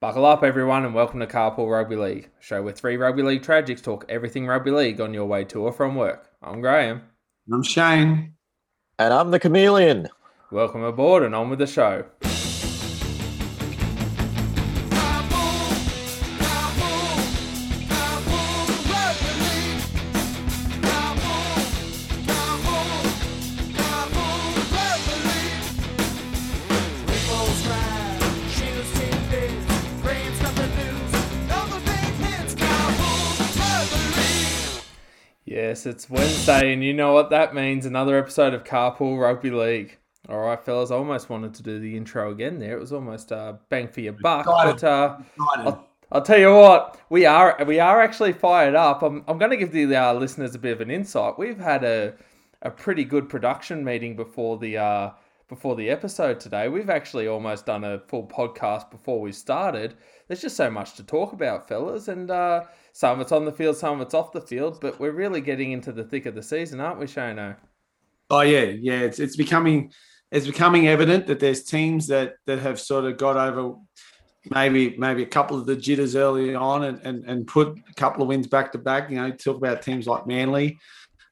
Buckle up, everyone, and welcome to Carpool Rugby League, a show where three rugby league tragics talk everything rugby league on your way to or from work. I'm Graham. I'm Shane. And I'm the chameleon. Welcome aboard and on with the show. It's Wednesday, and you know what that means. Another episode of Carpool Rugby League. All right, fellas, I almost wanted to do the intro again there. It was almost uh, bang for your buck. But uh, I'll, I'll, tell you what, we are we are actually fired up. I'm, I'm going to give the uh, listeners a bit of an insight. We've had a, a pretty good production meeting before the uh, before the episode today. We've actually almost done a full podcast before we started. There's just so much to talk about, fellas, and uh, some of it's on the field, some of it's off the field, but we're really getting into the thick of the season, aren't we, Shano? Oh yeah, yeah. It's it's becoming it's becoming evident that there's teams that that have sort of got over maybe maybe a couple of the jitters early on and and, and put a couple of wins back to back. You know, talk about teams like Manly.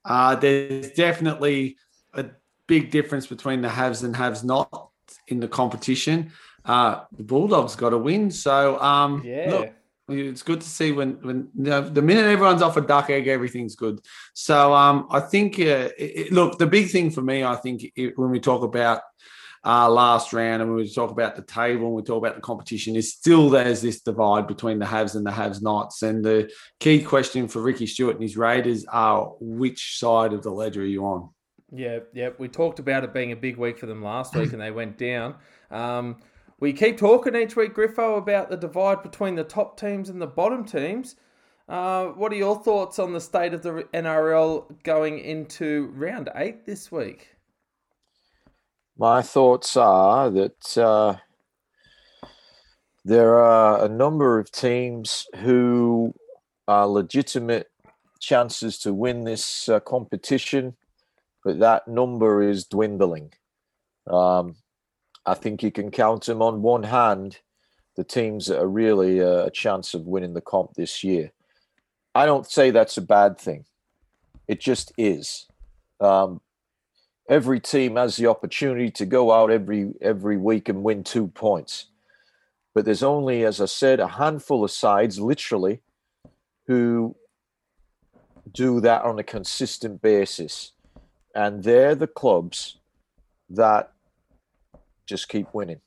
Uh, there's definitely a big difference between the haves and haves not in the competition. Uh, the Bulldogs got a win, so um, yeah. Look, it's good to see when when know, the minute everyone's off a duck egg, everything's good. So um, I think uh, it, look, the big thing for me, I think, it, when we talk about our last round and when we talk about the table and we talk about the competition, is still there's this divide between the haves and the haves nots. And the key question for Ricky Stuart and his Raiders are which side of the ledger are you on? Yeah, yeah. We talked about it being a big week for them last week and they went down. Um, we keep talking each week, Griffo, about the divide between the top teams and the bottom teams. Uh, what are your thoughts on the state of the NRL going into round eight this week? My thoughts are that uh, there are a number of teams who are legitimate chances to win this uh, competition, but that number is dwindling. Um, I think you can count them on one hand, the teams that are really a chance of winning the comp this year. I don't say that's a bad thing. It just is. Um, every team has the opportunity to go out every every week and win two points. But there's only, as I said, a handful of sides, literally, who do that on a consistent basis. And they're the clubs that just keep winning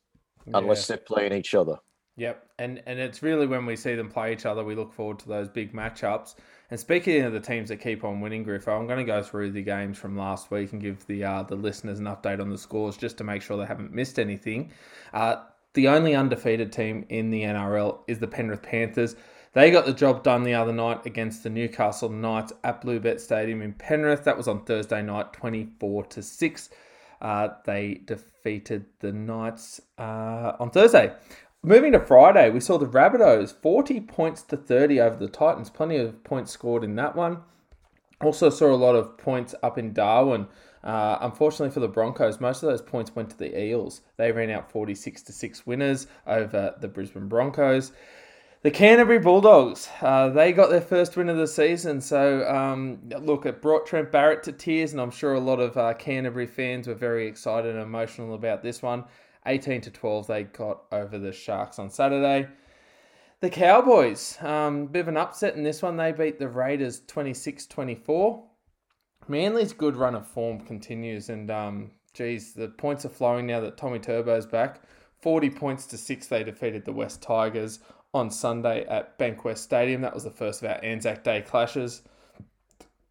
unless yeah. they're playing each other. Yep, and and it's really when we see them play each other, we look forward to those big matchups. And speaking of the teams that keep on winning, Griffo, I'm going to go through the games from last week and give the uh, the listeners an update on the scores just to make sure they haven't missed anything. Uh, the only undefeated team in the NRL is the Penrith Panthers. They got the job done the other night against the Newcastle Knights at Bluebet Stadium in Penrith. That was on Thursday night, 24 to six. Uh, they defeated the Knights uh, on Thursday. Moving to Friday, we saw the Rabbitohs 40 points to 30 over the Titans. Plenty of points scored in that one. Also saw a lot of points up in Darwin. Uh, unfortunately for the Broncos, most of those points went to the Eels. They ran out 46 to 6 winners over the Brisbane Broncos. The Canterbury Bulldogs, uh, they got their first win of the season. So, um, look, it brought Trent Barrett to tears, and I'm sure a lot of uh, Canterbury fans were very excited and emotional about this one. 18 to 12, they got over the Sharks on Saturday. The Cowboys, um, bit of an upset in this one. They beat the Raiders 26 24. Manly's good run of form continues, and um, geez, the points are flowing now that Tommy Turbo's back. 40 points to 6, they defeated the West Tigers on Sunday at Bankwest Stadium. That was the first of our Anzac Day clashes.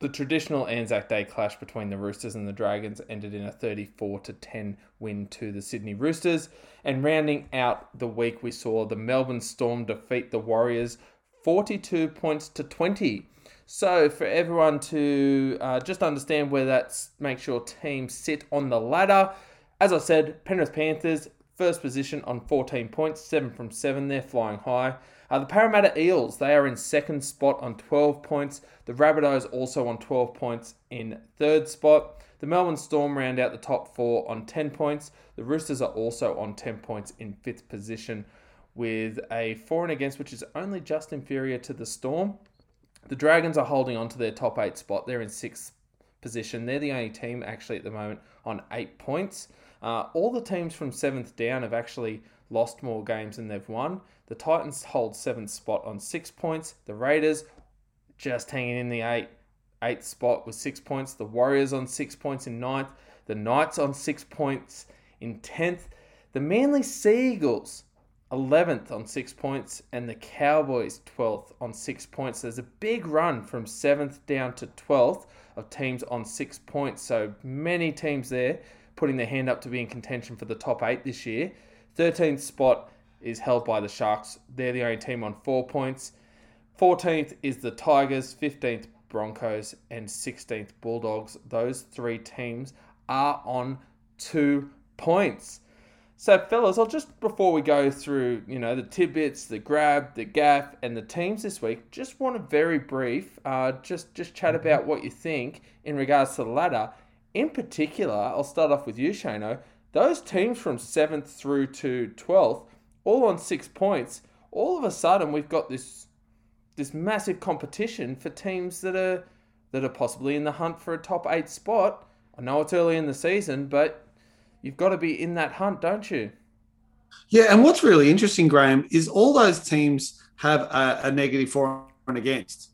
The traditional Anzac Day clash between the Roosters and the Dragons ended in a 34 to 10 win to the Sydney Roosters. And rounding out the week, we saw the Melbourne Storm defeat the Warriors 42 points to 20. So, for everyone to uh, just understand where that makes your team sit on the ladder, as I said, Penrith Panthers First position on 14 points, 7 from 7 They're flying high. Uh, the Parramatta Eels, they are in second spot on 12 points. The Rabbitohs also on 12 points in third spot. The Melbourne Storm round out the top four on 10 points. The Roosters are also on 10 points in fifth position with a for and against, which is only just inferior to the Storm. The Dragons are holding on to their top eight spot. They're in sixth position. They're the only team actually at the moment on eight points. Uh, all the teams from seventh down have actually lost more games than they've won. The Titans hold seventh spot on six points. The Raiders just hanging in the eight eighth spot with six points. The Warriors on six points in ninth. The Knights on six points in tenth. The Manly Seagulls 11th on six points, and the Cowboys 12th on six points. There's a big run from 7th down to 12th of teams on six points. So many teams there putting their hand up to be in contention for the top eight this year. 13th spot is held by the Sharks. They're the only team on four points. 14th is the Tigers, 15th Broncos, and 16th Bulldogs. Those three teams are on two points. So, fellas, I'll just before we go through, you know, the tidbits, the grab, the gaff, and the teams this week, just want a very brief, uh, just just chat Mm-hmm. about what you think in regards to the ladder. In particular, I'll start off with you, Shano. Those teams from seventh through to twelfth, all on six points. All of a sudden, we've got this this massive competition for teams that are that are possibly in the hunt for a top eight spot. I know it's early in the season, but you've got to be in that hunt, don't you? Yeah, and what's really interesting, Graham, is all those teams have a, a negative for and against.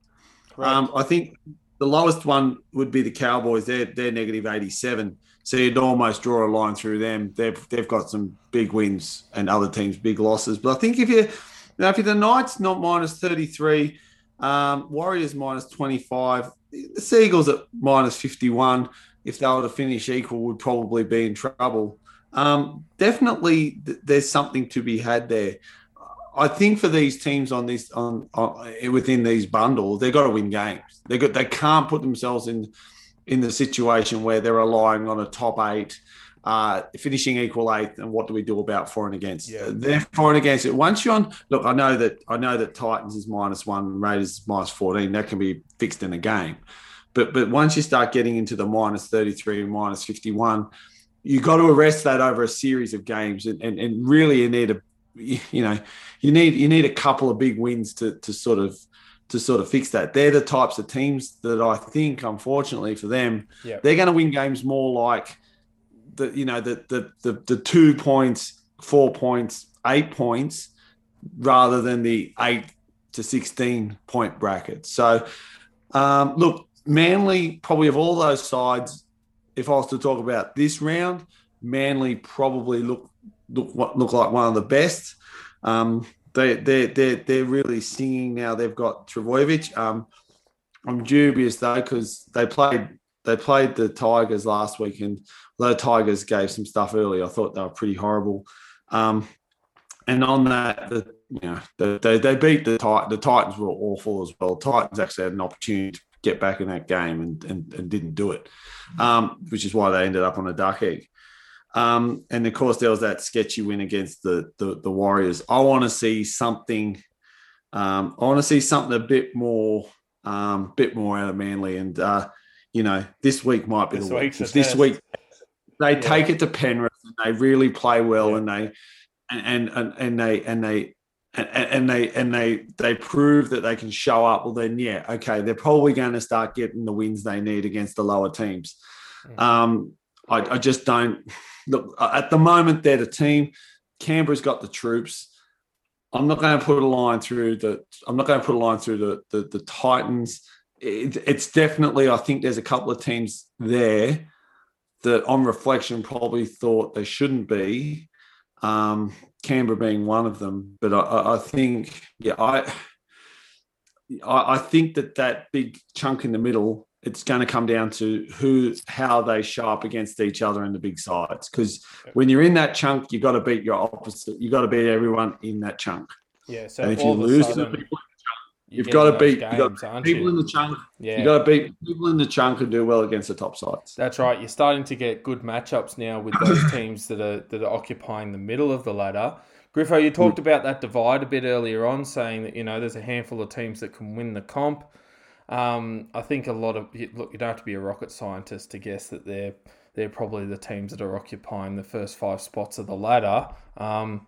Um, I think the lowest one would be the Cowboys. They're they're negative eighty seven. So you'd almost draw a line through them. They've they've got some big wins and other teams big losses. But I think if you, know, if you're the Knights not minus thirty three, um, Warriors minus twenty five, the Seagulls at minus fifty one. If they were to finish equal, would probably be in trouble. Um, definitely, th- there's something to be had there. I think for these teams on this on, on within these bundles, they've got to win games. They got they can't put themselves in in the situation where they're relying on a top eight, uh, finishing equal eighth. And what do we do about for and against? Yeah. They're for and against it. Once you're on, look, I know that I know that Titans is minus one, Raiders is minus fourteen. That can be fixed in a game. But but once you start getting into the minus minus thirty three, minus fifty one. you got to arrest that over a series of games. And, and, and really you need a you know, you need you need a couple of big wins to to sort of to sort of fix that. They're the types of teams that I think, unfortunately for them, Yeah. they're going to win games more like the you know the the the, the two points, four points, eight points, rather than the eight to sixteen point bracket. So, um, look, Manly probably of all those sides, if I was to talk about this round, Manly probably look look look like one of the best. Um, they they they they're really singing now. They've got Trbojevic. Um, I'm dubious though because they played they played the Tigers last week, and the Tigers gave some stuff early. I thought they were pretty horrible. Um, and on that, the, you know, the, they they beat the Tit- the Titans were awful as well. The Titans actually had an opportunity to get back in that game and and, and didn't do it, um, which is why they ended up on a duck egg. Um, and of course, there was that sketchy win against the the, the Warriors. I want to see something. Um, I want to see something a bit more, um, bit more out of Manly. And uh, you know, this week might be This the week. week's the If this test. week they Yeah. take it to Penrith and they really play well, Yeah. and they and and and they and they. And, and they and they they prove that they can show up. Well, then yeah, okay, they're probably going to start getting the wins they need against the lower teams. Mm. Um, I, I just don't look at the moment. They're the team. Canberra's got the troops. I'm not going to put a line through the. I'm not going to put a line through the the, the Titans. It, it's definitely. I think there's a couple of teams there that, on reflection, probably thought they shouldn't be. Um, Canberra being one of them, but I, I, think, yeah, I, I, I think that that big chunk in the middle, it's going to come down to who, how they show up against each other in the big sides. Because when you're in that chunk, you've got to beat your opposite. you've got to beat everyone in that chunk. Yeah, so and if you all of a lose to the sudden, people, you're you've got to beat you got games, aren't people you? in the chunk. Yeah, you've got to beat people in the chunk and do well against the top sides. That's right. You're starting to get good matchups now with those teams that are that are occupying the middle of the ladder. Griffo, you talked mm. about that divide a bit earlier on, saying that you know there's a handful of teams that can win the comp. Um, I think a lot of look, you don't have to be a rocket scientist to guess that they're they're probably the teams that are occupying the first five spots of the ladder. Um,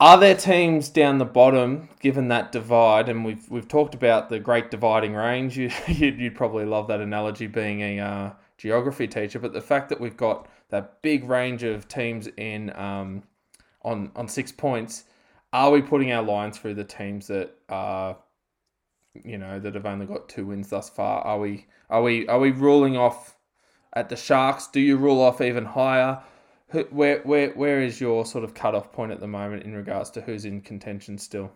Are there teams down the bottom, given that divide, and we've we've talked about the great dividing range? You you'd, you'd probably love that analogy, being a uh, geography teacher. But the fact that we've got that big range of teams in um, on on six points, are we putting our line through the teams that are, you know, that have only got two wins thus far? Are we are we are we ruling off at the Sharks? Do you rule off even higher? Where where where is your sort of cutoff point at the moment in regards to who's in contention still?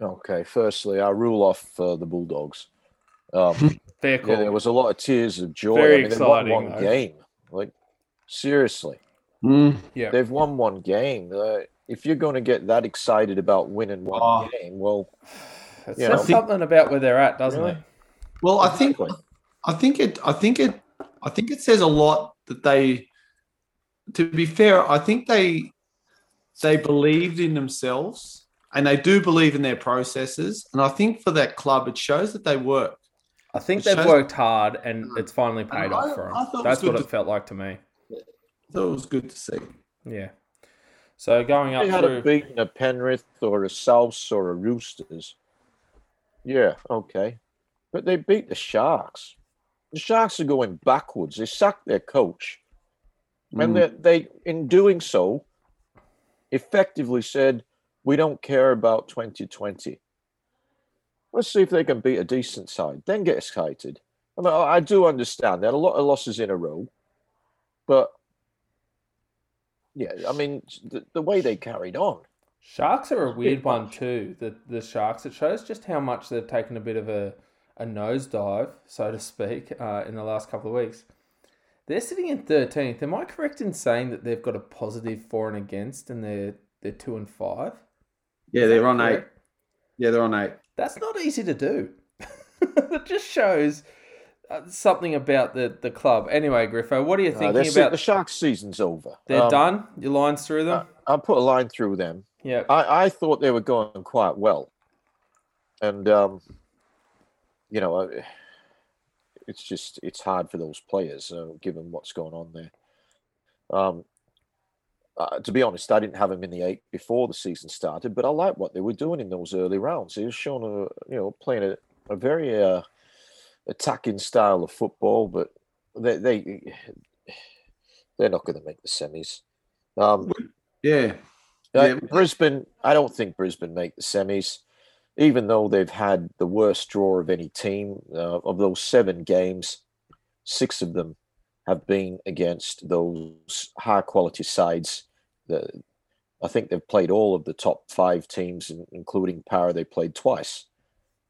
Okay, firstly, I rule off uh, the Bulldogs. Um, Fair yeah, there was a lot of tears of joy. Very I mean, they've won one though. game. Like, seriously, Mm. yeah. they've won one game. Uh, if you're going to get that excited about winning one Oh. game, well, It you says know. something about where they're at, doesn't Really? it? Well, I think I think it I think it I think it says a lot that they to be fair, I think they they believed in themselves and they do believe in their processes. And I think for that club it shows that they work. I think It they've shows- worked hard and it's finally paid I- off for them. That's what good it felt like to me. So it was good to see. Yeah. So going up they had through, beaten a Penrith or a Souths or a Roosters. Yeah, okay. But they beat the Sharks. The Sharks are going backwards. They sacked their coach. And Mm. they, they, in doing so, effectively said, we don't care about 2020. Let's see if they can beat a decent side. Then get excited. I mean, I I do understand. They had a lot of losses in a row. But, yeah, I mean, the, the way they carried on. Sharks are a bit weird one too. The the Sharks. It shows just how much they've taken a bit of a a nosedive, so to speak, uh, in the last couple of weeks. They're sitting in thirteenth. Am I correct in saying that they've got a positive for and against, and they're they're two and five? Yeah, they're on eight. Yeah, they're on eight. That's not easy to do. it just shows uh, something about the, the club. Anyway, Griffo, what are you Uh, thinking they're about? the Sharks season's over. They're Um, done. Your lines through them. I'll put a line through them. Yeah. I, I thought they were going quite well, and um, you know, it's just it's hard for those players uh, given what's going on there. Um, uh, to be honest, I didn't have them in the eight before the season started, but I like what they were doing in those early rounds. They were showing a you know playing a, a very uh, attacking style of football, but they they they're not going to make the semis. Um, Yeah. Uh, Brisbane, I don't think Brisbane make the semis, even though they've had the worst draw of any team. Uh, of those seven games, six of them have been against those high quality sides. The, I think they've played all of the top five teams, including Parra. They played twice,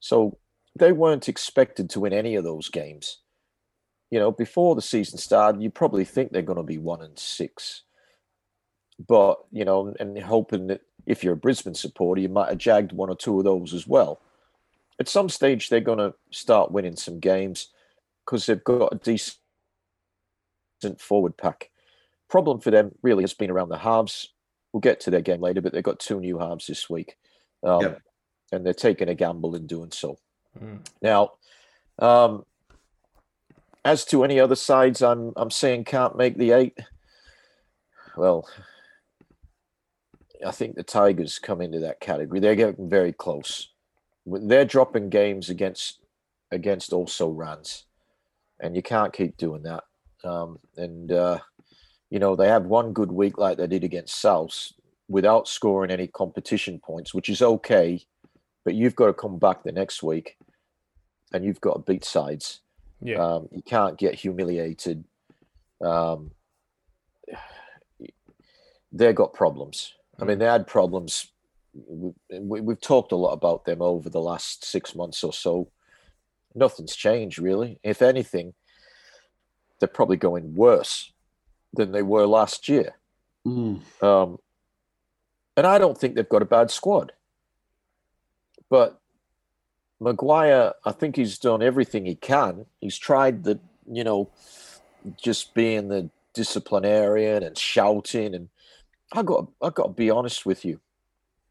so they weren't expected to win any of those games. You know, before the season started, you probably think they're going to be one and six but you know, and hoping that if you're a Brisbane supporter, you might have jagged one or two of those as well. At some stage, they're going to start winning some games because they've got a decent forward pack. Problem for them really has been around the halves. We'll get to their game later, but they've got two new halves this week, um, Yep. and they're taking a gamble in doing so. Mm. Now, um, as to any other sides, I'm I'm saying can't make the eight. Well, I think the Tigers come into that category. They're getting very close. They're dropping games against against also runs, and you can't keep doing that. Um, and uh, you know they have one good week like they did against South without scoring any competition points, which is okay. But you've got to come back the next week, and you've got to beat sides. Yeah. Um, you can't get humiliated. Um, they've got problems. I mean, they had problems. We, we, we've talked a lot about them over the last six months or so. Nothing's changed, really. If anything, they're probably going worse than they were last year. Mm. Um, and I don't think they've got a bad squad. But Maguire, I think he's done everything he can. He's tried the, you know, just being the disciplinarian and shouting. And I got, I got to be honest with you,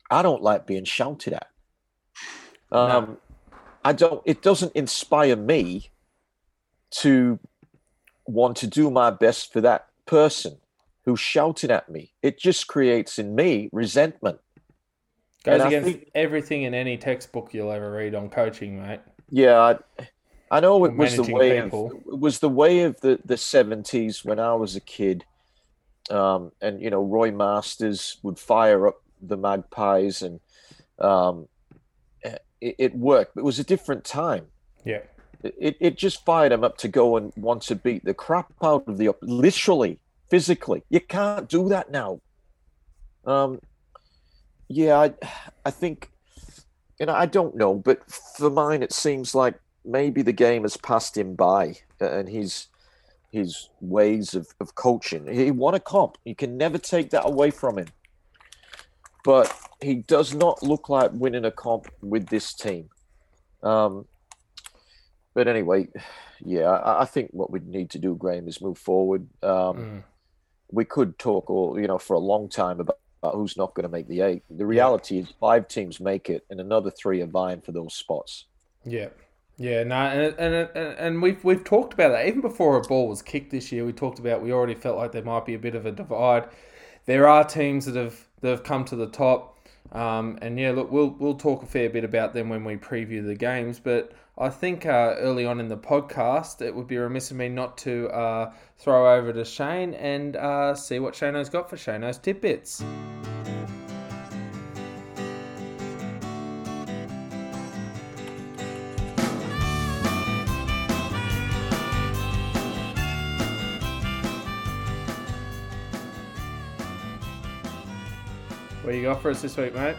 I don't like being shouted at. Um, I don't. It doesn't inspire me to want to do my best for that person who's shouting at me. It just creates in me resentment. Goes And against think- everything in any textbook you'll ever read on coaching, mate. Yeah, I, I know it was the way people. of it was the way of the the seventies when I was a kid, um, and you know Roy Masters would fire up the Magpies, and um, it, it worked. But it was a different time. Yeah. It, it just fired him up to go and want to beat the crap out of the op- literally physically. You can't do that now. Um, yeah, I, I think, you know, I don't know, but for mine, it seems like maybe the game has passed him by, and his his ways of, of coaching. He won a comp. You can never take that away from him. But he does not look like winning a comp with this team. Um, but anyway, yeah, I, I think what we need to do, Graham, is move forward. Um, Mm. We could talk, all you know, for a long time about, about who's not going to make the eight. The reality is, five teams make it, and another three are vying for those spots. Yeah, yeah, no, and and and, we've we've talked about that even before a ball was kicked this year. We talked about we already felt like there might be a bit of a divide. There are teams that have that have come to the top, um, and yeah, look, we'll we'll talk a fair bit about them when we preview the games. But I think uh, early on in the podcast, it would be remiss of me not to uh, throw over to Shane and uh, see what Shano's got for Shano's tidbits. You got for us this week, mate?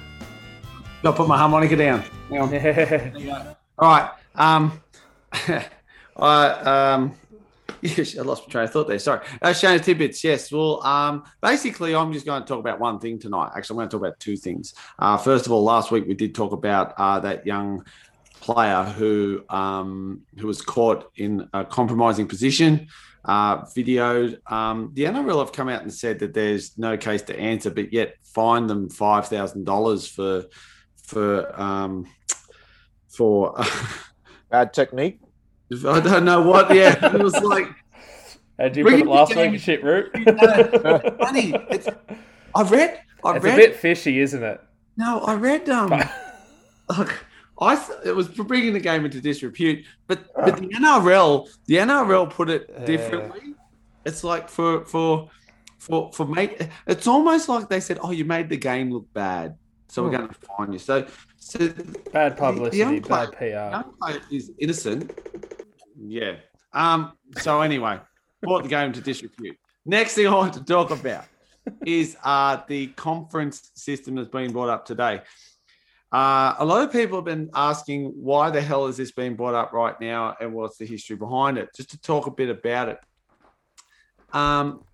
I'll put my harmonica down. Hang on. There you go. All right. Um, I um, yes, I lost my train of thought there. Sorry. Uh, Shano's tidbits. Yes. Well, um, basically, I'm just going to talk about one thing tonight. Actually, I'm going to talk about two things. Uh, first of all, last week we did talk about uh, that young player who um, who was caught in a compromising position. Uh, videoed. Um, the NRL have come out and said that there's no case to answer, but yet fined them five thousand dollars for for um, for Bad technique. I don't know what. Yeah, it was like How'd you put it it last again. week, shit root? funny. It's, I read. I It's read. a bit fishy, isn't it? No, I read. Um, look, I th- it was for bringing the game into disrepute, but but the NRL, the NRL put it differently. It's like for for for for make. It's almost like they said, "Oh, you made the game look bad, so we're Hmm. going to fine you." So so Bad publicity, young bad PR. young player is innocent. Yeah. Um. So anyway, brought the game to disrepute. Next thing I want to talk about is uh the conference system that's been brought up today. Uh, a lot of people have been asking why the hell is this being brought up right now and what's the history behind it. Just to talk a bit about it. Um,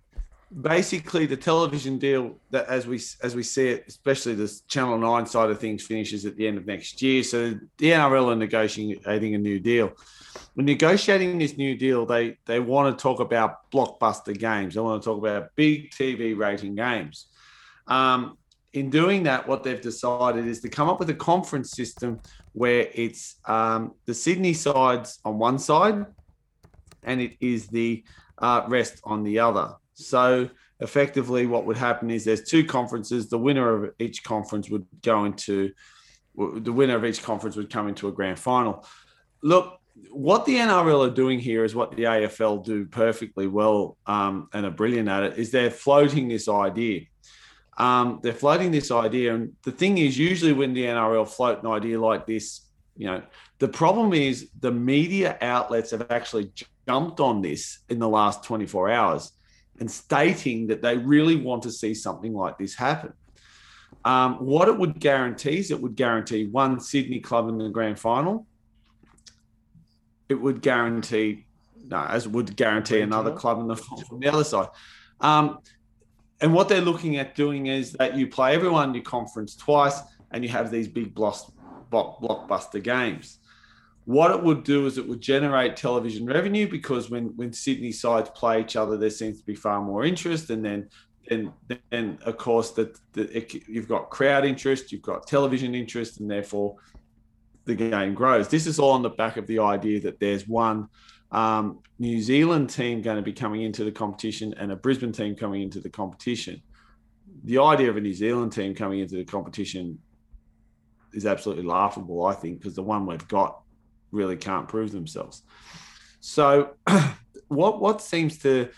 basically, the television deal that as we as we see it, especially this Channel Nine side of things, finishes at the end of next year. So the NRL are negotiating a new deal. When negotiating this new deal, they they want to talk about blockbuster games. They want to talk about big TV rating games. Um, in doing that, what they've decided is to come up with a conference system where it's um, the Sydney sides on one side, and it is the uh, rest on the other. So effectively, what would happen is there's two conferences. The winner of each conference would go into the winner of each conference would come into a grand final. Look, what the NRL are doing here is what the AFL do perfectly well um, and are brilliant at it. Is they're floating this idea. Um, they're floating this idea, and the thing is, usually when the NRL float an idea like this, you know, the problem is the media outlets have actually jumped on this in the last 24 hours and stating that they really want to see something like this happen. Um, what it would guarantee is it would guarantee one Sydney club in the grand final. It would guarantee, no, as would guarantee another club in the from the other side. Um, and what they're looking at doing is that you play everyone in your conference twice, and you have these big block, block, blockbuster games. What it would do is it would generate television revenue because when when Sydney sides play each other, there seems to be far more interest, and then then then of course that you've got crowd interest, you've got television interest, and therefore the game grows. This is all on the back of the idea that there's one um, New Zealand team going to be coming into the competition and a Brisbane team coming into the competition. The idea of a New Zealand team coming into the competition is absolutely laughable. I think because the one we've got really can't prove themselves. So, what what seems to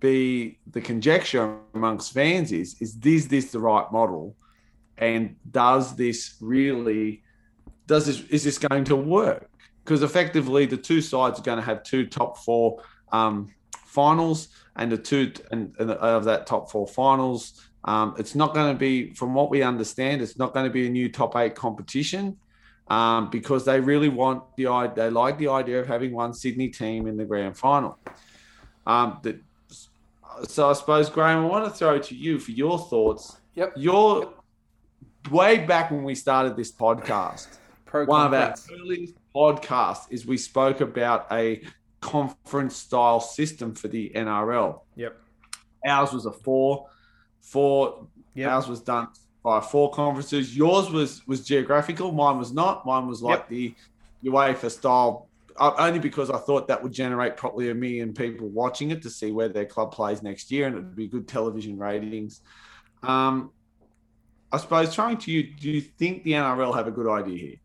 be the conjecture amongst fans is is is this the right model, and does this really does this is this going to work? Because effectively, the two sides are going to have two top four um, finals, and the two and, and of that top four finals, um, it's not going to be, from what we understand, it's not going to be a new top eight competition. Um, because they really want the they like the idea of having one Sydney team in the grand final. Um, that, so I suppose Graham, I want to throw to you for your thoughts. Yep. Your yep. way back when we started this podcast, Pro one of our earliest podcasts is we spoke about a conference style system for the NRL. Yep. Ours was a four, four. Yep. Ours was done by four conferences. Yours was was geographical. Mine was not. Mine was like yep. the UEFA style. Uh, only because I thought that would generate probably a million people watching it to see where their club plays next year, and it would be good television ratings. Um, I suppose trying to you, do you think the NRL have a good idea here?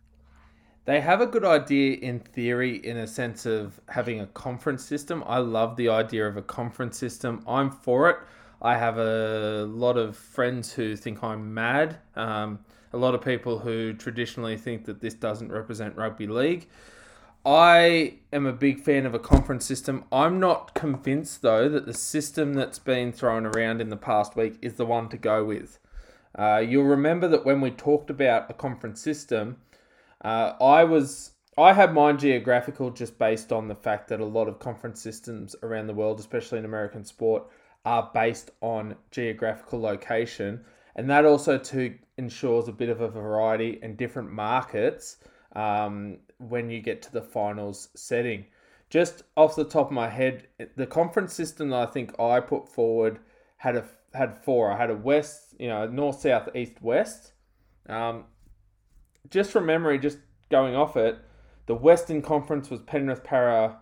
They have a good idea in theory, in a sense of having a conference system. I love the idea of a conference system. I'm for it. I have a lot of friends who think I'm mad. Um, a lot of people who traditionally think that this doesn't represent rugby league. I am a big fan of a conference system. I'm not convinced, though, that the system that's been thrown around in the past week is the one to go with. Uh, you'll remember that when we talked about a conference system, uh, I was I had mine geographical just based on the fact that a lot of conference systems around the world, especially in American sport, are based on geographical location, and that also to ensures a bit of a variety and different markets um, when you get to the finals setting. Just off the top of my head, the conference system that I think I put forward had a had four. I had a west, you know, north, south, east, west. Um, just from memory, just going off it, the Western Conference was Penrith, Parra,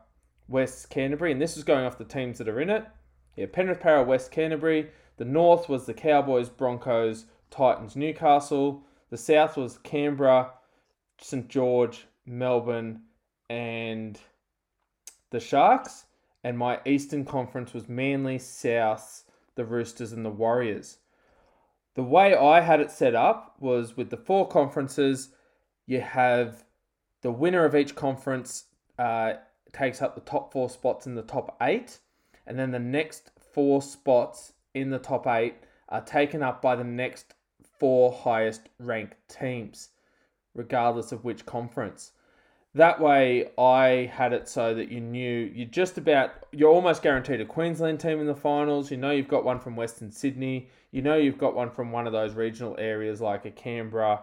West Canterbury, and this is going off the teams that are in it. Yeah, Penrith, Parra, West Canterbury. The North was the Cowboys, Broncos, Titans, Newcastle. The South was Canberra, St George, Melbourne, and the Sharks. And my Eastern Conference was Manly, South, the Roosters, and the Warriors. The way I had it set up was with the four conferences, you have the winner of each conference uh, takes up the top four spots in the top eight, and then the next four spots in the top eight are taken up by the next four highest ranked teams, regardless of which conference. That way, I had it so that you knew you're just about, you're almost guaranteed a Queensland team in the finals. You know you've got one from Western Sydney. You know you've got one from one of those regional areas like a Canberra,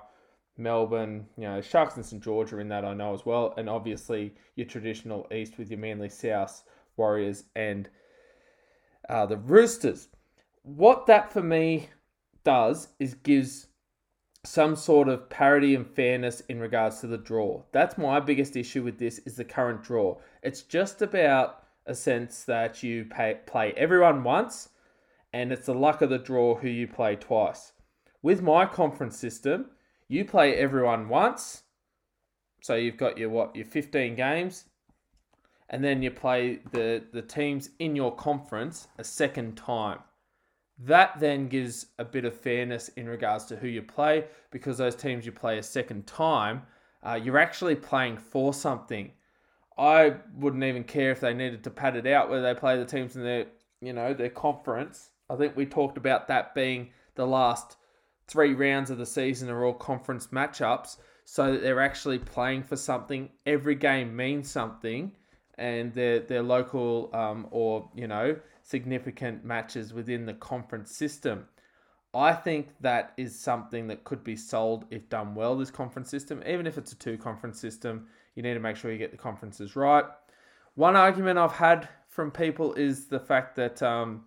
Melbourne. You know, Sharks and St George are in that, I know as well. And obviously your traditional East with your Manly South, Warriors, and uh, the Roosters. What that for me does is gives some sort of parity and fairness in regards to the draw. That's my biggest issue with this is the current draw. It's just about a sense that you pay, play everyone once and it's the luck of the draw who you play twice. With my conference system, you play everyone once. So you've got your what, your 15 games and then you play the the teams in your conference a second time. That then gives a bit of fairness in regards to who you play because those teams you play a second time, uh, you're actually playing for something. I wouldn't even care if they needed to pad it out where they play the teams in their, you know, their conference. I think we talked about that being the last three rounds of the season are all conference matchups, so that they're actually playing for something. Every game means something, and their their local um, or you know significant matches within the conference system. I think that is something that could be sold if done well. This conference system, even if it's a two conference system, you need to make sure you get the conferences right. One argument I've had from people is the fact that, um,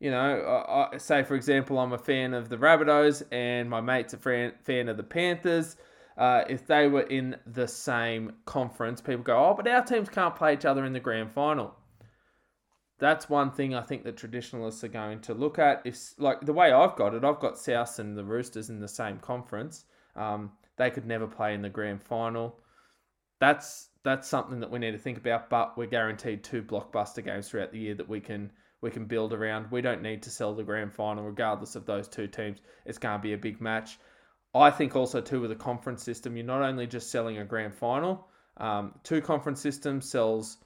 you know, I, say for example, I'm a fan of the Rabbitohs and my mate's a fan, fan of the Panthers. Uh, if they were in the same conference, people go, oh, but our teams can't play each other in the grand final that's one thing I think that traditionalists are going to look at. If like the way I've got it, I've got South and the Roosters in the same conference. Um, they could never play in the grand final. That's that's something that we need to think about. But we're guaranteed two blockbuster games throughout the year that we can we can build around. We don't need to sell the grand final, regardless of those two teams. It's going to be a big match. I think also too with a conference system, you're not only just selling a grand final. Um, two conference systems sells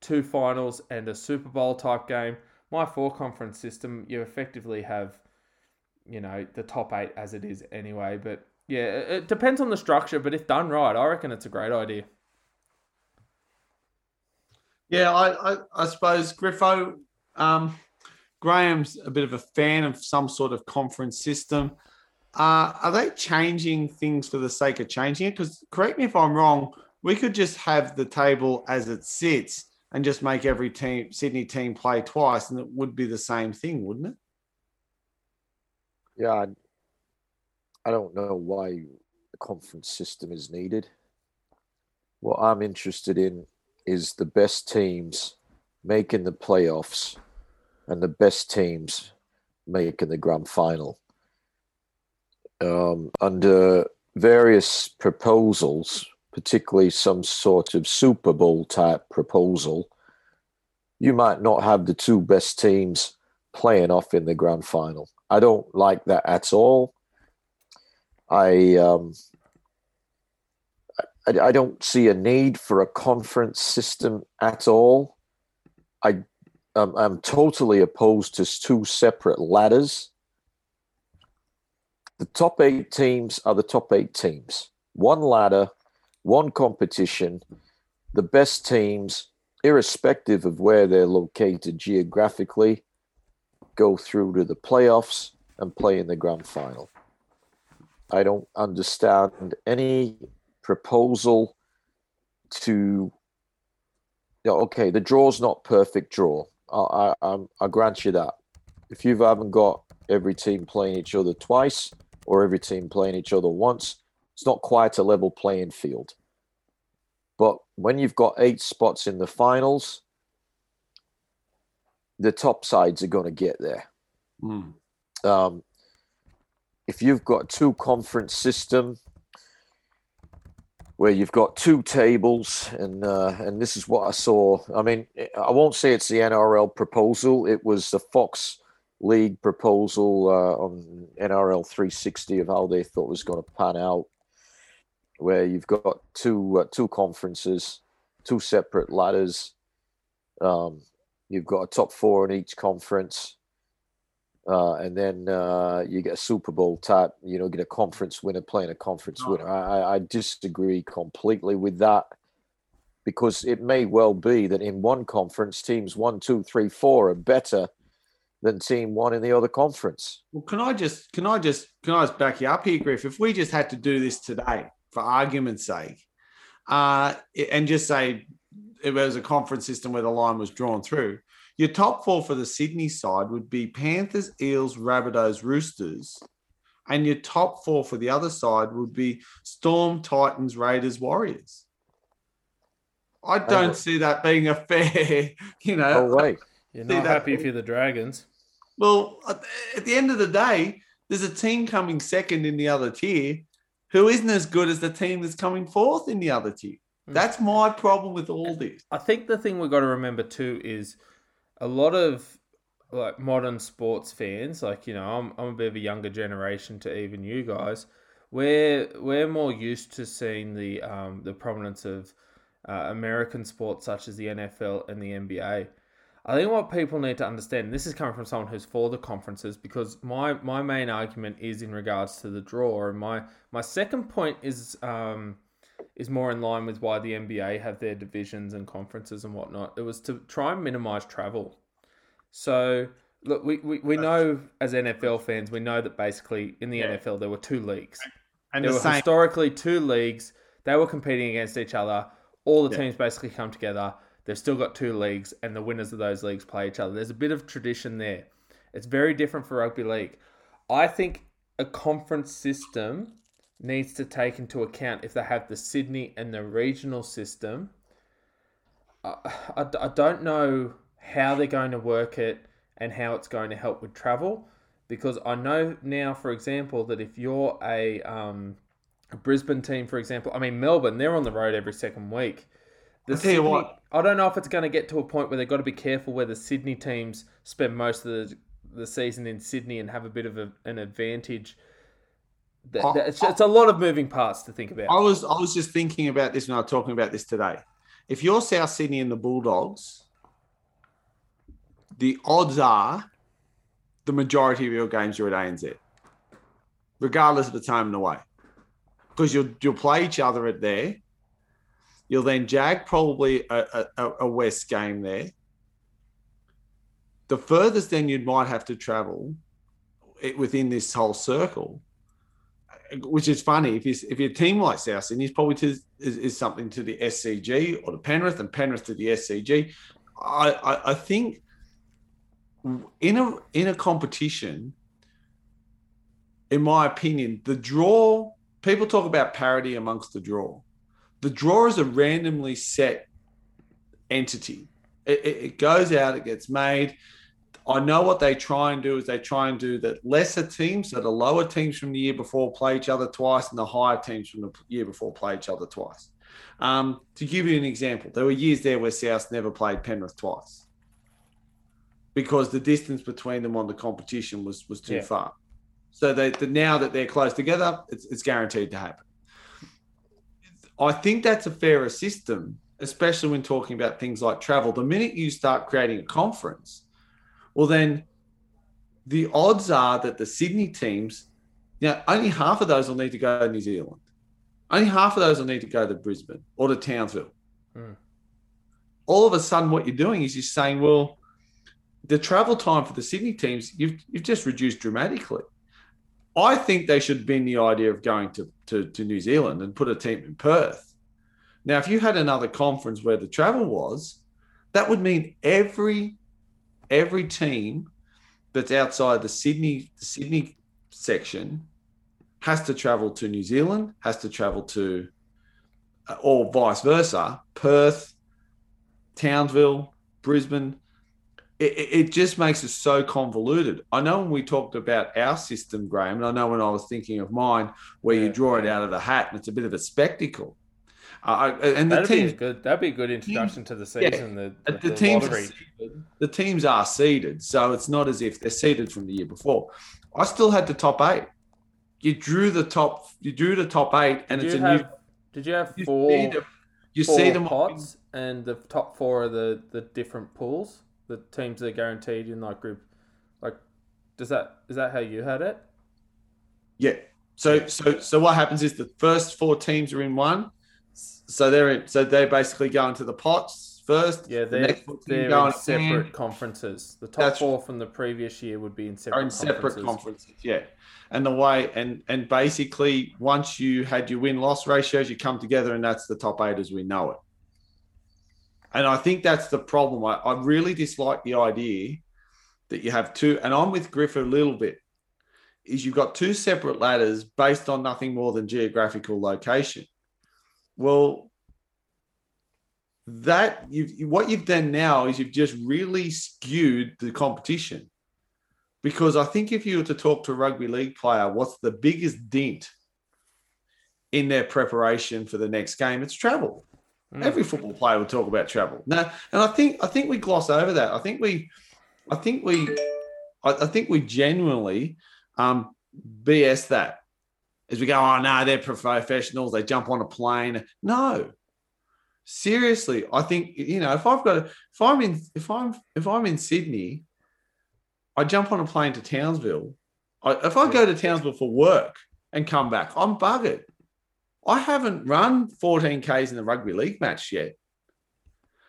two finals and a Super Bowl type game. My four conference system, you effectively have, you know, the top eight as it is anyway. But yeah, it depends on the structure. But if done right, I reckon it's a great idea. Yeah, I, I, I suppose Griffo, um, Graham's a bit of a fan of some sort of conference system. Uh, are they changing things for the sake of changing it? Because correct me if I'm wrong, we could just have the table as it sits and just make every team Sydney team play twice, and it would be the same thing, wouldn't it? Yeah, I, don't know why the conference system is needed. What I'm interested in is the best teams making the playoffs and the best teams making the grand final. Um, under various proposals, particularly some sort of Super Bowl type proposal, you might not have the two best teams playing off in the grand final. I don't like that at all. I um, I, I don't see a need for a conference system at all. I um, I'm totally opposed to two separate ladders. The top eight teams are the top eight teams. One ladder, one competition. The best teams, irrespective of where they're located geographically, go through to the playoffs and play in the grand final. I don't understand any proposal to okay, the draw's not perfect draw. I, I, I grant you that. If you haven't got every team playing each other twice or every team playing each other once, it's not quite a level playing field. But when you've got eight spots in the finals, the top sides are going to get there. Mm. Um, if you've got two conference system where you've got two tables, and uh, and this is what I saw. I mean, I won't say it's the NRL proposal; it was the Fox League proposal uh, on NRL 360 of how they thought was going to pan out, where you've got two uh, two conferences, two separate ladders. Um, you've got a top four in each conference uh, and then uh, you get a Super Bowl type, you know, get a conference winner playing a conference oh. winner. I, I disagree completely with that because it may well be that in one conference, teams one, two, three, four are better than team one in the other conference. Well, can I just can I just can I just back you up here, Griff? If we just had to do this today, for argument's sake, uh, and just say it was a conference system where the line was drawn through, your top four for the Sydney side would be Panthers, Eels, Rabbitohs, Roosters. And your top four for the other side would be Storm, Titans, Raiders, Warriors. I don't oh, see that being a fair, you know. Oh, wait. You're not happy if you're the Dragons. Well, at the end of the day, there's a team coming second in the other tier who isn't as good as the team that's coming fourth in the other tier. Hmm. That's my problem with all this. I think the thing we've got to remember too is – a lot of like modern sports fans, like you know, I'm I'm a bit of a younger generation to even you guys. We're we're more used to seeing the um, the prominence of uh, American sports such as the NFL and the NBA. I think what people need to understand, this is coming from someone who's for the conferences, because my, my main argument is in regards to the draw, and my my second point is um, is more in line with why the NBA have their divisions and conferences and whatnot. It was to try and minimize travel. So look, we, we, we know as NFL fans, we know that basically in the yeah. NFL there were two leagues. And there the were same. historically two leagues. They were competing against each other. All the yeah. teams basically come together. They've still got two leagues, and the winners of those leagues play each other. There's a bit of tradition there. It's very different for rugby league. I think a conference system needs to take into account if they have the Sydney and the regional system. I, I, I don't know how they're going to work it and how it's going to help with travel because I know now, for example, that if you're a um, a Brisbane team, for example. I mean, Melbourne, they're on the road every second week. The I'll tell you what. I don't know if it's going to get to a point where they've got to be careful where the Sydney teams spend most of the, the season in Sydney and have a bit of a, an advantage. That, I- that- it's, it's a lot of moving parts to think about. I was I was just thinking about this when I was talking about this today. If you're South Sydney and the Bulldogs, the odds are the majority of your games are at ANZ, regardless of the time and away, because you'll you'll play each other at there. You'll then jag probably a, a, a West game there. The furthest then you might have to travel it, within this whole circle eh, which is funny if you if your team like South Sydney is probably to is, is something to the SCG or to Penrith and Penrith to the SCG. I, I I think in a in a competition, in my opinion, the draw people talk about parity amongst the draw. The draw is a randomly set entity. It, it, it goes out, it gets made. I know what they try and do is they try and do that lesser teams, so the lower teams from the year before play each other twice, and the higher teams from the year before play each other twice. Um, to give you an example, there were years there where South never played Penrith twice because the distance between them on the competition was was too Yeah. far. So they, the, now that they're close together, it's, it's guaranteed to happen. I think that's a fairer system, especially when talking about things like travel. The minute you start creating a conference, well, then the odds are that the Sydney teams, you know, only half of those will need to go to New Zealand. Only half of those will need to go to Brisbane or to Townsville. Hmm. All of a sudden, what you're doing is you're saying, well, the travel time for the Sydney teams, you've, you've just reduced dramatically. I think they should bend the idea of going to, to, to New Zealand and put a team in Perth. Now, if you had another conference where the travel was, that would mean every every team that's outside the Sydney the Sydney section has to travel to New Zealand, has to travel to, uh, or vice versa, Perth, Townsville, Brisbane. It, it just makes it so convoluted. I know when we talked about our system, Graham, and I know when I was thinking of mine, where you Yeah, draw it out of the hat and it's a bit of a spectacle. Uh, and the That'd be teams a good. That'd be a good introduction to the Yeah. season. The, uh, the, the, the teams are seeded. the teams are seeded, so it's not as if they're seeded from the year before. I still had the top eight. You drew the top. You drew the top eight, and Did it's a have? new. Did you have You four? see them. You see them. pots, and the top four are the the different pools. The teams that are guaranteed in that group. Like, does that is that how you had it? Yeah. So so so what happens is the first four teams are in one. So they're in, so they basically go into the pots first. Yeah, The they're teams they're go in separate and conferences. The top That's- four from the previous year would be in separate are in separate conferences. conferences. Yeah. And the way and and basically once you had your win loss ratios, you come together and that's the top eight as we know it. And I think that's the problem. I, I really dislike the idea that you have two, and I'm with Griff a little bit, is you've got two separate ladders based on nothing more than geographical location. Well, that you've what you've done now is you've just really skewed the competition because I think if you were to talk to a rugby league player, what's the biggest dent in their preparation for the next game? It's travel. Mm. Every football player would talk about travel. Now, and I think I think we gloss over that. I think we, I think we, I, I think we genuinely um, BS that as we go. Oh no, they're professionals. They jump on a plane. No, seriously, I think you know if I've got a, if I'm in if I'm if I'm in Sydney, I jump on a plane to Townsville. I, if I go to Townsville for work and come back, I'm buggered. I haven't run 14 Ks in the rugby league match yet.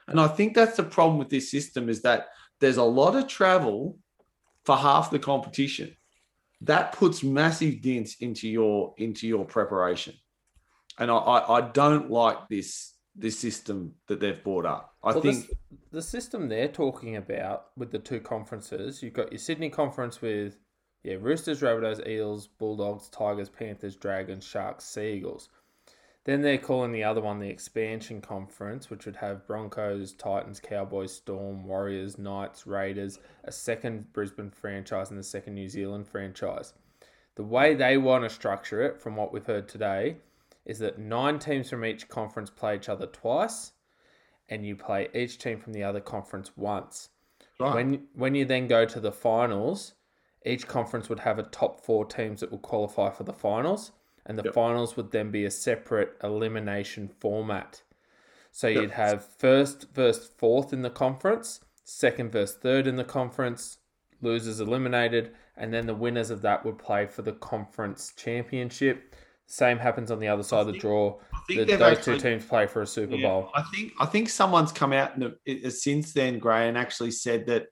And I think that's the problem with this system is that there's a lot of travel for half the competition. That puts massive dents into your into your preparation. And I, I, I don't like this this system that they've brought up. I Well, think this, the system they're talking about with the two conferences, you've got your Sydney conference with yeah Roosters, Rabbitohs, Eels, Bulldogs, Tigers, Panthers, Dragons, Sharks, Seagulls. Then they're calling the other one the expansion conference, which would have Broncos, Titans, Cowboys, Storm, Warriors, Knights, Raiders, a second Brisbane franchise, and a second New Zealand franchise. The way they want to structure it, from what we've heard today, is that nine teams from each conference play each other twice, and you play each team from the other conference once. Right. When when you then go to the finals, each conference would have a top four teams that will qualify for the finals, and the Yep. finals would then be a separate elimination format. So Yep. you'd have first versus fourth in the conference, second versus third in the conference, losers eliminated, and then the winners of that would play for the conference championship. Same happens on the other side of the draw. The, those actually- two teams play for a Super Yeah, Bowl. I think I think someone's come out and uh, since then, Gray, and actually said that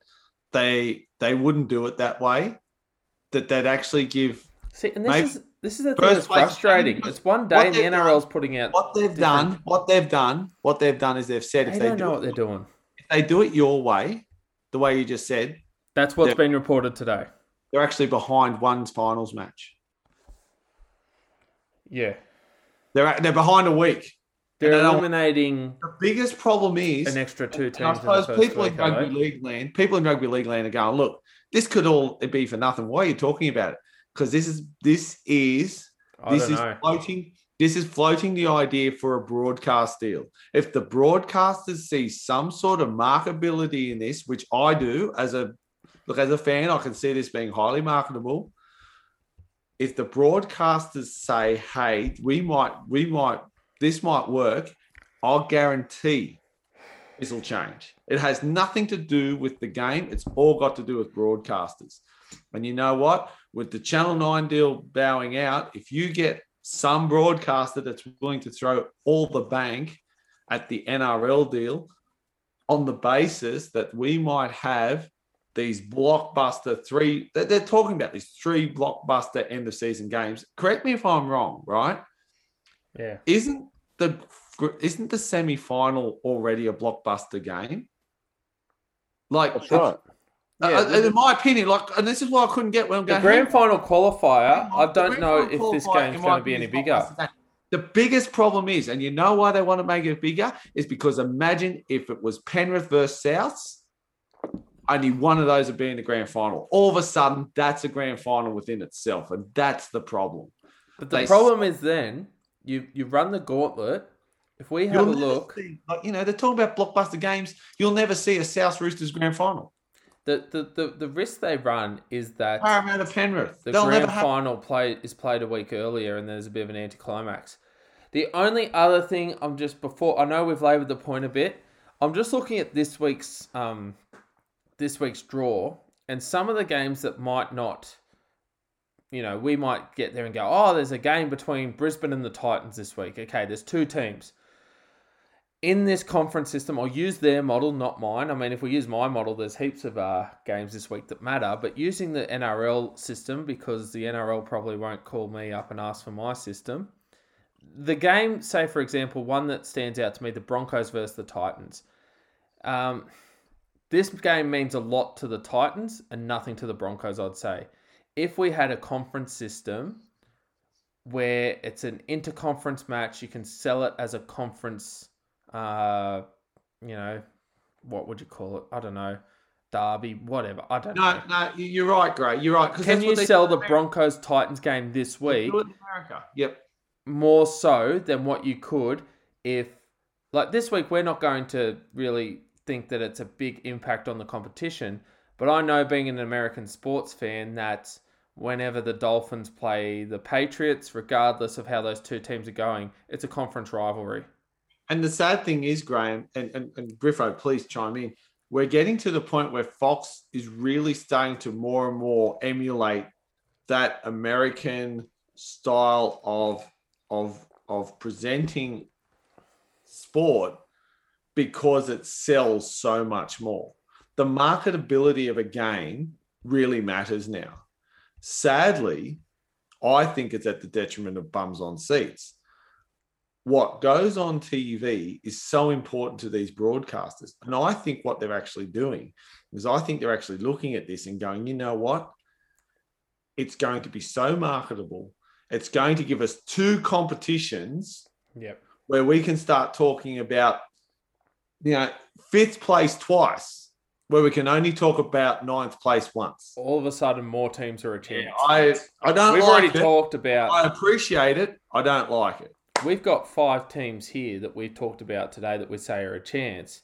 they they wouldn't do it that way. That they'd actually give See, and this Maybe- is this is the thing that's frustrating. It's one day and the NRL's putting out. what they've different- done. What they've done. What they've done is they've said They if they don't know do what they're it, doing. if they do it your way, the way you just said, That's what's been reported today. they're actually behind one's finals match. Yeah, They're they're behind a week. they're eliminating The biggest problem is an extra two teams. I suppose people week, in rugby eh? league land, people in rugby league land are going, look, this could all be for nothing. Why are you talking about it? Because this is this is I this is know. floating. This is floating the idea for a broadcast deal. If the broadcasters see some sort of marketability in this, which I do as a look as a fan, I can see this being highly marketable. If the broadcasters say, "Hey, we might, we might, this might work," I'll guarantee this will change. It has nothing to do with the game. It's all got to do with broadcasters. And you know what? With the Channel 9 deal bowing out, if you get some broadcaster that's willing to throw all the bank at the NRL deal on the basis that we might have these blockbuster three, they're, they're talking about these three blockbuster end of season games. Correct me if I'm wrong, right? Yeah, Isn't the isn't the semi-final already a blockbuster game? Like That's right. Uh, Yeah, uh, in my opinion, like, and this is why I couldn't get when I'm the grand "Hey, final qualifier. I don't know if this game's going to be any bigger. The biggest problem is, and you know why they want to make it bigger, is because imagine if it was Penrith versus Souths, only one of those would be in the grand final. All of a sudden, that's a grand final within itself, and that's the problem. But the They- problem is then you you run the gauntlet. If we have You'll a look, see- like you know, they're talking about blockbuster games. You'll never see a South Roosters grand final. The, the, the, the risk they run is that Parramatta Penrith. the They'll grand have. final play is played a week earlier, and there's a bit of an anticlimax. The only other thing I'm just before I know we've laboured the point a bit. I'm just looking at this week's um this week's draw and some of the games that might not. You know, we might get there and go, oh, there's a game between Brisbane and the Titans this week. Okay, there's two teams. In this conference system, I'll use their model, not mine. I mean, if we use my model, there's heaps of uh, games this week that matter. But using the NRL system, because the NRL probably won't call me up and ask for my system, the game, say for example, one that stands out to me, the Broncos versus the Titans. Um, this game means a lot to the Titans and nothing to the Broncos, I'd say. If we had a conference system where it's an interconference match, you can sell it as a conference, uh, you know, what would you call it? I don't know, derby, whatever. I don't No, know. no, you're right, Gray. You're right. Can you sell the Broncos Titans game this week do it in America. Yep. more so than what you could if like this week we're not going to really think that it's a big impact on the competition but i know being an american sports fan that whenever the dolphins play the patriots regardless of how those two teams are going it's a conference rivalry And the sad thing is, Graham and, and, and Griffo, please chime in. We're getting to the point where Fox is really starting to more and more emulate that American style of of of presenting sport because it sells so much more. The marketability of a game really matters now. Sadly, I think it's at the detriment of bums on seats what goes on TV is so important to these broadcasters. And I think what they're actually doing is I think they're actually looking at this and going, you know what? It's going to be so marketable. It's going to give us two competitions yep where we can start talking about, you know, fifth place twice, where we can only talk about ninth place once. all of a sudden more teams are a chance I I don't we've like already it. talked about I appreciate it. I don't like it. We've got five teams here that we've talked about today that we say are a chance.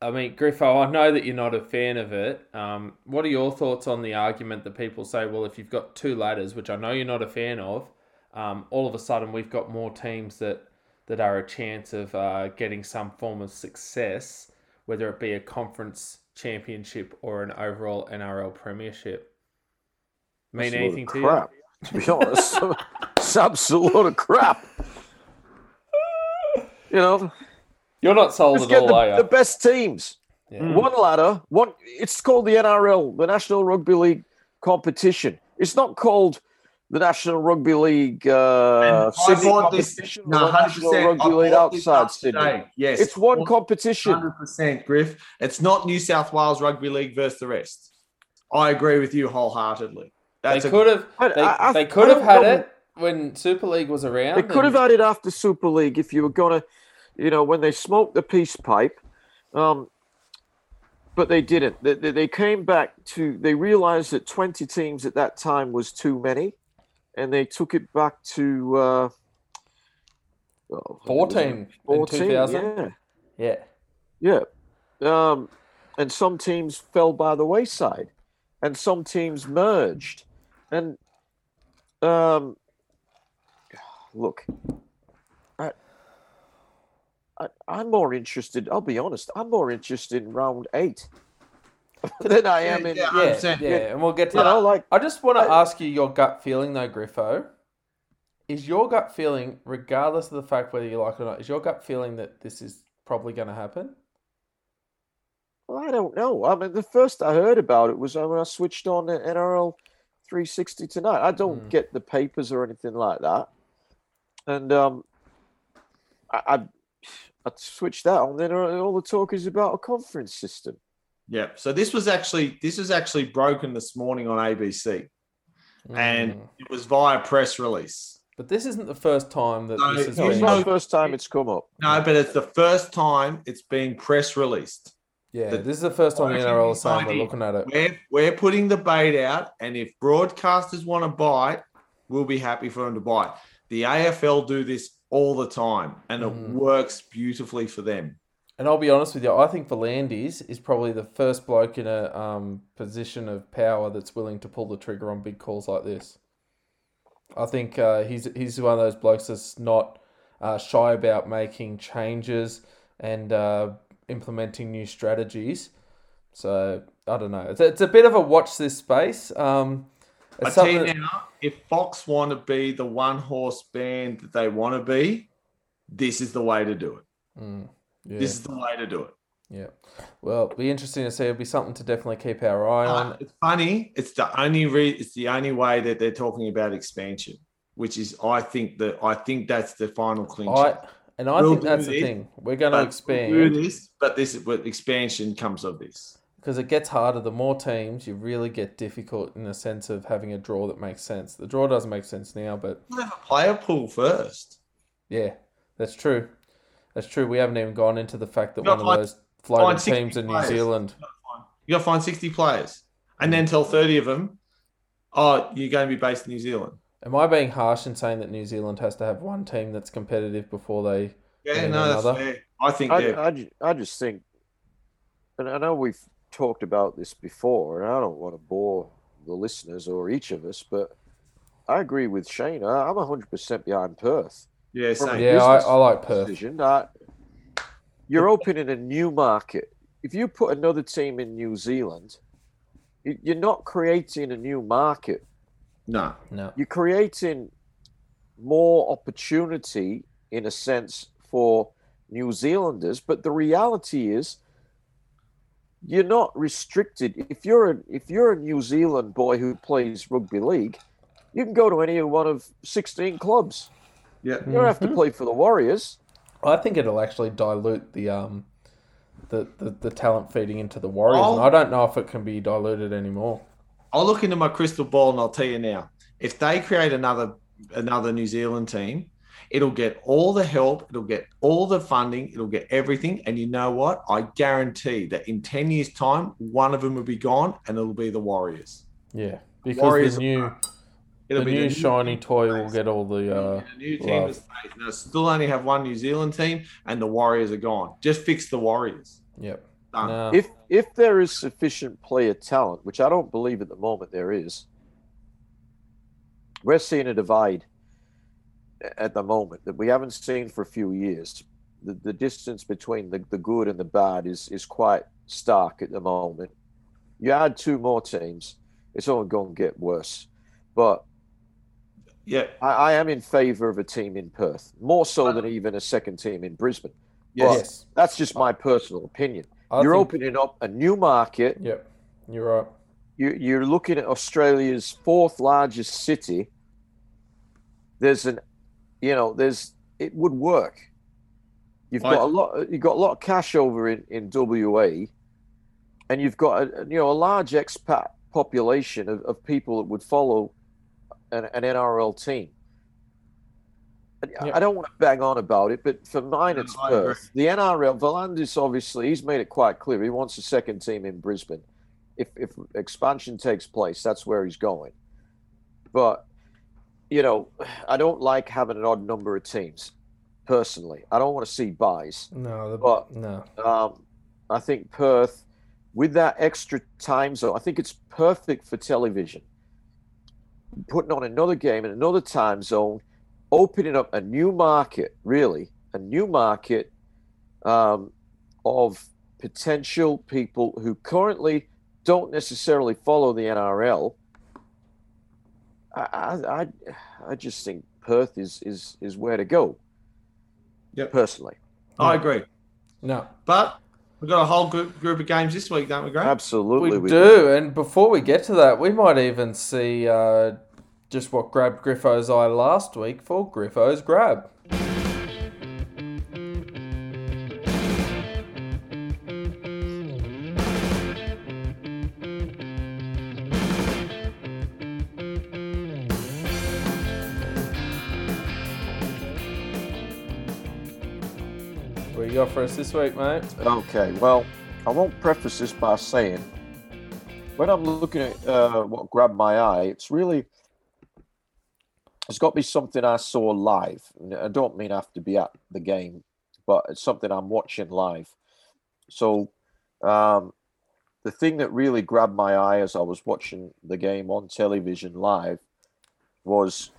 I mean, Griffo, I know that you're not a fan of it. Um, what are your thoughts on the argument that people say, well, if you've got two ladders, which I know you're not a fan of, um, all of a sudden we've got more teams that, that are a chance of uh, getting some form of success, whether it be a conference championship or an overall NRL premiership? Mean That's a load of anything to you? crap, to be honest. it's absolute load of crap. You know, you? You're not sold just at get all, the, are you? the best teams. Yeah. One ladder, one. It's called the NRL, the National Rugby League competition. It's not called the National Rugby League uh, And I Sydney bought this- competition or No, the hundred National percent. Rugby League outside Sydney. Yes, It's one competition. Hundred percent, Griff. It's not New South Wales Rugby League versus the rest. I agree with you wholeheartedly. They That's a- could have. They, I- they could have had it when Super League was around. They could have and- had it after Super League if you were gonna, you know, when they smoked the peace pipe. Um, but they didn't. They, they, they came back to. They realized that twenty teams at that time was too many, and they took it back to uh, oh, what was it? 14 in 14, 2000. yeah, Yeah. yeah. Um, and some teams fell by the wayside, and some teams merged, and um, look, I, I, I'm more interested. I'll be honest. I'm more interested in round eight than I am in. Yeah, Yeah, 100%. yeah, and we'll get to You that. know, like I just want to I- ask you your gut feeling, though, Griffo. Is your gut feeling, regardless of the fact whether you like it or not, is your gut feeling that this is probably going to happen? well, I don't know. I mean, the first I heard about it was when I switched on the NRL 360 tonight. I don't Hmm. get the papers or anything like that, and um, I, I I switched that on. Then all the talk is about a conference system. yeah. So this was actually this was actually broken this morning on ABC, and Mm. it was via press release. But this isn't the first time that No, this is. No, You it's been. not the first time it's come up. No, but it's the first time it's being press released. Yeah, the- this is the first time the Working NRL is saying we're looking at it. We're we're putting the bait out, and if broadcasters want to buy we'll be happy for them to buy it. The AFL do this all the time, and it Mhm. works beautifully for them. And I'll be honest with you, I think V'landys is probably the first bloke in a um, position of power that's willing to pull the trigger on big calls like this. I think uh, he's he's one of those blokes that's not uh, shy about making changes and uh, implementing new strategies. So I don't know. It's, it's a bit of a watch this space. Um, I tell you now, if Fox want to be the one horse band that they want to be, this is the way to do it. Mm, yeah, This is the way to do it. yeah. Well, it'll be interesting to see. It'll be something to definitely keep our eye on. Uh, it's funny. It's the only re- It's the only way that they're talking about expansion, which is I think that I think that's the final clinch. I and I We'll think that's the thing. We're going to expand. we'll do this, but this is expansion comes of this. Because it gets harder. The more teams, you really get difficult in the sense of having a draw that makes sense. The draw doesn't make sense now, but We'll have a player pool first. yeah, that's true. That's true. We haven't even gone into the fact that You gotta one of those floated find 60 teams in New. Zealand. You got to find sixty players, and then tell thirty of them, "Oh, you're going to be based in New Zealand." Am I being harsh in saying that New Zealand has to have one team that's competitive before they? Yeah, Yeah, no, that's fair. I think they're I, I, I just think, and I know we've talked about this before, and I don't want to bore the listeners or each of us, but I agree with Shane. I, I'm 100% behind Perth. yeah, same. Yeah, I, I like Perth. Decision that you're opening a new market. If you put another team in New Zealand, you're not creating a new market. No, No, You're creating more opportunity in a sense for New Zealanders, but the reality is you're not restricted. If you're a if you're a New Zealand boy who plays rugby league, you can go to any one of 16 clubs. yeah, You don't have to play for the Warriors. I think it'll actually dilute the um, the the, the talent feeding into the Warriors, Oh. and I don't know if it can be diluted anymore. I'll look into my crystal ball and I'll tell you now. If they create another another New Zealand team, it'll get all the help, it'll get all the funding, it'll get everything. And you know what? I guarantee that in ten years' time, one of them will be gone, and it'll be the Warriors. Yeah, because Warriors the new It'll the be new the shiny team toy will get all the. Uh, the new team love. that stays. Now, still only have one New Zealand team, and the Warriors are gone. Just fix the Warriors. yep. Done. No. If if there is sufficient player talent, which I don't believe at the moment there is, we're seeing a divide a- at the moment that we haven't seen for a few years. The, the distance between the, the good and the bad is is quite stark at the moment. You add two more teams, it's only going to get worse. But yeah. I, I am in favour of a team in Perth, more so than uh-huh. even a second team in Brisbane. Yes. yes. That's just uh, my personal opinion. I You're think- opening up a new market. Yep. You're right. you, you're looking at Australia's fourth largest city. There's an, you know, there's it would work. You've got a lot. You've got a lot of cash over in in WA, and you've got a you know a large expat population of, of people that would follow an, an NRL team. Yep. I don't want to bang on about it, but for mine, it's I agree. Perth. The NRL, V'landys obviously, he's made it quite clear he wants a second team in Brisbane. If if expansion takes place, that's where he's going. But you know, I don't like having an odd number of teams. Personally, I don't want to see buys. No. The, But- no. Um, I think Perth, with that extra time zone, I think it's perfect for television. Putting on another game in another time zone, opening up a new market, really, a new market um, of potential people who currently don't necessarily follow the NRL. I, I, I, I just think Perth is, is, is where to go. Yeah, Personally. I agree. No. But we've got a whole group, group of games this week, don't we, Grant? Absolutely. We do, and before we get to that, we might even see uh, just what grabbed Griffo's eye last week for Griffo's grab. For us this week, mate? Okay, well, I won't preface this by saying when I'm looking at uh, what grabbed my eye, it's really it's got to be something I saw live. I don't mean I have to be at the game, but it's something I'm watching live. So, um, the thing that really grabbed my eye as I was watching the game on television live was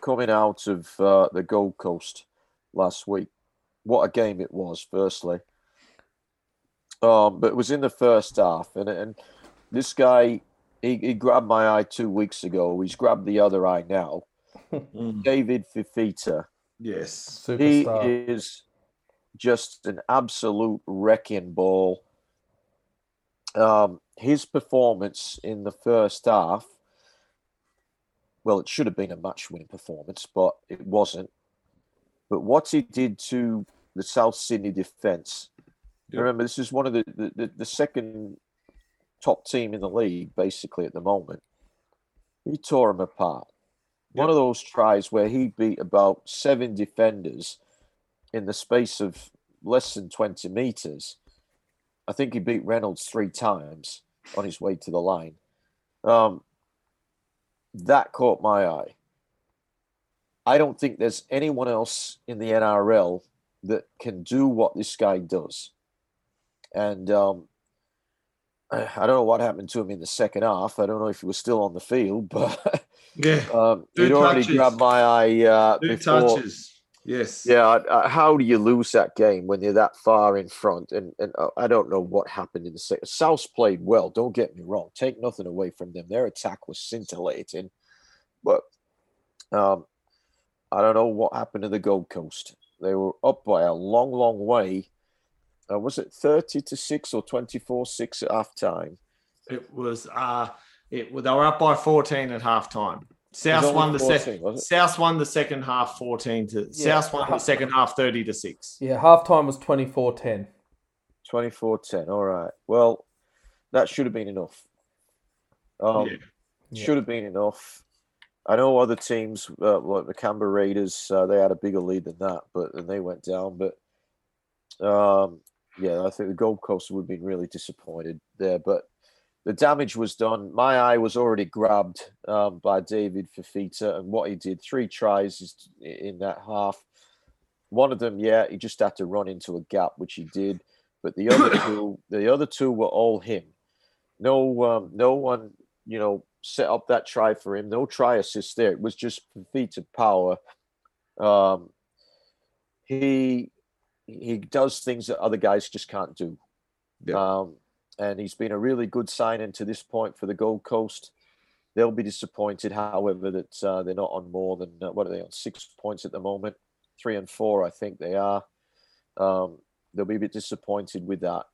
coming out of uh, the Gold Coast last week. What a game it was, firstly. Um, but it was in the first half, and and this guy he, he grabbed my eye two weeks ago. He's grabbed the other eye now. David Fifita. Yes. He is just an absolute wrecking ball. Um, his performance in the first half, well, it should have been a match winning performance, but it wasn't. But what he did to the South Sydney defense, Yep. remember, this is one of the, the, the, the second top team in the league, basically, at the moment. He tore them apart. One of those tries where he beat about seven defenders in the space of less than 20 meters. I think he beat Reynolds three times on his way to the line. Um, that caught my eye. I don't think there's anyone else in the NRL that can do what this guy does. And um, I don't know what happened to him in the second half. I don't know if he was still on the field, but Yeah. um, he'd already touches. grabbed my eye uh, Two before. touches. Yes. Yeah, I- I- how do you lose that game when you're that far in front? And and uh, I don't know what happened in the second. South played well. Don't get me wrong. Take nothing away from them. Their attack was scintillating, but um, I don't know what happened to the Gold Coast. They were up by a long, long way. Uh, was it thirty to six or twenty-four six at half time? It was uh it they were up by 14 at halftime. South won the 14, second? South won the second half 14 to Yeah. South won the second half 30 to 6. Yeah, halftime was 24 10. 24-10. All right. Well, that should have been enough. Um, Yeah. Yeah. Should have been enough. I know other teams, uh, like the Canberra Raiders, uh, they had a bigger lead than that, but and they went down. But um, yeah, I think the Gold Coast would have been really disappointed there. But the damage was done. My eye was already grabbed um, by David Fifita and what he did. Three tries in that half. One of them, yeah, he just had to run into a gap, which he did. But the other two, the other two were all him. No, um, no one, you know, set up that try for him. No try assist there. It was just Fifita power. Um, he he does things that other guys just can't do. Yeah. Um, and he's been a really good signing to this point for the Gold Coast. They'll be disappointed, however, that uh, they're not on more than uh, what are they on six points at the moment, three and four, I think they are. Um, they'll be a bit disappointed with that,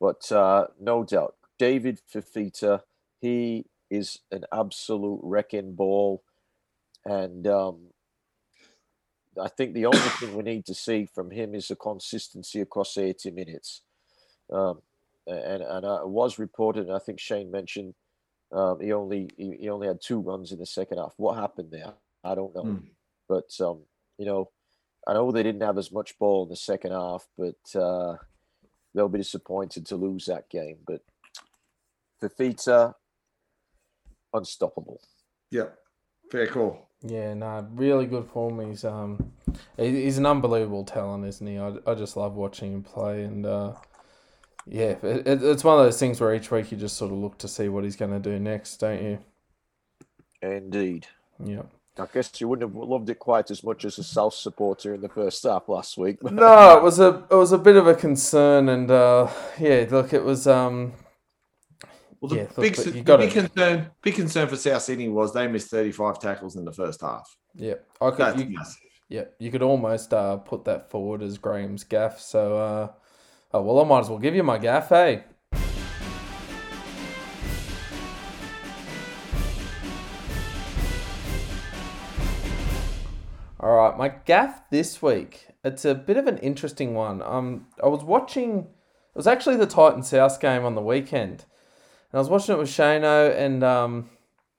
but uh, no doubt, David Fifita, he is an absolute wrecking ball, and um, I think the only thing we need to see from him is a consistency across 80 minutes. Um, and and it was reported, and I think Shane mentioned um, he only he, he, only had two runs in the second half. What happened there? I don't know. Mm. But um, you know, I know they didn't have as much ball in the second half, but uh, they'll be disappointed to lose that game. But Fifita, unstoppable. Yeah, fair call. Yeah, no, really good form. He's um, he's an unbelievable talent, isn't he? I, I just love watching him play, and uh, yeah, it, it's one of those things where each week you just sort of look to see what he's going to do next, don't you? Indeed. Yeah. I guess you wouldn't have loved it quite as much as a South supporter in the first half last week. no, it was a it was a bit of a concern, and uh, yeah, look, it was. Um, well, the yeah, big, look, the big concern, big concern for South Sydney was they missed thirty five tackles in the first half. Yeah, I could. That's you, massive. Yeah, you could almost uh, put that forward as Graham's gaff. So uh, Oh, well, I might as well give you my gaff, hey? All right, my gaff this week. It's a bit of an interesting one. Um, I was watching. It was actually the Titan South game on the weekend, and I was watching it with Shano, and um,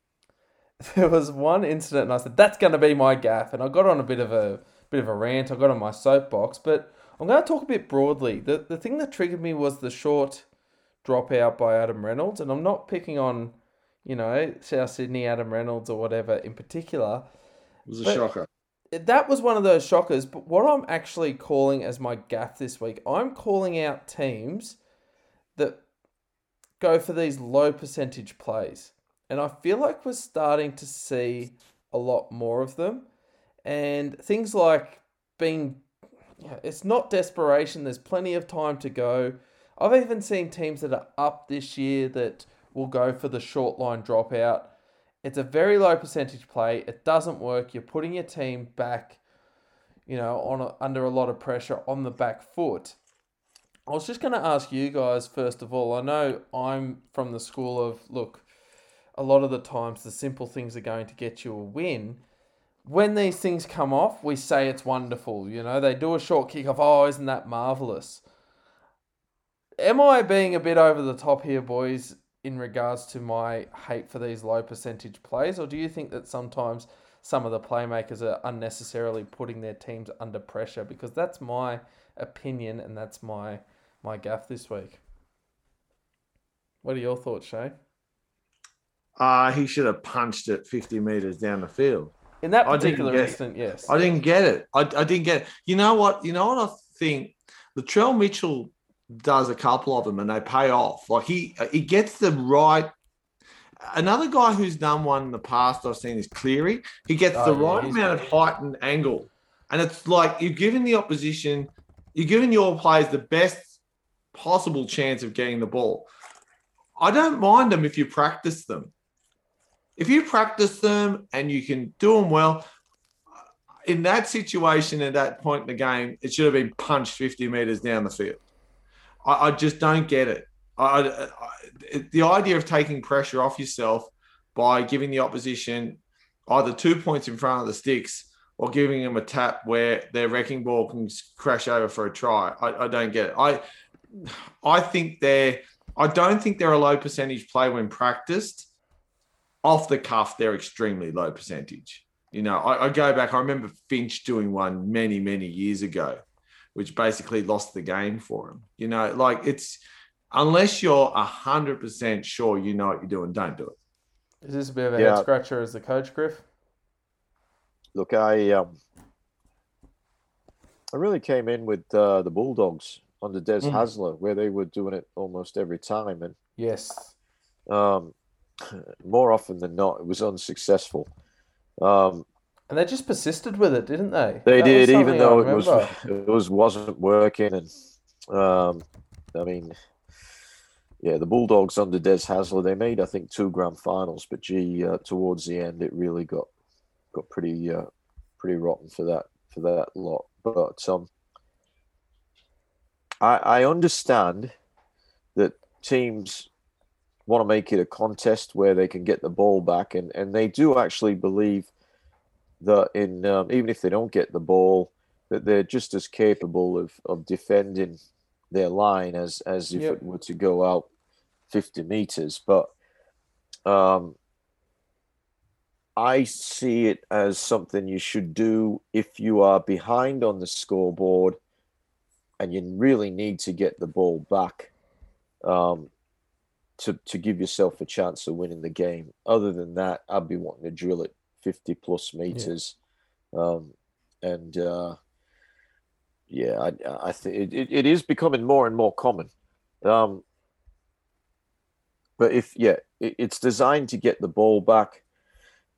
there was one incident, and I said that's going to be my gaff, and I got on a bit of a bit of a rant. I got on my soapbox, but I'm going to talk a bit broadly. The, the thing that triggered me was the short dropout by Adam Reynolds, and I'm not picking on, you know, South Sydney Adam Reynolds or whatever in particular. It was a shocker. That was one of those shockers, but what I'm actually calling as my gaff this week, I'm calling out teams that go for these low percentage plays. And I feel like we're starting to see a lot more of them. And things like being yeah, it's not desperation. There's plenty of time to go. I've even seen teams that are up this year that will go for the short line dropout. It's a very low percentage play. It doesn't work. You're putting your team back, you know, on a, under a lot of pressure on the back foot. I was just going to ask you guys first of all. I know I'm from the school of look. A lot of the times, the simple things are going to get you a win when these things come off, we say it's wonderful. You know, they do a short kick off. Oh, isn't that marvelous? Am I being a bit over the top here, boys, in regards to my hate for these low percentage plays? Or do you think that sometimes some of the playmakers are unnecessarily putting their teams under pressure? Because that's my opinion and that's my my gaff this week. What are your thoughts, Shay? Uh, he should have punched it 50 metres down the field. In that particular instant, yes. I didn't get it. I, I didn't get it. You know what? You know what I think? Latrell Mitchell does a couple of them and they pay off. Like he he gets the right. Another guy who's done one in the past I've seen is Cleary. He gets oh, the yeah, right amount of height and angle, and it's like you're given the opposition, you're giving your players the best possible chance of getting the ball. I don't mind them if you practice them. If you practice them and you can do them well, in that situation at that point in the game, it should have been punched 50 meters down the field. I, I just don't get it. I, I, the idea of taking pressure off yourself by giving the opposition either two points in front of the sticks or giving them a tap where their wrecking ball can crash over for a try. I, I don't get it. I I think they're I don't think they're a low percentage play when practiced off the cuff, they're extremely low percentage. You know, I, I, go back, I remember Finch doing one many, many years ago, which basically lost the game for him. You know, like it's unless you're hundred percent sure you know what you're doing, don't do it. Is this a bit of a Yeah. head scratcher as the coach, Griff? Look, I um, I really came in with uh, the Bulldogs under Des Mm. Hasler, where they were doing it almost every time, and Yes. um, more often than not, it was unsuccessful. Um, And they just persisted with it, didn't they? they That did, even though it was it was wasn't working, and um, I mean, yeah, the Bulldogs under Des Hasler, they made I think two grand finals, but gee, uh, towards the end, it really got got pretty uh, pretty rotten for that for that lot. But um, I I understand that teams want to make it a contest where they can get the ball back, and and they do actually believe that in um, even if they don't get the ball, that they're just as capable of of defending their line as as if Yep. it were to go out 50 meters. But um, I see it as something you should do if you are behind on the scoreboard and you really need to get the ball back um, to, to give yourself a chance of winning the game. Other than that, I'd be wanting to drill it 50 plus meters. Um, and uh, yeah, I, I think it, it, it is becoming more and more common. Um, but if, yeah, it, it's designed to get the ball back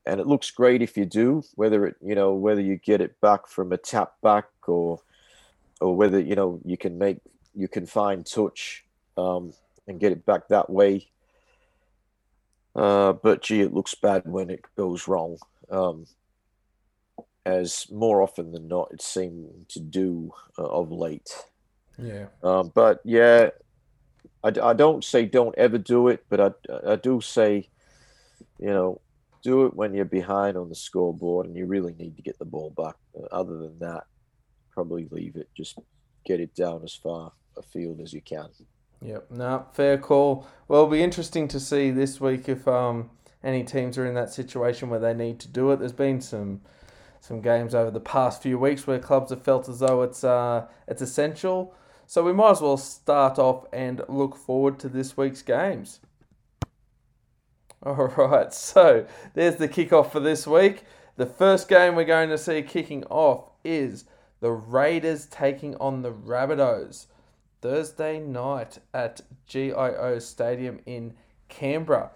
and it looks great if you do whether it you know whether you get it back from a tap back or or whether you know you can make you can find touch um, and get it back that way uh, but gee it looks bad when it goes wrong um, as more often than not it seemed to do uh, of late Yeah. um, but yeah I, I don't say don't ever do it but I, I do say you know do it when you're behind on the scoreboard and you really need to get the ball back. Other than that, probably leave it. Just get it down as far afield as you can. Yep. No, fair call. Well, it'll be interesting to see this week if um any teams are in that situation where they need to do it. There's been some some games over the past few weeks where clubs have felt as though it's uh it's essential. So we might as well start off and look forward to this week's games. All right, so there's the kickoff for this week. The first game we're going to see kicking off is the Raiders taking on the Rabbitohs. Thursday night at GIO Stadium in Canberra.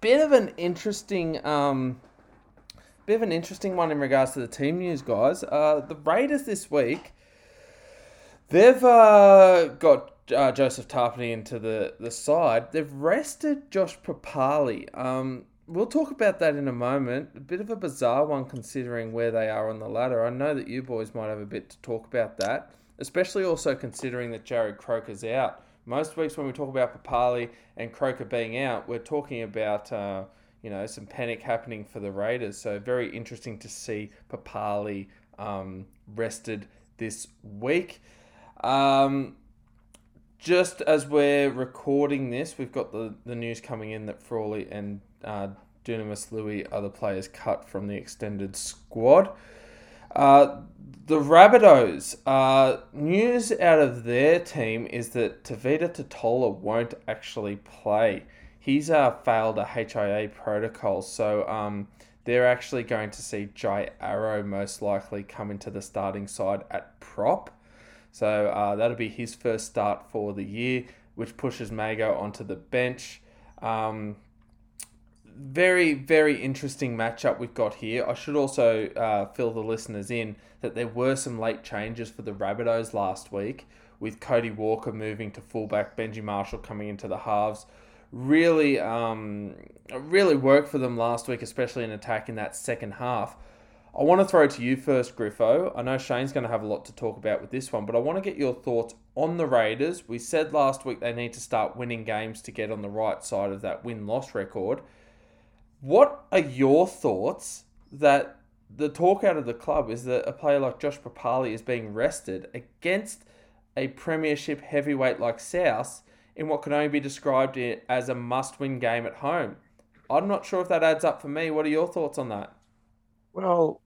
Bit of an interesting, um, bit of an interesting one in regards to the team news, guys. Uh, the Raiders this week, they've uh, got uh, Joseph Tapine into the, the side. They've rested Josh Papalii. Um, we'll talk about that in a moment. A bit of a bizarre one considering where they are on the ladder. I know that you boys might have a bit to talk about that, especially also considering that Jarrod Croker's out. Most weeks when we talk about Papalii and Croker being out, we're talking about uh, you know some panic happening for the Raiders. So very interesting to see Papalii um, rested this week. Um, just as we're recording this, we've got the, the news coming in that Frawley and uh, Dunamis Lui are the players cut from the extended squad. Uh, the Rabbitohs, uh, news out of their team is that Tevita Tatola won't actually play. He's uh, failed a HIA protocol, so um, they're actually going to see Jai Arrow most likely come into the starting side at prop. So uh, that'll be his first start for the year, which pushes Mago onto the bench. Um, very, very interesting matchup we've got here. I should also uh, fill the listeners in that there were some late changes for the Rabbitohs last week, with Cody Walker moving to fullback, Benji Marshall coming into the halves. Really, um, really worked for them last week, especially in attack in that second half. I want to throw to you first, Griffo. I know Shane's going to have a lot to talk about with this one, but I want to get your thoughts on the Raiders. We said last week they need to start winning games to get on the right side of that win loss record. What are your thoughts that the talk out of the club is that a player like Josh Papalii is being rested against a premiership heavyweight like South in what can only be described as a must win game at home? I'm not sure if that adds up for me. What are your thoughts on that? Well,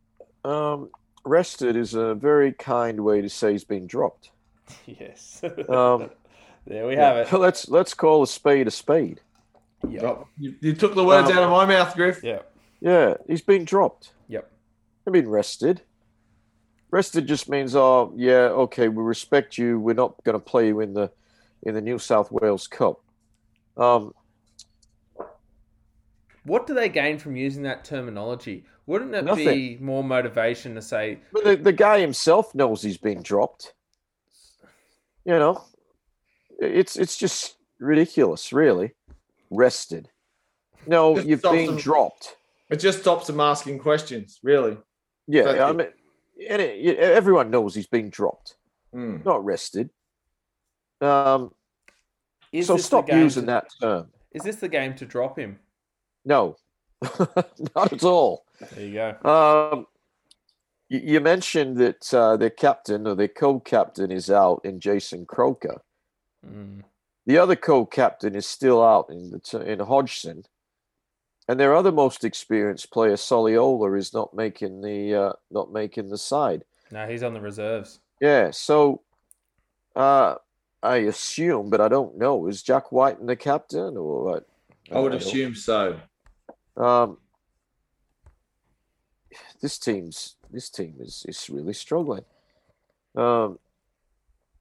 um, rested is a very kind way to say he's been dropped. Yes. Um, There we have it. Let's let's call a spade a spade. Yep. Oh, you, you took the words Um, out of my mouth, Griff. Yep. Yeah, he's been dropped. Yep. He's been rested. Rested just means, oh yeah, okay, we respect you. We're not going to play you in the in the New South Wales Cup. Um, What do they gain from using that terminology? Wouldn't it be more motivation to say, but the, the guy himself knows he's been dropped. You know, it's it's just ridiculous, really. Rested. No, Just you've been them. dropped. It just stops them asking questions, really. Yeah, But I mean, and it, everyone knows he's been dropped, Hmm. not rested. Um, is so stop using to- that term. Is this the game to drop him? No, not at all. There you go. Um, you, you mentioned that uh, their captain or their co-captain is out in Jason Croker. Mm. The other co-captain is still out in the t- in Hodgson, and their other most experienced player, Soliola, is not making the uh, not making the side. No, he's on the reserves. Yeah, so uh, I assume, but I don't know. Is Jack Wighton the captain or what? I would don't know. assume so. Um, this team's this team is is really struggling. Um,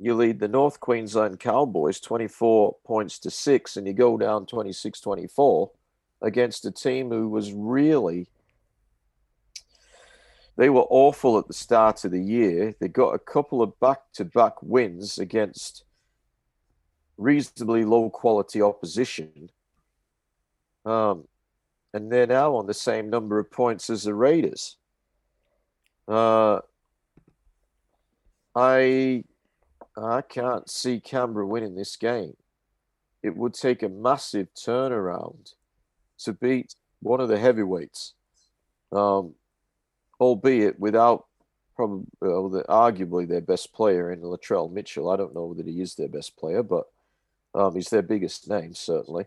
you lead the North Queensland Cowboys 24 points to 6 and you go down 26-24 against a team who was really they were awful at the start of the year. They got a couple of back-to-back wins against reasonably low quality opposition. Um, and they're now on the same number of points as the Raiders. Uh, I I can't see Canberra winning this game. It would take a massive turnaround to beat one of the heavyweights, um, albeit without probably the, arguably their best player in Latrell Mitchell. I don't know that he is their best player, but um, he's their biggest name certainly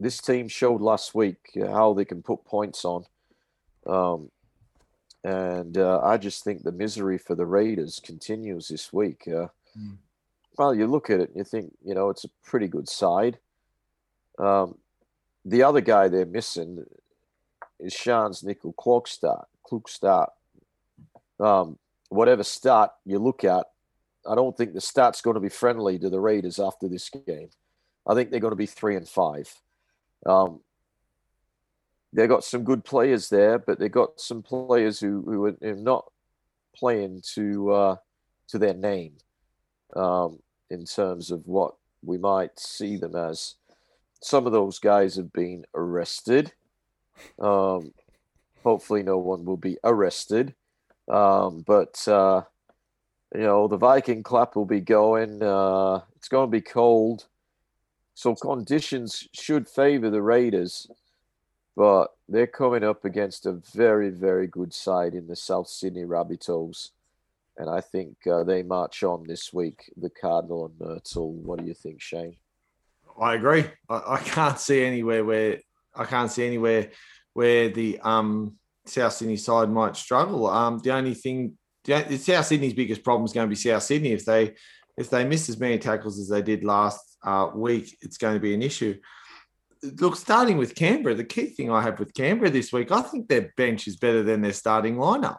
this team showed last week uh, how they can put points on. Um, and uh, I just think the misery for the Raiders continues this week. Uh, Mm. Well, you look at it and you think, you know, it's a pretty good side. Um, the other guy they're missing is Shans Nickel Klugstart. Klokstad. Um, whatever start you look at, I don't think the start's going to be friendly to the Raiders after this game. I think they're going to be three and five. Um, they got some good players there, but they got some players who who are not playing to uh, to their name um, in terms of what we might see them as. Some of those guys have been arrested. Um, hopefully, no one will be arrested. Um, but uh, you know, the Viking clap will be going. Uh, it's going to be cold. So conditions should favor the Raiders, but they're coming up against a very, very good side in the South Sydney Rabbitohs. And I think uh, they march on this week, the Cardinal and Myrtle. What do you think, Shane? I agree. I, I can't see anywhere where I can't see anywhere where the um, South Sydney side might struggle. Um, the only thing, the, South Sydney's biggest problem is going to be South Sydney. If they if they miss as many tackles as they did last uh, week, it's going to be an issue. Look, starting with Canberra, the key thing I have with Canberra this week, I think their bench is better than their starting lineup.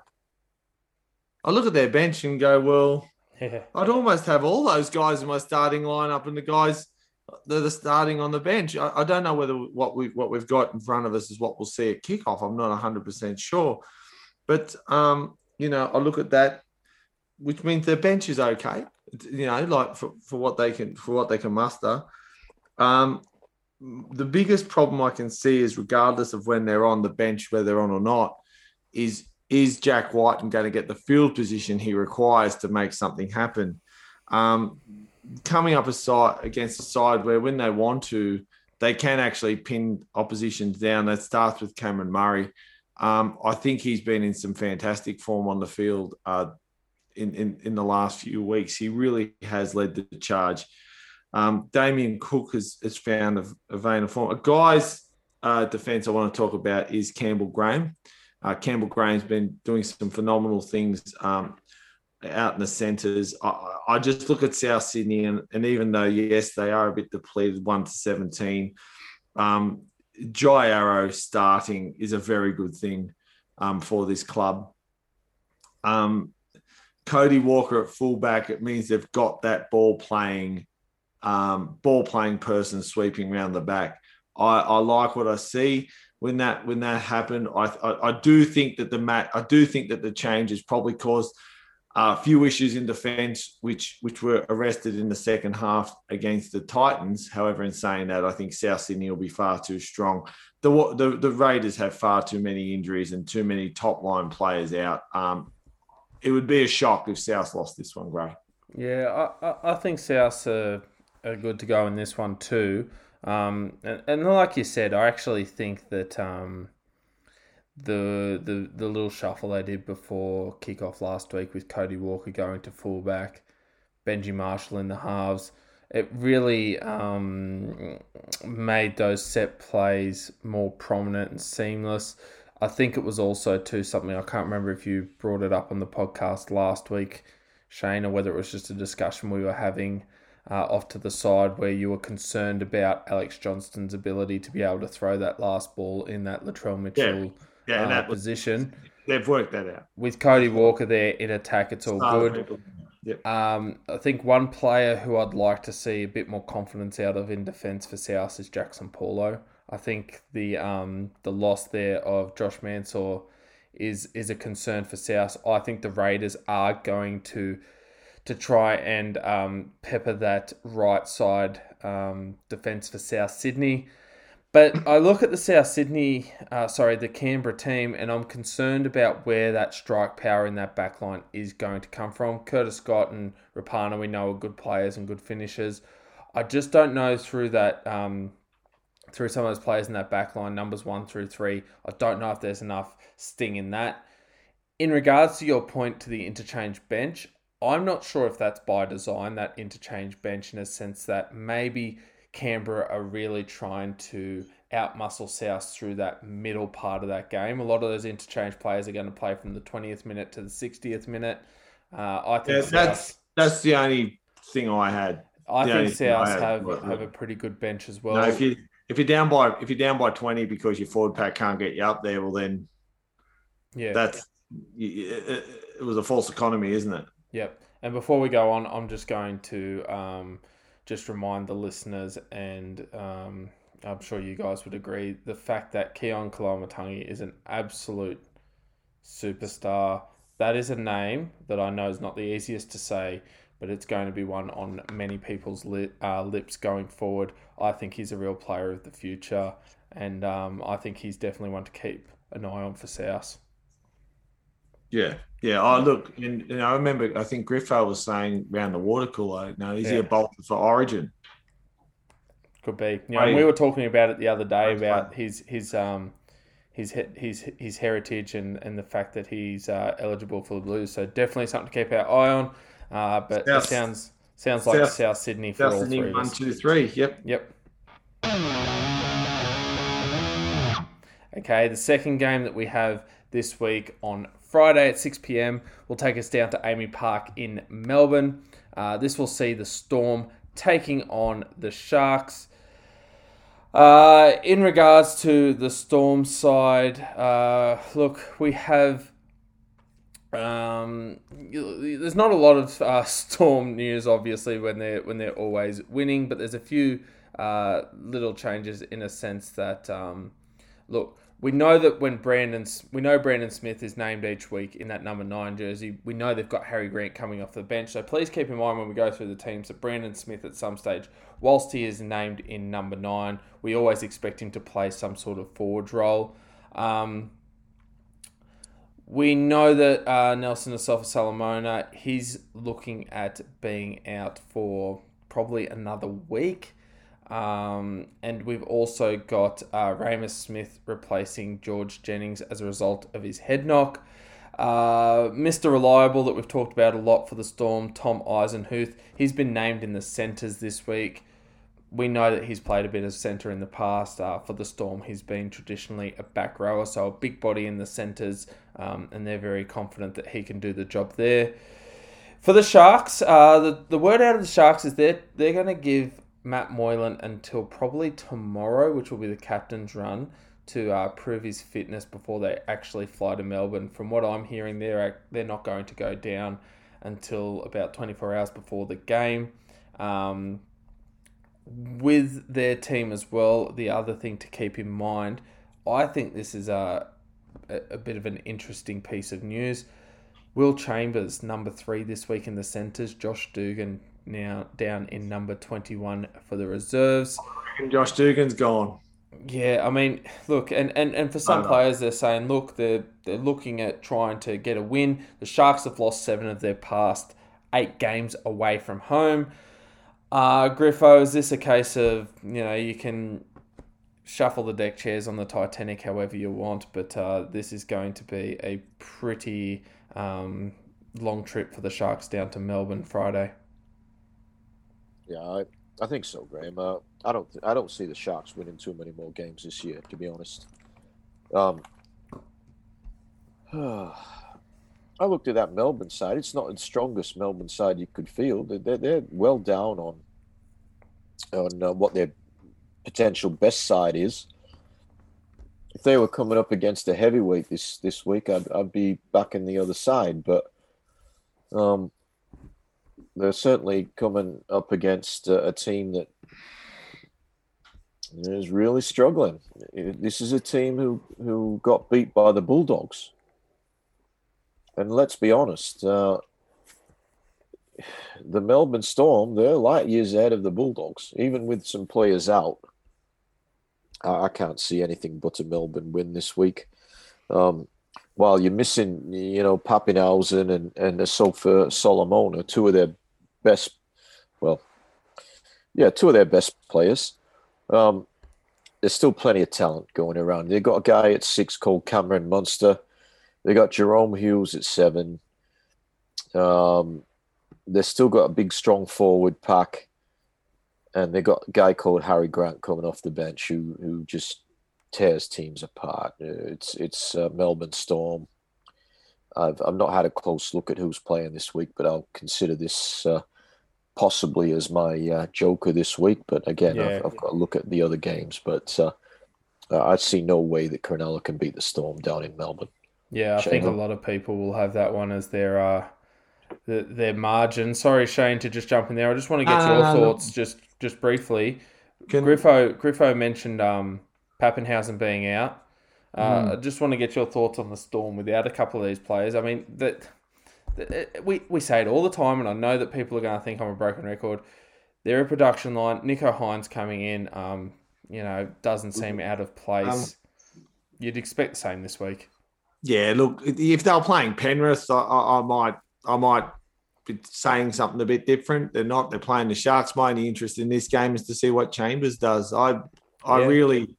I look at their bench and go, well, Yeah. I'd almost have all those guys in my starting lineup, and the guys that are starting on the bench. I, I don't know whether what we what we've got in front of us is what we'll see at kickoff. I'm not 100 percent sure, but um, you know, I look at that, which means their bench is okay. You know, like for, for what they can for what they can muster. Um, the biggest problem I can see is, regardless of when they're on the bench, whether they're on or not, is is Jack Wighton going to get the field position he requires to make something happen? Um, coming up a side against a side where when they want to, they can actually pin oppositions down. That starts with Cameron Murray. Um, I think he's been in some fantastic form on the field uh, in, in in the last few weeks. He really has led the charge. Um, Damien Cook has, has found a, a vein of form. A guy's uh, defense I want to talk about is Campbell Graham. Uh, Campbell Graham's been doing some phenomenal things um, out in the centres. I, I just look at South Sydney, and, and even though yes, they are a bit depleted, one to seventeen, um, Jai Arrow starting is a very good thing um, for this club. Um, Cody Walker at fullback, it means they've got that ball playing, um, ball playing person sweeping around the back. I, I like what I see when that when that happened. I, I, I do think that the mat I do think that the change has probably caused a few issues in defence, which which were arrested in the second half against the Titans. However, in saying that, I think South Sydney will be far too strong. The the, the Raiders have far too many injuries and too many top line players out. Um, it would be a shock if South lost this one, Gray. Yeah, I, I think South are, are good to go in this one too. Um, and, and like you said, I actually think that um, the the the little shuffle they did before kickoff last week with Cody Walker going to fullback, Benji Marshall in the halves, it really um, made those set plays more prominent and seamless. I think it was also too something I can't remember if you brought it up on the podcast last week, Shane, or whether it was just a discussion we were having uh, off to the side where you were concerned about Alex Johnston's ability to be able to throw that last ball in that Latrell Mitchell. Yeah yeah, uh, that position. They've worked that out. With Cody Walker there in attack, it's all good. Yep. Um, I think one player who I'd like to see a bit more confidence out of in defence for South is Jaxson Paulo. I think the um, the loss there of Josh Mansour is is a concern for South. I think the Raiders are going to to try and um, pepper that right side um, defence for South Sydney. But I look at the South Sydney, uh, sorry, the Canberra team, and I'm concerned about where that strike power in that backline is going to come from. Curtis Scott and Rapana, we know are good players and good finishers. I just don't know through that, um, through some of those players in that backline, numbers one through three. I don't know if there's enough sting in that. In regards to your point to the interchange bench, I'm not sure if that's by design, that interchange bench, in a sense that maybe Canberra are really trying to outmuscle South through that middle part of that game. A lot of those interchange players are going to play from the 20th minute to the 60th minute. Uh, I think yeah, South, that's that's the only thing I had. I the think thing I South have have a pretty good bench as well. no, if you if you're down by if you're down by 20 because your forward pack can't get you up there, well then yeah, that's it, it was a false economy, isn't it? Yep. And before we go on, I'm just going to um, just remind the listeners, and um, I'm sure you guys would agree, the fact that Keaon Koloamatangi is an absolute superstar. That is a name that I know is not the easiest to say, but it's going to be one on many people's li- uh, lips going forward. I think he's a real player of the future, and um, I think he's definitely one to keep an eye on for South. Yeah, yeah. Oh, look, and, and I remember. I think Griffo was saying around the water cooler. No, is he a bolt for Origin? Could be. You know, Right. we were talking about it the other day about right. his his um his his his heritage and, and the fact that he's uh, eligible for the Blues. So definitely something to keep our eye on. Uh, but South- it sounds sounds like South- South, Sydney for South all Sydney, three one, two, three. Yep. Yep. Okay, the second game that we have this week on Friday at 6 p.m. will take us down to AAMI Park in Melbourne. Uh, this will see the Storm taking on the Sharks. Uh, in regards to the Storm side, uh, look, we have. Um, there's not a lot of uh, Storm news, obviously, when they're when they're always winning, but there's a few uh, little changes in a sense that um, look, we know that when Brandon, we know Brandon Smith is named each week in that number nine jersey. We know they've got Harry Grant coming off the bench. So please keep in mind when we go through the teams that Brandon Smith at some stage, whilst he is named in number nine, we always expect him to play some sort of forward role. Um, we know that uh, Nelson Asofa Solomona, he's looking at being out for probably another week. Um, and we've also got uh, Reimis Smith replacing George Jennings as a result of his head knock. Uh, Mr. Reliable, that we've talked about a lot for the Storm, Tom Eisenhuth, he's been named in the centres this week. We know that he's played a bit of centre in the past. Uh, for the Storm, he's been traditionally a back rower, so a big body in the centres, um, and they're very confident that he can do the job there. For the Sharks, uh, the, the word out of the Sharks is they're, they're going to give Matt Moylan until probably tomorrow, which will be the captain's run, to uh, prove his fitness before they actually fly to Melbourne. From what I'm hearing, they're, they're not going to go down until about 24 hours before the game. Um, with their team as well, the other thing to keep in mind, I think this is a, a, bit of an interesting piece of news. Will Chambers, number three this week in the centres. Josh Dugan now down in number 21 for the reserves. And Josh Dugan's gone. Yeah, I mean, look, and, and, and for some players, they're saying, look, they're, they're looking at trying to get a win. The Sharks have lost seven of their past eight games away from home. Uh, Griffo, is this a case of, you know, you can shuffle the deck chairs on the Titanic however you want, but uh, this is going to be a pretty um, long trip for the Sharks down to Melbourne Friday. Yeah, I, I think so, Graham. Uh, I don't I don't see the Sharks winning too many more games this year, to be honest. Um, I looked at that Melbourne side. It's not the strongest Melbourne side you could feel. They're, they're well down on on uh, what their potential best side is. If they were coming up against a heavyweight this this week, I'd I'd be back in the other side. But um, they're certainly coming up against a, a team that is really struggling. This is a team who who got beat by the Bulldogs, and let's be honest, uh, the Melbourne Storm they're light years ahead of the Bulldogs, even with some players out. I, I can't see anything but a Melbourne win this week. Um, while you're missing, you know, Papenhuyzen and and Asofa Solomona, two of their best, well, yeah, two of their best players. Um, there's still plenty of talent going around. They've got a guy at six called Cameron Munster. They got Jahrome Hughes at seven. Um, they've still got a big, strong forward pack, and they got a guy called Harry Grant coming off the bench who who just tears teams apart. It's it's uh, Melbourne Storm. I've I've not had a close look at who's playing this week, but I'll consider this uh, possibly as my uh, joker this week. But again, yeah. I've, I've, got to look at the other games. But uh, I see no way that Cronulla can beat the Storm down in Melbourne. Yeah, I Shane, think a lot of people will have that one as their uh, the, their margin. Sorry, Shane, to just jump in there. I just want to get your uh, thoughts just just briefly. Can... Griffo Griffo mentioned um, Papenhuyzen being out. Uh, mm. I just want to get your thoughts on the Storm without a couple of these players. I mean that we, we say it all the time, and I know that people are going to think I'm a broken record. They're a production line. Nicho Hynes coming in, um, you know, doesn't seem out of place. Um, You'd expect the same this week. Yeah, look, if they were playing Penrith, I, I, I might, I might be saying something a bit different. They're not. They're playing the Sharks. My only interest in this game is to see what Chambers does. I, I yeah. really,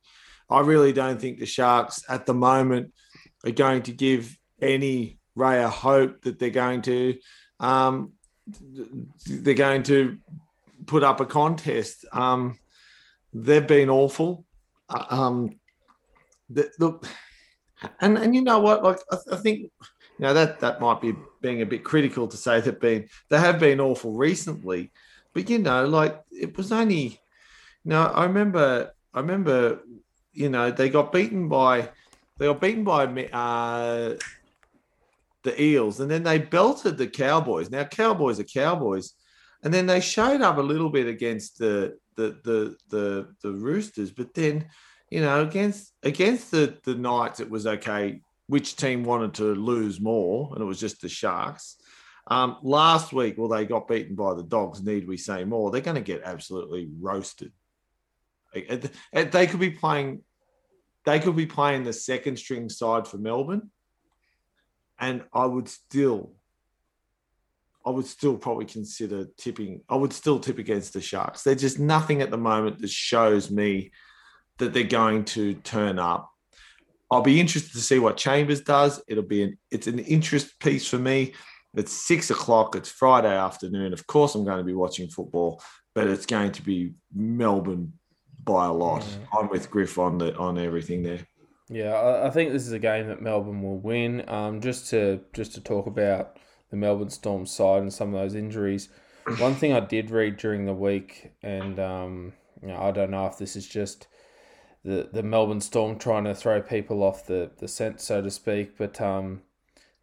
I really don't think the Sharks at the moment are going to give any Raya hope that they're going to um, they're going to put up a contest. Um, they've been awful. Uh, um, the, look, and and you know what? Like I, I, think you know that that might be being a bit critical to say that been they have been awful recently, but you know, like it was only. You know, I remember. I remember. You know, they got beaten by. They got beaten by uh, the Eels, and then they belted the Cowboys. Now Cowboys are Cowboys, and then they showed up a little bit against the the the the, the Roosters, but then you know against against the the Knights it was okay. Which team wanted to lose more, and it was just the Sharks. Um, last week, well, they got beaten by the Dogs. Need we say more? They're going to get absolutely roasted. They could be playing. They could be playing the second string side for Melbourne and I would still, I would still probably consider tipping. I would still tip against the Sharks. There's just nothing at the moment that shows me that they're going to turn up. I'll be interested to see what Chambers does. It'll be an it's an interest piece for me. It's six o'clock. It's Friday afternoon. Of course, I'm going to be watching football, but it's going to be Melbourne by a lot. I'm with Griff on the on everything there. Yeah, I, I think this is a game that Melbourne will win. Um, just to just to talk about the Melbourne Storm side and some of those injuries. One thing I did read during the week, and um, you know, I don't know if this is just the, the Melbourne Storm trying to throw people off the, the scent, so to speak, but um,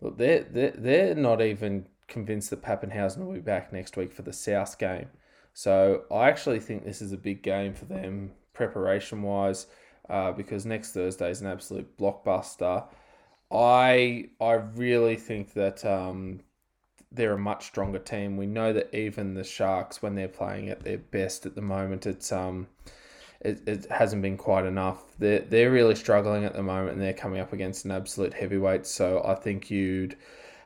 look, they're, they're, they're not even convinced that Papenhuyzen will be back next week for the South game. So I actually think this is a big game for them preparation wise uh, because next Thursday is an absolute blockbuster. I I really think that um, they're a much stronger team. We know that even the Sharks, when they're playing at their best at the moment, it's um, it, it hasn't been quite enough. They're they're really struggling at the moment, and they're coming up against an absolute heavyweight. So I think you'd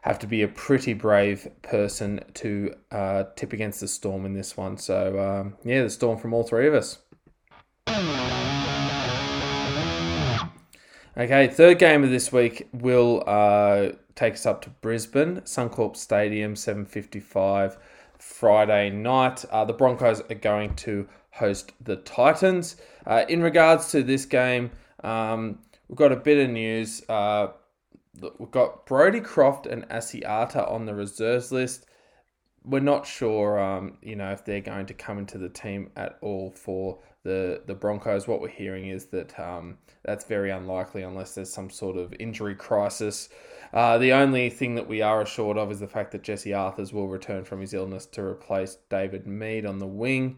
have to be a pretty brave person to uh, tip against the Storm in this one. So um, yeah, the Storm from all three of us. Okay, third game of this week will uh, take us up to Brisbane, Suncorp Stadium, 7.55 Friday night. Uh, the Broncos are going to host the Titans. Uh, in regards to this game, um, we've got a bit of news. Uh, we've got Brodie Croft and Asiata on the reserves list. We're not sure, um, you know, if they're going to come into the team at all for the the Broncos. What we're hearing is that um, that's very unlikely unless there's some sort of injury crisis. Uh, the only thing that we are assured of is the fact that Jesse Arthars will return from his illness to replace David Mead on the wing.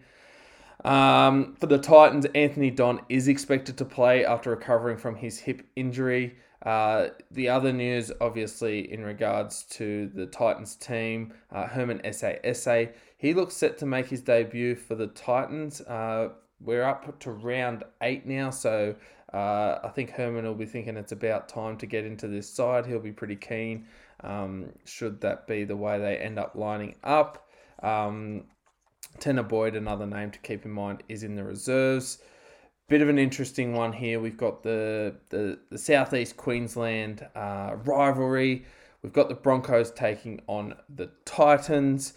Um, for the Titans, Anthony Don is expected to play after recovering from his hip injury. Uh, the other news, obviously, in regards to the Titans team, uh, Herman Sasa, he looks set to make his debut for the Titans. Uh, we're up to round eight now, so uh, I think Herman will be thinking it's about time to get into this side. He'll be pretty keen, um, should that be the way they end up lining up. Um, Tanner Boyd, another name to keep in mind, is in the reserves. Bit of an interesting one here. We've got the the, the southeast Queensland uh, rivalry. We've got the Broncos taking on the Titans.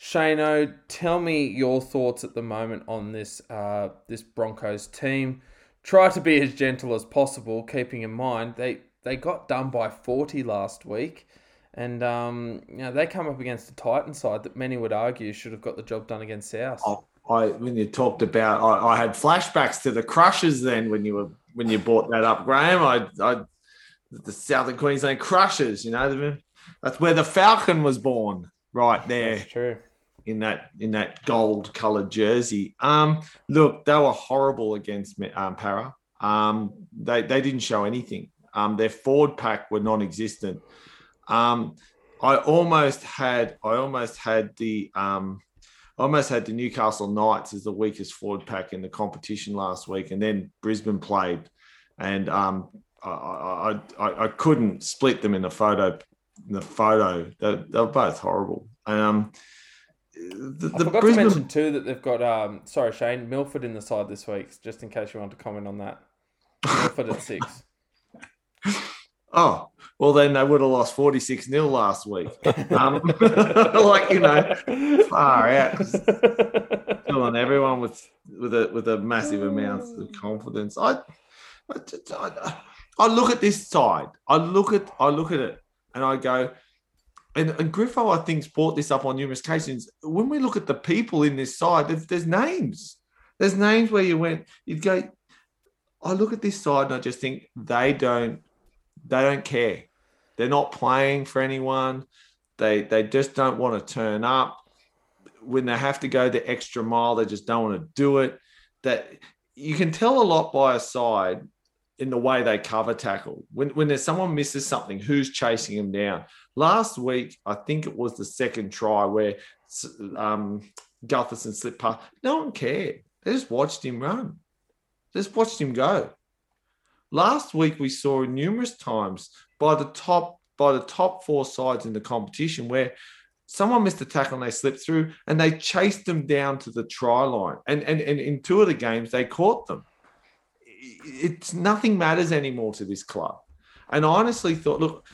Shano, tell me your thoughts at the moment on this uh, this Broncos team. Try to be as gentle as possible, keeping in mind they they got done by forty last week, and um, you know they come up against a Titan side that many would argue should have got the job done against South. Oh, I when you talked about, I, I had flashbacks to the Crushers then when you were when you brought that up, Graham. I, I the Southern Queensland Crushers, you know, that's where the Falcon was born, right there. That's true in that in that gold colored jersey. Um, look, they were horrible against um, Parra. Um, they they didn't show anything. Um, their forward pack were non-existent. Um, I almost had I almost had the um, almost had the Newcastle Knights as the weakest forward pack in the competition last week, and then Brisbane played, and um, I, I, I, couldn't split them in the photo. In the photo, they, they were both horrible. Um, the, the I forgot Brisbane... to mention too that they've got um sorry Shane Milford in the side this week, just in case you want to comment on that. Milford at six. Oh, well, then they would have lost 46 nil last week. Um, like, you know, far out. Come on, everyone with with a with a massive amount of confidence. I, I, I, I look at this side. I look at I look at it and I go, and, and Griffo, I think, brought this up on numerous occasions. When we look at the people in this side, there's, there's names. There's names where you went, you'd go, I look at this side and I just think they don't, they don't care. They're not playing for anyone. They they just don't want to turn up. When they have to go the extra mile, they just don't want to do it. That you can tell a lot by a side in the way they cover tackle. When, when there's someone misses something, who's chasing them down? Last week, I think it was the second try where um, Gutherson slipped past. No one cared. They just watched him run. They just watched him go. Last week, we saw numerous times by the top by the top four sides in the competition where someone missed a tackle and they slipped through and they chased them down to the try line. And, and, and in two of the games, they caught them it's nothing matters anymore to this club. And I honestly thought, look,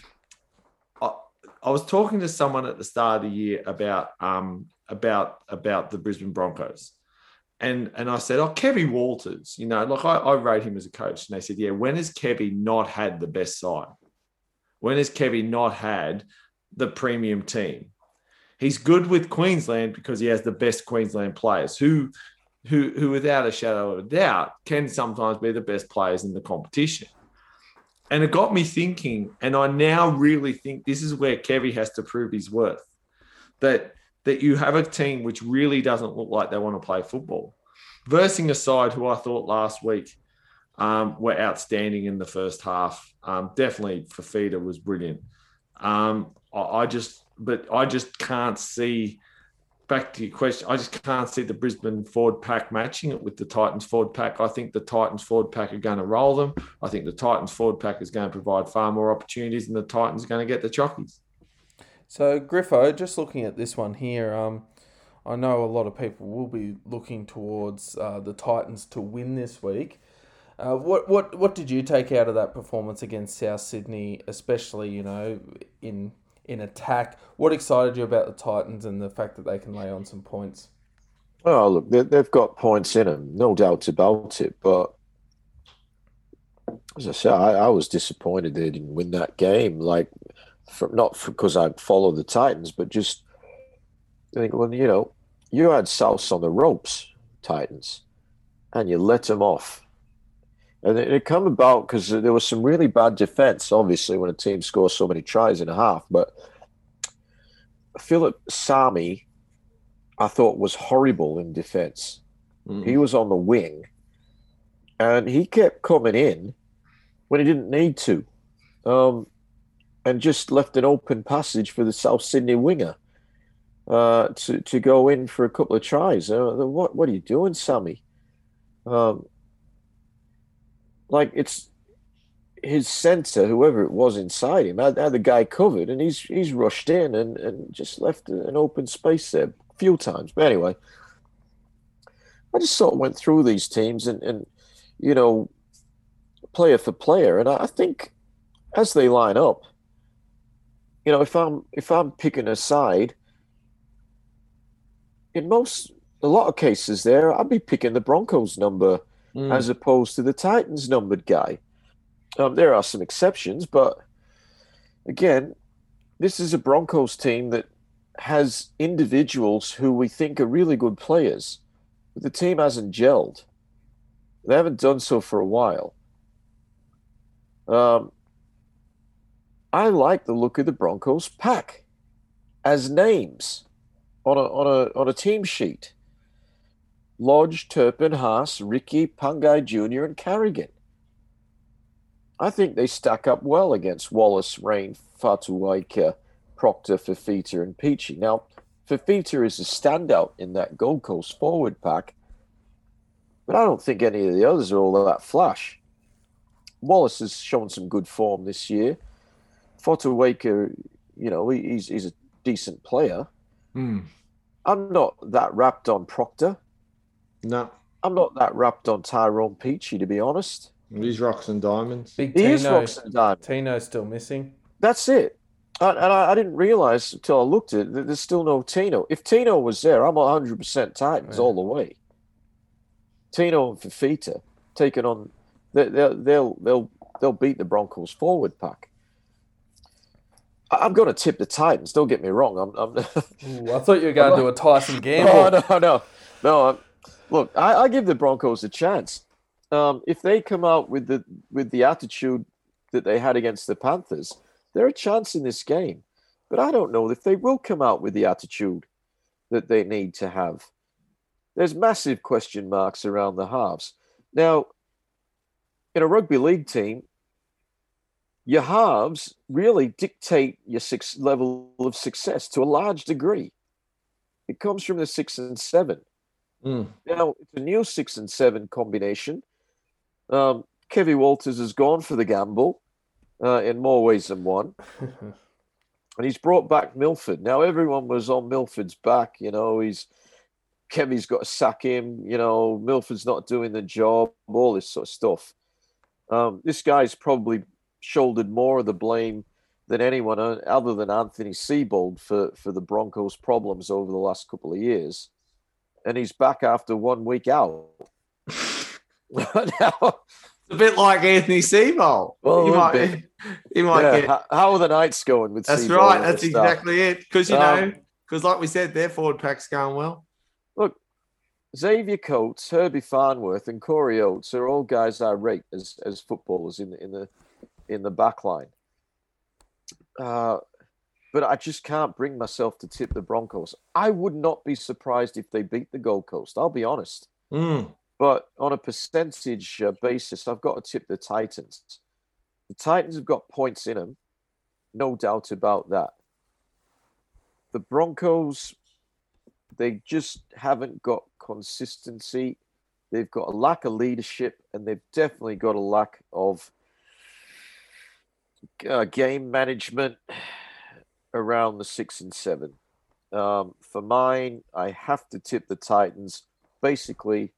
I, was talking to someone at the start of the year about um about about the Brisbane Broncos. And, and I said, oh, Kevy Walters, you know, like I, I rate him as a coach. And they said, yeah, when has Kevy not had the best side? When has Kevy not had the premium team. He's good with Queensland because he has the best Queensland players who, who, who without a shadow of a doubt, can sometimes be the best players in the competition. And it got me thinking, and I now really think this is where Kevy has to prove his worth. That that you have a team which really doesn't look like they want to play football. Versing a side who I thought last week um, were outstanding in the first half. Um, definitely Fifita was brilliant. Um, I, I, just, but I just can't see. Back to your question, I just can't see the Brisbane forward pack matching it with the Titans forward pack. I think the Titans forward pack are going to roll them. I think the Titans forward pack is going to provide far more opportunities, and the Titans are going to get the chockies. So Griffo, just looking at this one here, um, I know a lot of people will be looking towards uh, the Titans to win this week. Uh, what what what did you take out of that performance against South Sydney, especially you know in in attack? What excited you about the Titans and the fact that they can lay on some points? Oh, look, they've got points in them, no doubt about it. But as I said, I, I was disappointed they didn't win that game. Like, not because I follow the Titans, but just think, well, you know, you had South on the ropes, Titans, and you let them off and it, it come about because there was some really bad defense, obviously, when a team scores so many tries in a half. But Philip Sami, I thought, was horrible in defense. Mm. He was on the wing, and he kept coming in when he didn't need to, um, and just left an open passage for the South Sydney winger uh, to to go in for a couple of tries. Uh, what what are you doing, Sami? Um, like it's his center, whoever it was inside him, had, had the guy covered, and he's he's rushed in and, and just left an open space there a few times. But anyway, I just sort of went through these teams and, and you know, player for player, and I think as they line up, you know, if I'm if I'm picking a side, in most a lot of cases there, I'd be picking the Broncos number mm. as opposed to the Titans numbered guy. Um, there are some exceptions, but again, this is a Broncos team that has individuals who we think are really good players, but the team hasn't gelled. They haven't done so for a while. Um, I like the look of the Broncos pack as names on a on a on a team sheet. Lodge, Turpin, Haas, Riki, Pangai Jr., and Carrigan. I think they stack up well against Wallace, Rain, Fotuaika, Proctor, Fifita, and Peachey. Now, Fifita is a standout in that Gold Coast forward pack, but I don't think any of the others are all that flash. Wallace has shown some good form this year. Fotuaika, you know, he's, he's a decent player. Mm. I'm not that wrapped on Proctor. No. I'm not that wrapped on Tyrone Peachey, to be honest. He's rocks and diamonds. Big he Tino, is rocks and diamonds. Tino's still missing. That's it. and I, I, didn't realize until I looked at it that there's still no Tino. If Tino was there, I'm 100% Titans all the way. Tino and Fifita taking on, they, will they'll they'll they'll beat the Broncos forward pack. I'm going to tip the Titans. Don't get me wrong. I'm. I'm Ooh, I thought you were going to do a Tyson Gamble. No, no, no, no. I'm, Look, I, I give the Broncos a chance. Um, if they come out with the with the attitude that they had against the Panthers, they're a chance in this game. But I don't know if they will come out with the attitude that they need to have. There's massive question marks around the halves. Now, in a rugby league team, your halves really dictate your six level of success to a large degree. It comes from the six and seven. Mm. Now, it's a new six and seven combination. Um, Kevin Walters has gone for the gamble uh, in more ways than one. and he's brought back Milford. Now, everyone was on Milford's back. You know, he's Kevy's got to sack him. You know, Milford's not doing the job, all this sort of stuff. Um, this guy's probably shouldered more of the blame than anyone uh, other than Anthony Seibold for, for the Broncos' problems over the last couple of years and he's back after one week out. now, a bit like Anthony Seibold. Well, he might, bit. he might Yeah, get. how, are the nights going with That's right. That's exactly it. Because you Um, know, because like we said, their forward pack's going well. Look, Xavier Coates, Herbie Farnworth, and Corey Oates are all guys I rate as, as footballers in the in the in the back line. Uh, but I just can't bring myself to tip the Broncos. I would not be surprised if they beat the Gold Coast. I'll be honest. Mm. But on a percentage uh, basis, I've got to tip the Titans. The Titans have got points in them, no doubt about that. The Broncos, they just haven't got consistency. They've got a lack of leadership, and they've definitely got a lack of uh, game management around the six and seven. Um, for mine, I have to tip the Titans, basically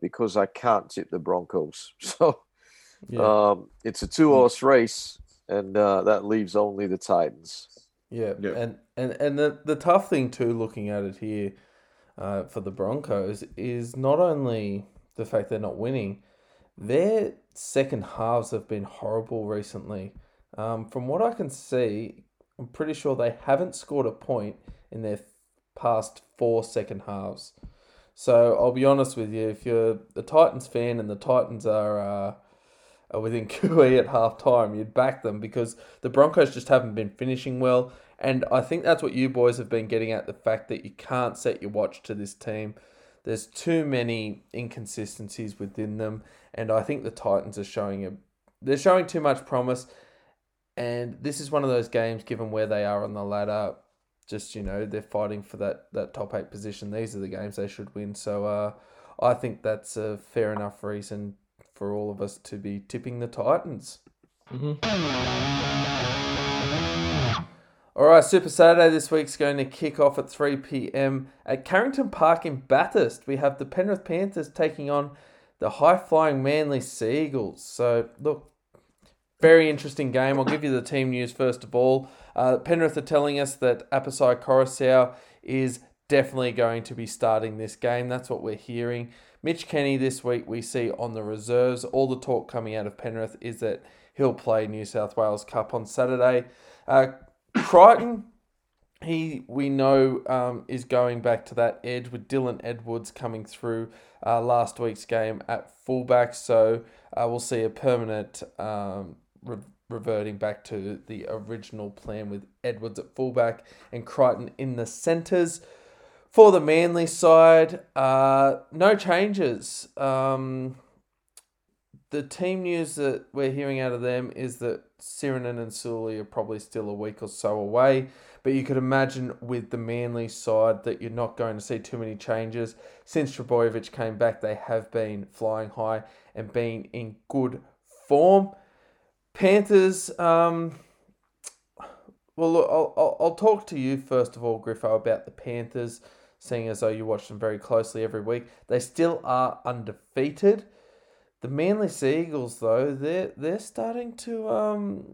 because I can't tip the Broncos. So Yeah, um, it's a two horse race, and uh, that leaves only the Titans. yeah, Yeah. and and and the the tough thing too, looking at it here, uh, for the Broncos is not only the fact they're not winning, their second halves have been horrible recently. Um, from what I can see, I'm pretty sure they haven't scored a point in their past four second halves. So I'll be honest with you, if you're the Titans fan and the Titans are uh, are within QE at half time, you'd back them because the Broncos just haven't been finishing well. And I think that's what you boys have been getting at the fact that you can't set your watch to this team. There's too many inconsistencies within them, and I think the Titans are showing a they're showing too much promise. And this is one of those games, given where they are on the ladder, just you know they're fighting for that that top eight position. These are the games they should win. So uh, I think that's a fair enough reason for all of us to be tipping the Titans. All right, Super Saturday this week's going to kick off at 3 p.m. at Carrington Park in Bathurst. We have the Penrith Panthers taking on the high flying Manly Seagulls. So, look, very interesting game. I'll give you the team news first of all. Uh, Penrith are telling us that Apisai Koroisau is definitely going to be starting this game. That's what we're hearing. Mitch Kenny this week we see on the reserves. All the talk coming out of Penrith is that he'll play New South Wales Cup on Saturday. Uh, Crichton, he we know um, is going back to that edge with Dylan Edwards coming through uh, last week's game at fullback. So uh, we'll see a permanent um, re- reverting back to the original plan with Edwards at fullback and Crichton in the centres. For the Manly side, uh, no changes. Um, the team news that we're hearing out of them is that Sironen and Sully are probably still a week or so away. But you could imagine with the Manly side that you're not going to see too many changes. Since Trbojevic came back, they have been flying high and been in good form. Panthers, um, well, look, I'll, I'll, I'll talk to you first of all, Griffo, about the Panthers, seeing as though you watch them very closely every week. They still are undefeated. The Manly Seagulls, though, they're they're starting to um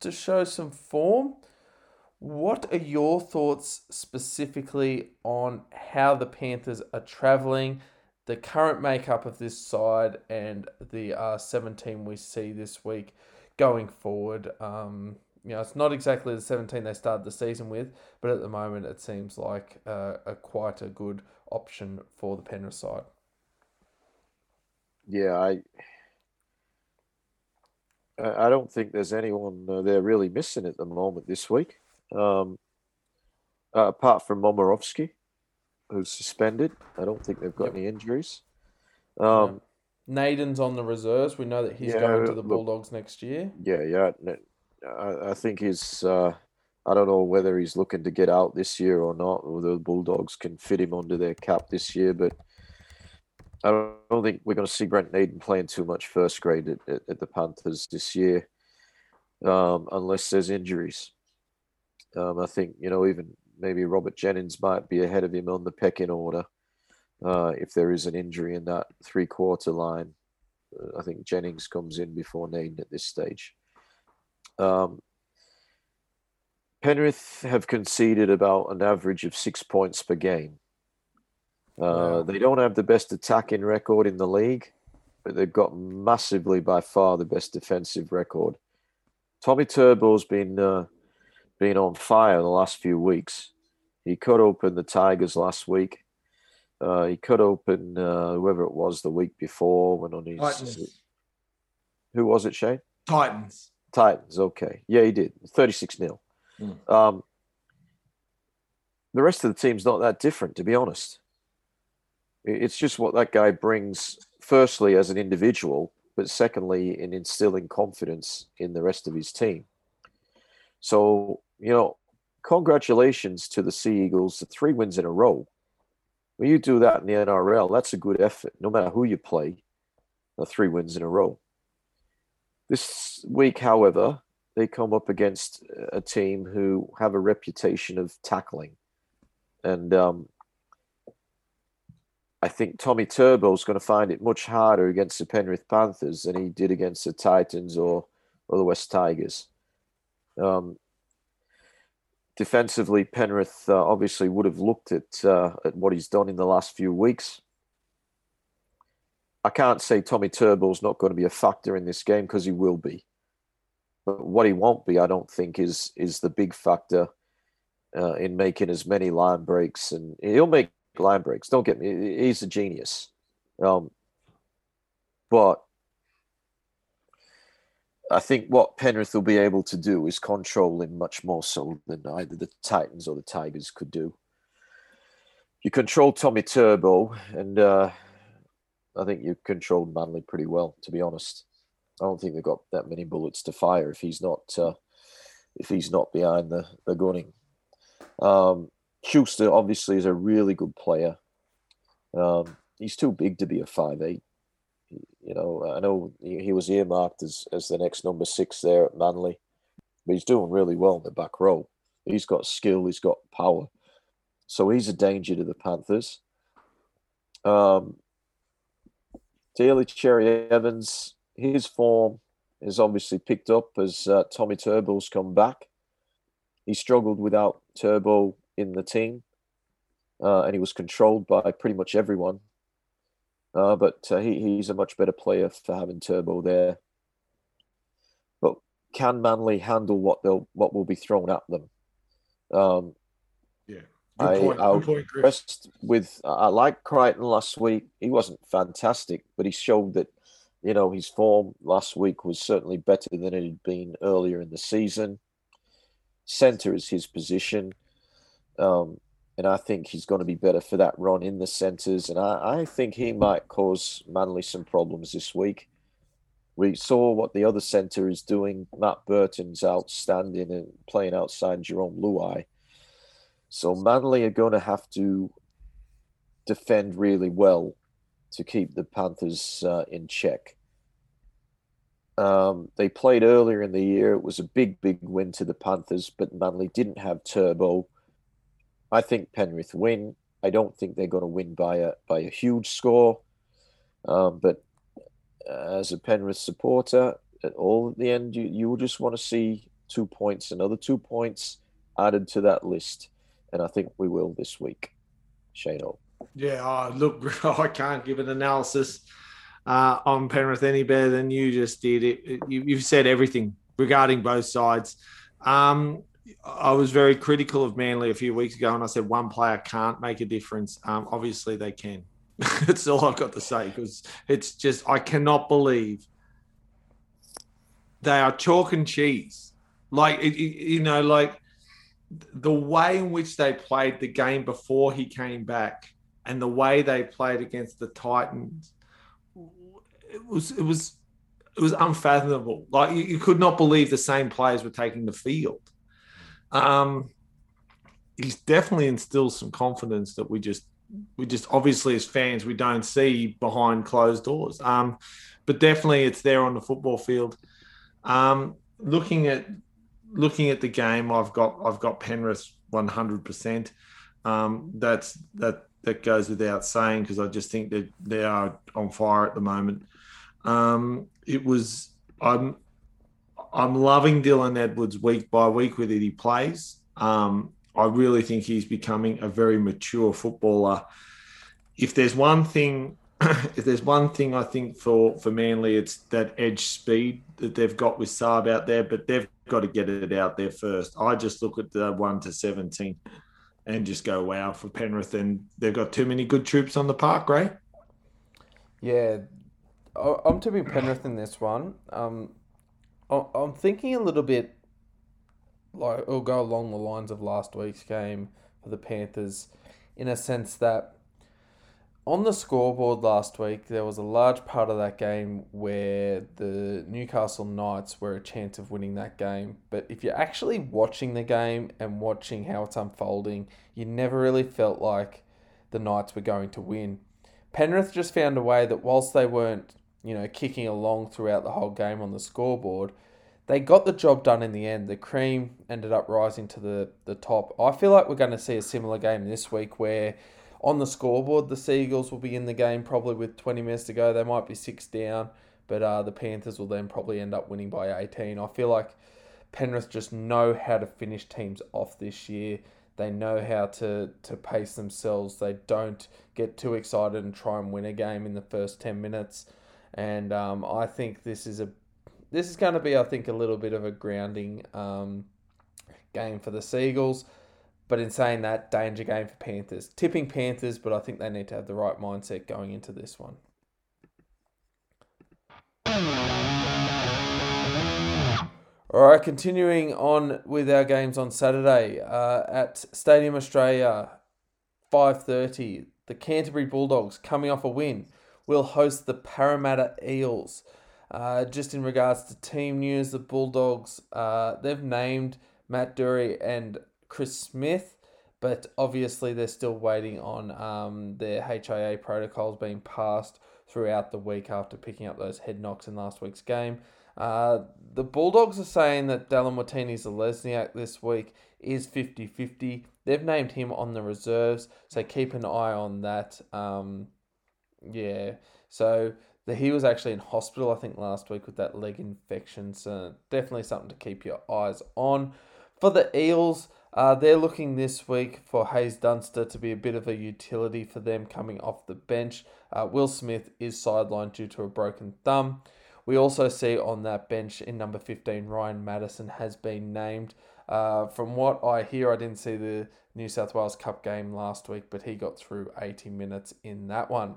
to show some form. What are your thoughts specifically on how the Panthers are travelling, the current makeup of this side, and the uh, 17 we see this week going forward? Um, you know, it's not exactly the 17 they started the season with, but at the moment it seems like uh, a quite a good option for the Penrith side. Yeah, I I don't think there's anyone uh, they're really missing at the moment this week, um, uh, apart from Momirovski, who's suspended. I don't think they've got Yep. any injuries. Um, Naden's on the reserves. We know that he's Yeah, going to the look- Bulldogs next year. Yeah, yeah. I think he's. Uh, I don't know whether he's looking to get out this year or not, or the Bulldogs can fit him under their cap this year. But I don't, I don't think we're going to see Brent Naden playing too much first grade at, at, at the Panthers this year, um, unless there's injuries. Um, I think you know even maybe Robert Jennings might be ahead of him on the pecking order uh, if there is an injury in that three quarter line. Uh, I think Jennings comes in before Naden at this stage. Um, Penrith have conceded about an average of six points per game. Uh, Wow. They don't have the best attacking record in the league, but they've got massively by far the best defensive record. Tommy Turbo's been uh, been on fire the last few weeks. He cut open the Tigers last week. Uh, he cut open uh, whoever it was the week before when on his. Titans. Who was it, Shane? Titans. Titans. Okay, yeah, he did thirty six 0 Mm. Um, the rest of the team's not that different, to be honest. It's just what that guy brings. Firstly, as an individual, but secondly, in instilling confidence in the rest of his team. So you know, congratulations to the Sea Eagles, the three wins in a row. When you do that in the NRL, that's a good effort, no matter who you play. The three wins in a row. This week, however, they come up against a team who have a reputation of tackling. And um, I think Tommy Turbo is going to find it much harder against the Penrith Panthers than he did against the Titans or, or the West Tigers. Um, defensively, Penrith uh, obviously would have looked at uh, at what he's done in the last few weeks. I can't say Tommy Turbo's not going to be a factor in this game because he will be. But what he won't be, I don't think, is is the big factor uh, in making as many line breaks, and he'll make line breaks. Don't get me; he's a genius. Um, but I think what Penrith will be able to do is control him much more so than either the Titans or the Tigers could do. You control Tommy Turbo, and uh, I think you controlled Manly pretty well, to be honest. I don't think they've got that many bullets to fire if he's not uh, if he's not behind the, the gunning. Um, Schuster obviously is a really good player. Um, he's too big to be a five eight. You know, I know he, was earmarked as, as the next number six there at Manly, but he's doing really well in the back row. He's got skill, he's got power, so he's a danger to the Panthers. Um, Daly Cherry Evans, his form is obviously picked up as uh, Tommy Turbo's come back. He struggled without Turbo in the team, uh, and he was controlled by pretty much everyone. Uh, but uh, he, he's a much better player for having Turbo there. But can Manly handle what they'll what will be thrown at them? Um, Yeah. I- Good point. I'll Good point, Chris. with I like Crichton last week. He wasn't fantastic, but he showed that you know his form last week was certainly better than it had been earlier in the season. Center is his position, um, and I think he's going to be better for that run in the centers. And I, I think he might cause Manly some problems this week. We saw what the other center is doing. Matt Burton's outstanding and playing outside Jarome Luai. So Manly are going to have to defend really well to keep the Panthers uh, in check. Um, they played earlier in the year. It was a big, big win to the Panthers, but Manly didn't have Turbo. I think Penrith win. I don't think they're going to win by a by a huge score. Um, but as a Penrith supporter, at all at the end, you you just want to see two points, another two points added to that list, and I think we will this week. Shane. Yeah, oh, look, I can't give an analysis uh, on Penrith any better than you just did. It, it- you, you've said everything regarding both sides. Um, I was very critical of Manly a few weeks ago, and I said one player can't make a difference. Um, obviously, they can. That's all I've got to say because it's just I cannot believe they are chalk and cheese. Like it, it- you know, like the way in which they played the game before he came back and the way they played against the Titans, it was it was it was unfathomable. Like you, you could not believe the same players were taking the field. Um, he's definitely instilled some confidence that we just we just obviously as fans we don't see behind closed doors. Um, but definitely it's there on the football field. Um, looking at looking at the game, I've got I've got Penrith one hundred percent. Um, that's that that goes without saying because I just think that they are on fire at the moment. Um, it was I'm I'm loving Dylan Edwards week by week with it he plays. Um, I really think he's becoming a very mature footballer. If there's one thing if there's one thing I think for for Manly, it's that edge speed that they've got with Saab out there, but they've got to get it out there first. I just look at the one to seventeen and just go wow for Penrith, and they've got too many good troops on the park, right? Yeah, I'm tipping Penrith in this one. Um, I'm thinking a little bit like it'll go along the lines of last week's game for the Panthers, in a sense that on the scoreboard last week, there was a large part of that game where the Newcastle Knights were a chance of winning that game. But if you're actually watching the game and watching how it's unfolding, you never really felt like the Knights were going to win. Penrith just found a way that whilst they weren't, you know, kicking along throughout the whole game on the scoreboard, they got the job done in the end. The cream ended up rising to the, the top. I feel like we're going to see a similar game this week where on the scoreboard, the Seagulls will be in the game probably with 20 minutes to go. They might be six down, but uh, the Panthers will then probably end up winning by 18. I feel like Penrith just know how to finish teams off this year. They know how to, to pace themselves. They don't get too excited and try and win a game in the first 10 minutes. And um, I think this is a this is going to be, I think, a little bit of a grounding um, game for the Seagulls. But in saying that, danger game for Panthers. Tipping Panthers, but I think they need to have the right mindset going into this one. All right, continuing on with our games on Saturday uh, at Stadium Australia, five thirty. The Canterbury Bulldogs, coming off a win, will host the Parramatta Eels. Uh, just in regards to team news, the Bulldogs uh, they've named Matt Doorey and Chris Smith, but obviously they're still waiting on um, their HIA protocols being passed throughout the week after picking up those head knocks in last week's game. Uh, the Bulldogs are saying that Dallin Watene-Zelezniak this week is 50 50. They've named him on the reserves, so keep an eye on that. Um, yeah, so the, he was actually in hospital, I think, last week with that leg infection, so definitely something to keep your eyes on. For the Eels, uh, they're looking this week for Haze Dunster to be a bit of a utility for them coming off the bench. Uh, Will Smith is sidelined due to a broken thumb. We also see on that bench in number 15, Ryan Matterson has been named. Uh, from what I hear, I didn't see the New South Wales Cup game last week, but he got through 80 minutes in that one.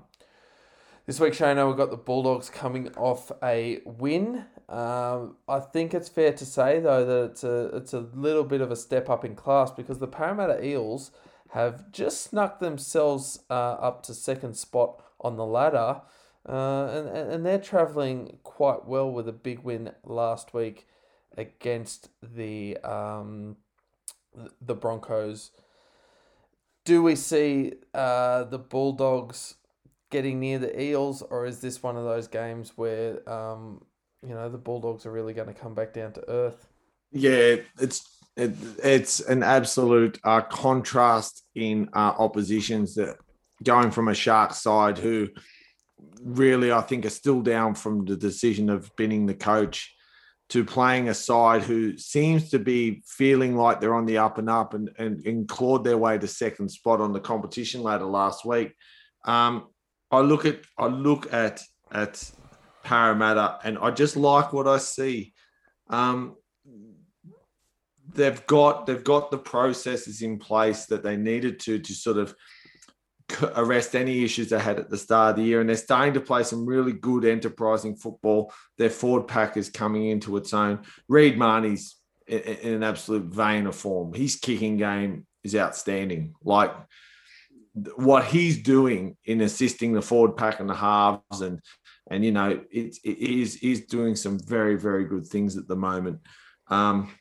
This week, Shano, we've got the Bulldogs coming off a win. Um, I think it's fair to say, though, that it's a, it's a little bit of a step up in class because the Parramatta Eels have just snuck themselves uh, up to second spot on the ladder. Uh, and, and they're travelling quite well with a big win last week against the um, the Broncos. Do we see uh, the Bulldogs getting near the Eels, or is this one of those games where um, you know the Bulldogs are really going to come back down to earth? Yeah, it's it, it's an absolute uh, contrast in uh, oppositions that going from a shark side who really I think are still down from the decision of binning the coach to playing a side who seems to be feeling like they're on the up and up and, and, and clawed their way to second spot on the competition ladder last week. Um, I look at I look at at Parramatta and I just like what I see. Um, they've got they've got the processes in place that they needed to to sort of arrest any issues they had at the start of the year, and they're starting to play some really good enterprising football. Their forward pack is coming into its own. Reed Mahoney's in an absolute vein of form. His kicking game is outstanding. Like what he's doing in assisting the forward pack and the halves and and you know it's it is he's doing some very very good things at the moment um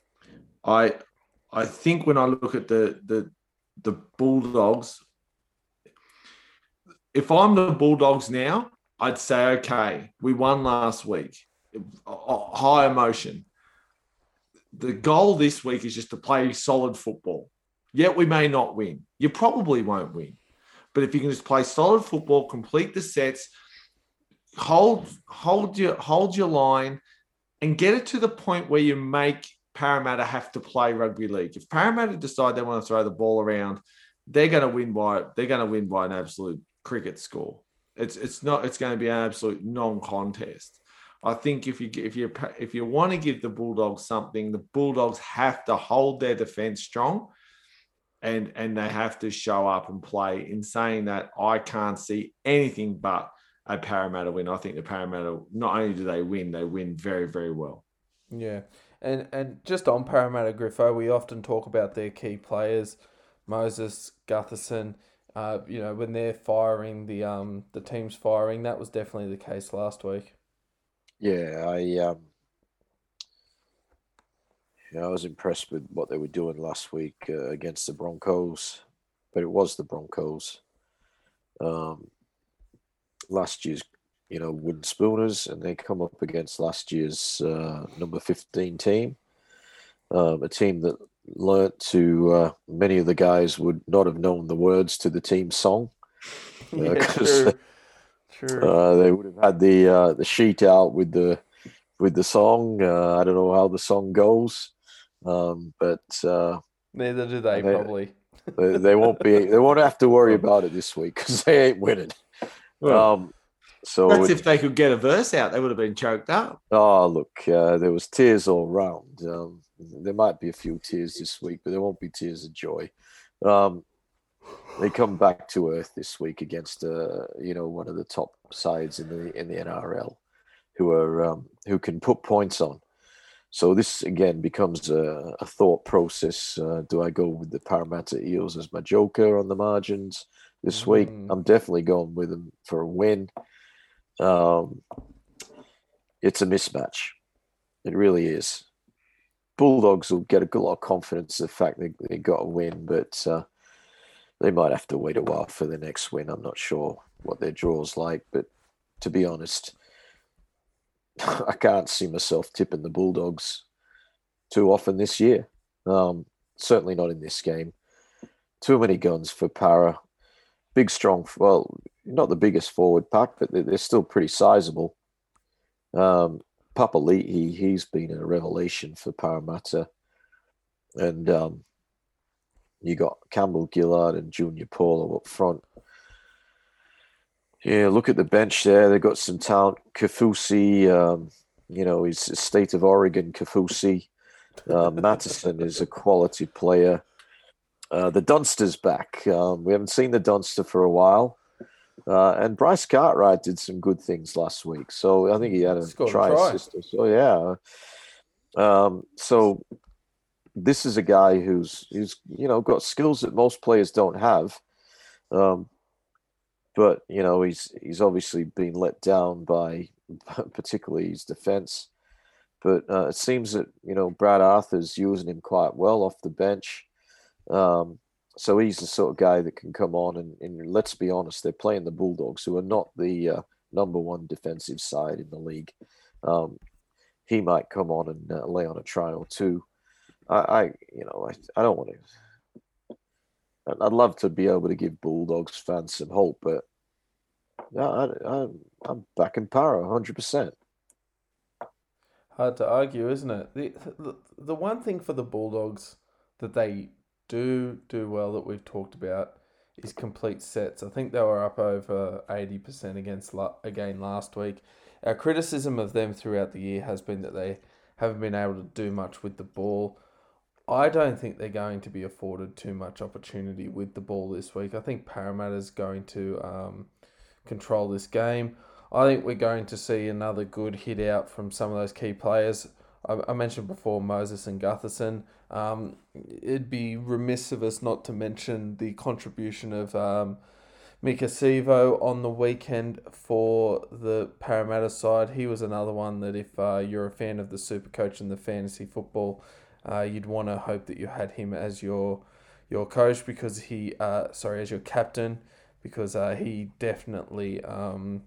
i i think when i look at the the the bulldogs if i'm the bulldogs now i'd say okay we won last week high emotion the goal this week is just to play solid football Yet we may not win. You probably won't win. But if you can just play solid football, complete the sets, hold hold your hold your line, and get it to the point where you make Parramatta have to play rugby league. If Parramatta decide they want to throw the ball around, they're going to win by they're going to win by an absolute cricket score. It's it's not. It's going to be an absolute non-contest. I think if you if you if you want to give the Bulldogs something, the Bulldogs have to hold their defense strong, and and they have to show up and play. In saying that, I can't see anything but a Parramatta win. I think the Parramatta not only do they win, they win very very well. Yeah, and and just on Parramatta Griffo, we often talk about their key players, Moses Gutherson. Uh, you know when they're firing, the um the team's firing. That was definitely the case last week. Yeah, I um, yeah, I was impressed with what they were doing last week uh, against the Broncos, but it was the Broncos. Um, last year's, you know, wooden spooners, and they come up against last year's uh, number fifteen team, um, a team that learnt to uh, many of the guys would not have known the words to the team song. yeah, true. True. Uh, they would have had the uh, the sheet out with the with the song. Uh, I don't know how the song goes, um, but uh, neither do they, they probably. they, they, won't be. They won't have to worry about it this week because they ain't winning. Well, Um, so That's it- if they could get a verse out. They would have been choked up. oh look, uh, there was tears all round. Um, there might be a few tears this week, but there won't be tears of joy. Um, they come back to earth this week against uh, you know one of the top sides in the in the NRL, who are um, who can put points on. So this again becomes a, a thought process. Uh, do I go with the Parramatta Eels as my joker on the margins this week? Mm. I'm definitely going with them for a win. Um, it's a mismatch. It really is. Bulldogs will get a good lot of confidence in the fact they, they got a win, but uh, they might have to wait a while for the next win. I'm not sure what their draw's like, but to be honest, I can't see myself tipping the Bulldogs too often this year. Um, certainly not in this game. Too many guns for Para. Big, strong. Well, not the biggest forward pack, but they're, still pretty sizable. Um, Papa he he's been a revelation for Parramatta, and um, you got Campbell Gillard and Junior Paulo up front. Yeah, look at the bench there. They've got some talent. Kaufusi, um, you know, he's a state of Oregon Kaufusi. Uh, Matterson is a quality player. Uh, the Dunster's back. Um, we haven't seen the Dunster for a while. Uh, and Bryce Cartwright did some good things last week. So I think he had a Scored try, try. assist. So yeah. Um, so this is a guy who's who's you know got skills that most players don't have. Um, but you know he's he's obviously been let down by particularly his defense. But uh, it seems that you know Brad Arthur's using him quite well off the bench. Um, so he's the sort of guy that can come on and, and let's be honest, they're playing the Bulldogs, who are not the uh, number one defensive side in the league. Um, he might come on and uh, lay on a try or two. I, I you know, I, I don't want to. I'd love to be able to give Bulldogs fans some hope, but yeah, I, I, I'm backing Para 100%. Hard to argue, isn't it? The, the the one thing for the Bulldogs that they do do well that we've talked about is complete sets. I think they were up over eighty percent against la- again last week. Our criticism of them throughout the year has been that they haven't been able to do much with the ball. I don't think they're going to be afforded too much opportunity with the ball this week. I think Parramatta's going to um, control this game. I think we're going to see another good hit out from some of those key players. I, I mentioned before Moses and Gutherson. Um, it'd be remiss of us not to mention the contribution of um, Maika Sivo on the weekend for the Parramatta side. He was another one that if uh, you're a fan of the super coach and the fantasy football, uh, you'd want to hope that you had him as your your coach because he, uh, sorry, as your captain because uh, he definitely um,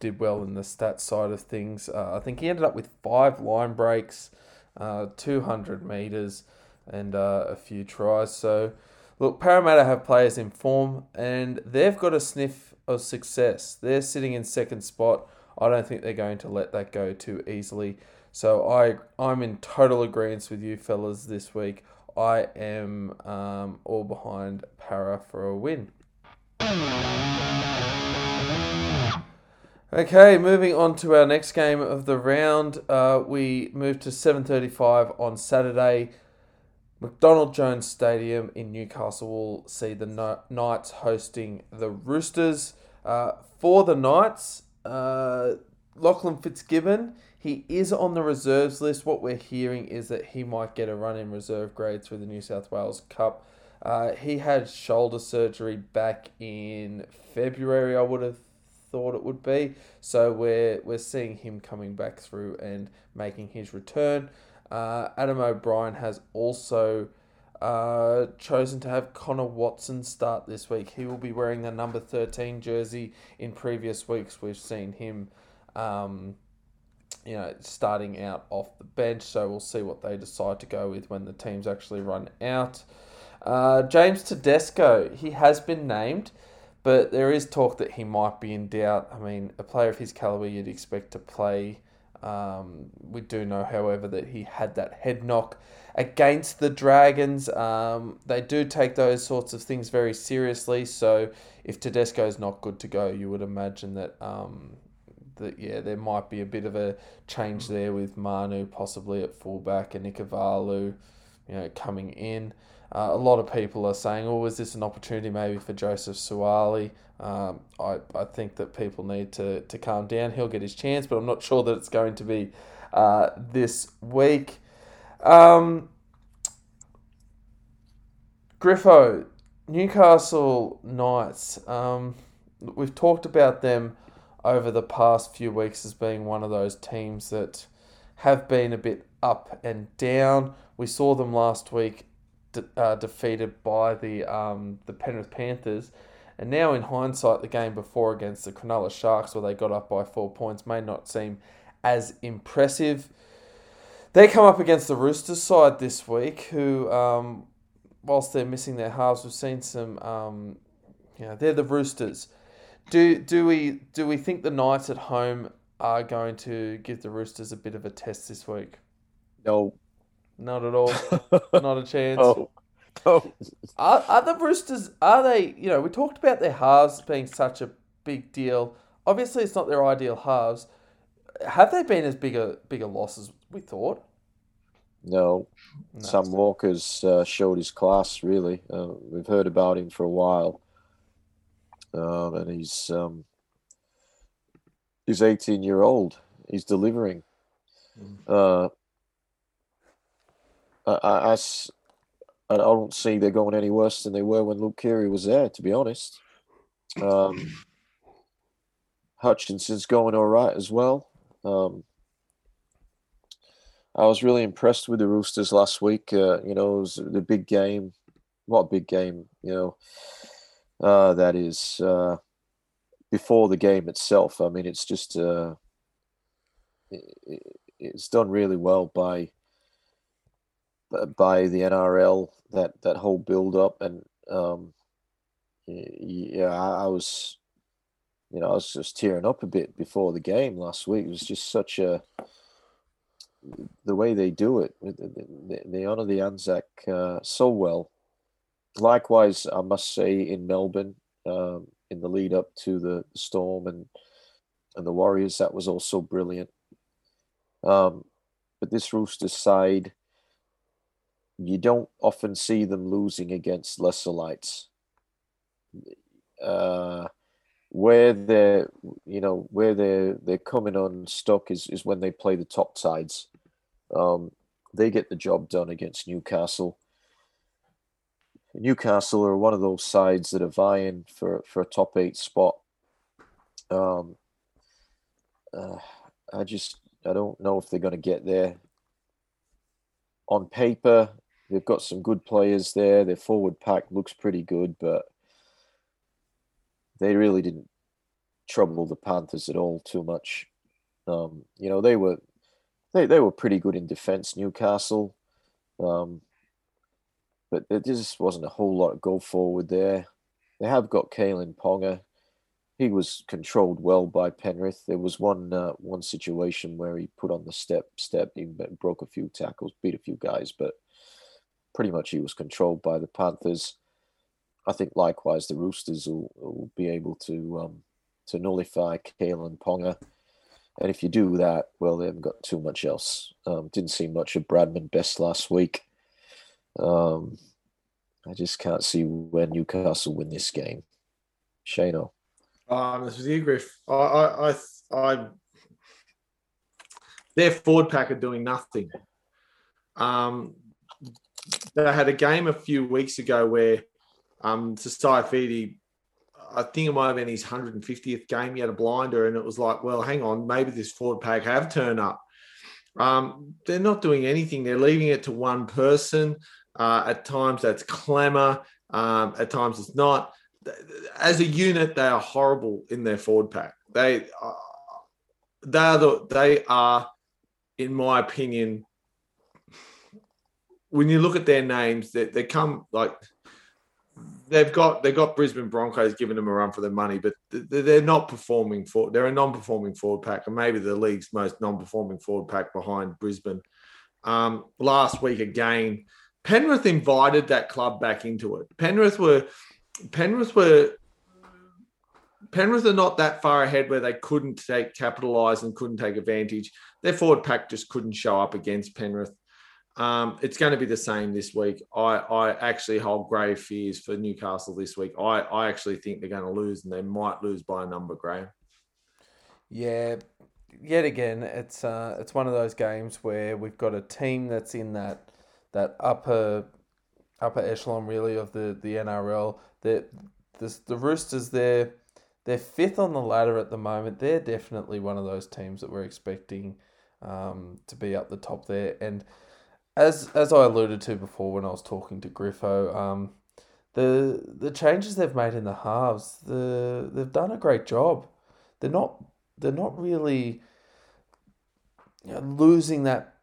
did well in the stats side of things. Uh, I think he ended up with five line breaks, uh, 200 metres, and uh, a few tries. So, look, Parramatta have players in form and they've got a sniff of success. They're sitting in second spot. I don't think they're going to let that go too easily. So I I'm in total agreement with you fellas this week. I am um, all behind Para for a win. Okay, moving on to our next game of the round. Uh, we move to 7.35 on Saturday. McDonald Jones Stadium in Newcastle will see the Knights hosting the Roosters. Uh, for the Knights, uh, Lachlan Fitzgibbon, he is on the reserves list. What we're hearing is that he might get a run in reserve grade through the New South Wales Cup. Uh, he had shoulder surgery back in February, I would have thought it would be. So we're we're seeing him coming back through and making his return. Uh, Adam O'Brien has also uh, chosen to have Connor Watson start this week. He will be wearing the number 13 jersey. In previous weeks, we've seen him, um, you know, starting out off the bench. So we'll see what they decide to go with when the teams actually run out. Uh, James Tedesco, he has been named, but there is talk that he might be in doubt. I mean, a player of his caliber you'd expect to play um, we do know, however, that he had that head knock against the Dragons. Um, they do take those sorts of things very seriously. So if Tedesco is not good to go, you would imagine that um, that yeah, there might be a bit of a change there with Manu possibly at fullback and Ikuvalu, you know, coming in. Uh, a lot of people are saying, "Oh, is this an opportunity maybe for Joseph Suaalii?" Um, I, I think that people need to, to calm down. He'll get his chance, but I'm not sure that it's going to be uh, this week. Um, Griffo, Newcastle Knights. Um, we've talked about them over the past few weeks as being one of those teams that have been a bit up and down. We saw them last week de- uh, defeated by the um, the Penrith Panthers. And now, in hindsight, the game before against the Cronulla Sharks, where they got up by four points, may not seem as impressive. They come up against the Roosters side this week, who, um, whilst they're missing their halves, we've seen some. Um, you know, they're the Roosters. Do do we do we think the Knights at home are going to give the Roosters a bit of a test this week? No, not at all. not a chance. Oh. Oh. Are, are the Roosters, are they, you know, we talked about their halves being such a big deal. Obviously, it's not their ideal halves. Have they been as big a, big a loss as we thought? No. no. Sam Walker's uh, showed his class, really. Uh, we've heard about him for a while. Um, and he's um, he's 18 year old. He's delivering. Mm. Uh, I, I, I don't see they're going any worse than they were when Luke Keary was there, to be honest. Um, Hutchison's going all right as well. Um, I was really impressed with the Roosters last week. Uh, you know, it was the big game. What big game? You know, uh, that is uh, before the game itself. I mean, it's just uh, it, it's done really well by by the NRL that that whole build up and um, yeah, I, I was you know I was just tearing up a bit before the game last week. It was just such a the way they do it. They, they honor the Anzac uh, so well. Likewise, I must say in Melbourne, um, in the lead up to the Storm and and the Warriors, that was also brilliant. Um, but this Roosters side, you don't often see them losing against lesser lights. Uh, where they're, you know, where they're they're coming on stock is is when they play the top sides. Um, they get the job done against Newcastle. Newcastle are one of those sides that are vying for for a top eight spot. Um, uh, I just I don't know if they're going to get there. On paper, They've got some good players there. Their forward pack looks pretty good, but they really didn't trouble the Panthers at all too much. Um, you know, they were they, they were pretty good in defense, Newcastle. Um, but there just wasn't a whole lot of go forward there. They have got Kalyn Ponga. He was controlled well by Penrith. There was one uh, one situation where he put on the step step, he broke a few tackles, beat a few guys, but pretty much he was controlled by the Panthers. I think likewise the Roosters will, will be able to um, to nullify Kalyn Ponga. And if you do that, well, they haven't got too much else. Um, didn't see much of Bradman Best last week. Um, I just can't see where Newcastle win this game. Shano. Um, this is you, Griff. I, I, I, I, their forward pack are doing nothing. Um, they had a game a few weeks ago where um, Saifiti, I think it might have been his 150th game. He had a blinder, and it was like, well, hang on, maybe this forward pack have turned up. Um, they're not doing anything. They're leaving it to one person. Uh, at times, that's Klemmer. Um, at times, it's not. As a unit, they are horrible in their forward pack. They, uh, they are the, they are, in my opinion, when you look at their names, they, they come like they've got they've got Brisbane Broncos giving them a run for their money, but they're not performing for they're a non-performing forward pack, and maybe the league's most non-performing forward pack behind Brisbane. Um, last week again, Penrith invited that club back into it. Penrith were Penrith were Penrith are not that far ahead where they couldn't take capitalize and couldn't take advantage. Their forward pack just couldn't show up against Penrith. Um, it's going to be the same this week. I, I actually hold grave fears for Newcastle this week. I, I actually think they're going to lose and they might lose by a number, Graham. Yeah, yet again, it's uh, it's one of those games where we've got a team that's in that that upper upper echelon really of the, the NRL. The, the the Roosters they're they're fifth on the ladder at the moment. They're definitely one of those teams that we're expecting um, to be up the top there and as as I alluded to before when I was talking to Griffo, um, the the changes they've made in the halves, the they've done a great job. They're not they're not really you know, losing that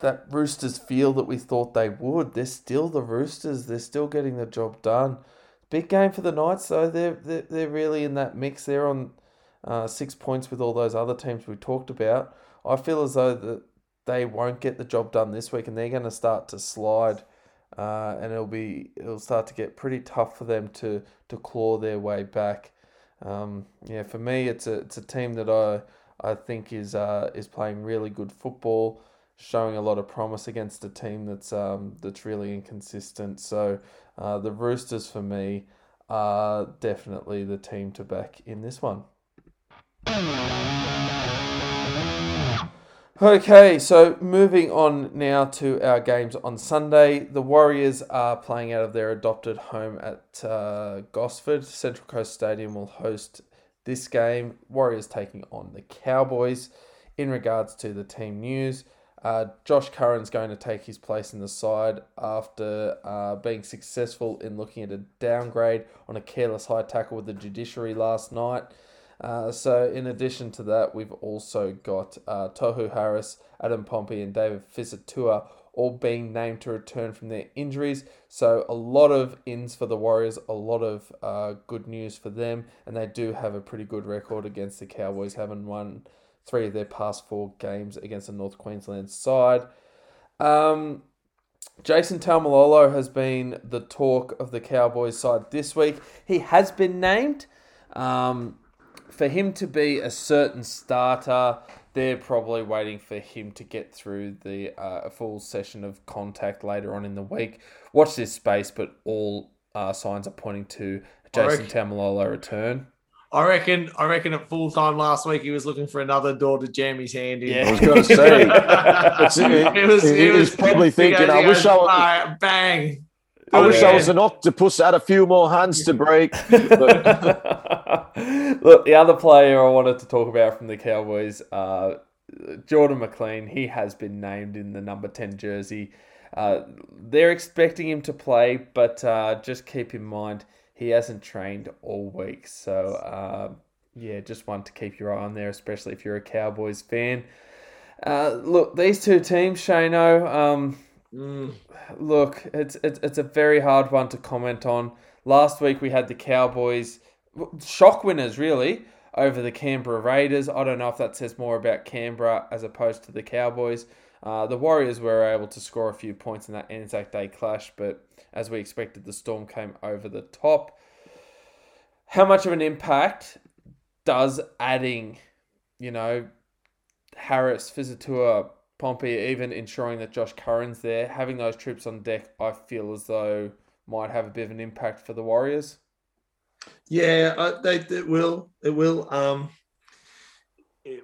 that Roosters feel that we thought they would. They're still the Roosters. They're still getting the job done. Big game for the Knights though. They're they're, they're really in that mix. They're on uh, six points with all those other teams we talked about. I feel as though that they won't get the job done this week, and they're going to start to slide, uh, and it'll be it'll start to get pretty tough for them to to claw their way back. Um, yeah, for me, it's a it's a team that I I think is uh, is playing really good football, showing a lot of promise against a team that's um, that's really inconsistent. So uh, the Roosters for me are definitely the team to back in this one. Okay, so moving on now to our games on Sunday. The Warriors are playing out of their adopted home at uh, Gosford. Central Coast Stadium will host this game. Warriors taking on the Cowboys. In regards to the team news, uh, Josh Curran's going to take his place in the side after uh, being successful in looking at a downgrade on a careless high tackle with the judiciary last night. Uh, so, in addition to that, we've also got uh, Tohu Harris, Adam Pompey, and David Fusitu'a all being named to return from their injuries. So, a lot of ins for the Warriors, a lot of uh, good news for them, and they do have a pretty good record against the Cowboys, having won three of their past four games against the North Queensland side. Um, Jason Taumalolo has been the talk of the Cowboys side this week. He has been named. Um, for him to be a certain starter, they're probably waiting for him to get through the uh, full session of contact later on in the week. Watch this space, but all uh, signs are pointing to Jason Taumalolo return. I reckon. I reckon at full time last week he was looking for another door to jam his hand in. Yeah. I was going to say. it, was, he, was, was probably thinking, "I wish I was bang." I wish I was an octopus, had a few more hands to break. Look, the other player I wanted to talk about from the Cowboys, uh, Jordan McLean, he has been named in the number 10 jersey. Uh, they're expecting him to play, but uh, just keep in mind he hasn't trained all week. So, uh, yeah, just one to keep your eye on there, especially if you're a Cowboys fan. Uh, look, these two teams, Shano, um, mm. look, it's, it's, it's a very hard one to comment on. Last week we had the Cowboys shock winners, really, over the Canberra Raiders. I don't know if that says more about Canberra as opposed to the Cowboys. Uh, the Warriors were able to score a few points in that Anzac Day clash, but as we expected, the Storm came over the top. how much of an impact does adding, you know, Harris, Fusitu'a, Pompey, even ensuring that Josh Curran's there, having those troops on deck, I feel as though might have a bit of an impact for the Warriors. Yeah, they, it will. It will. Um,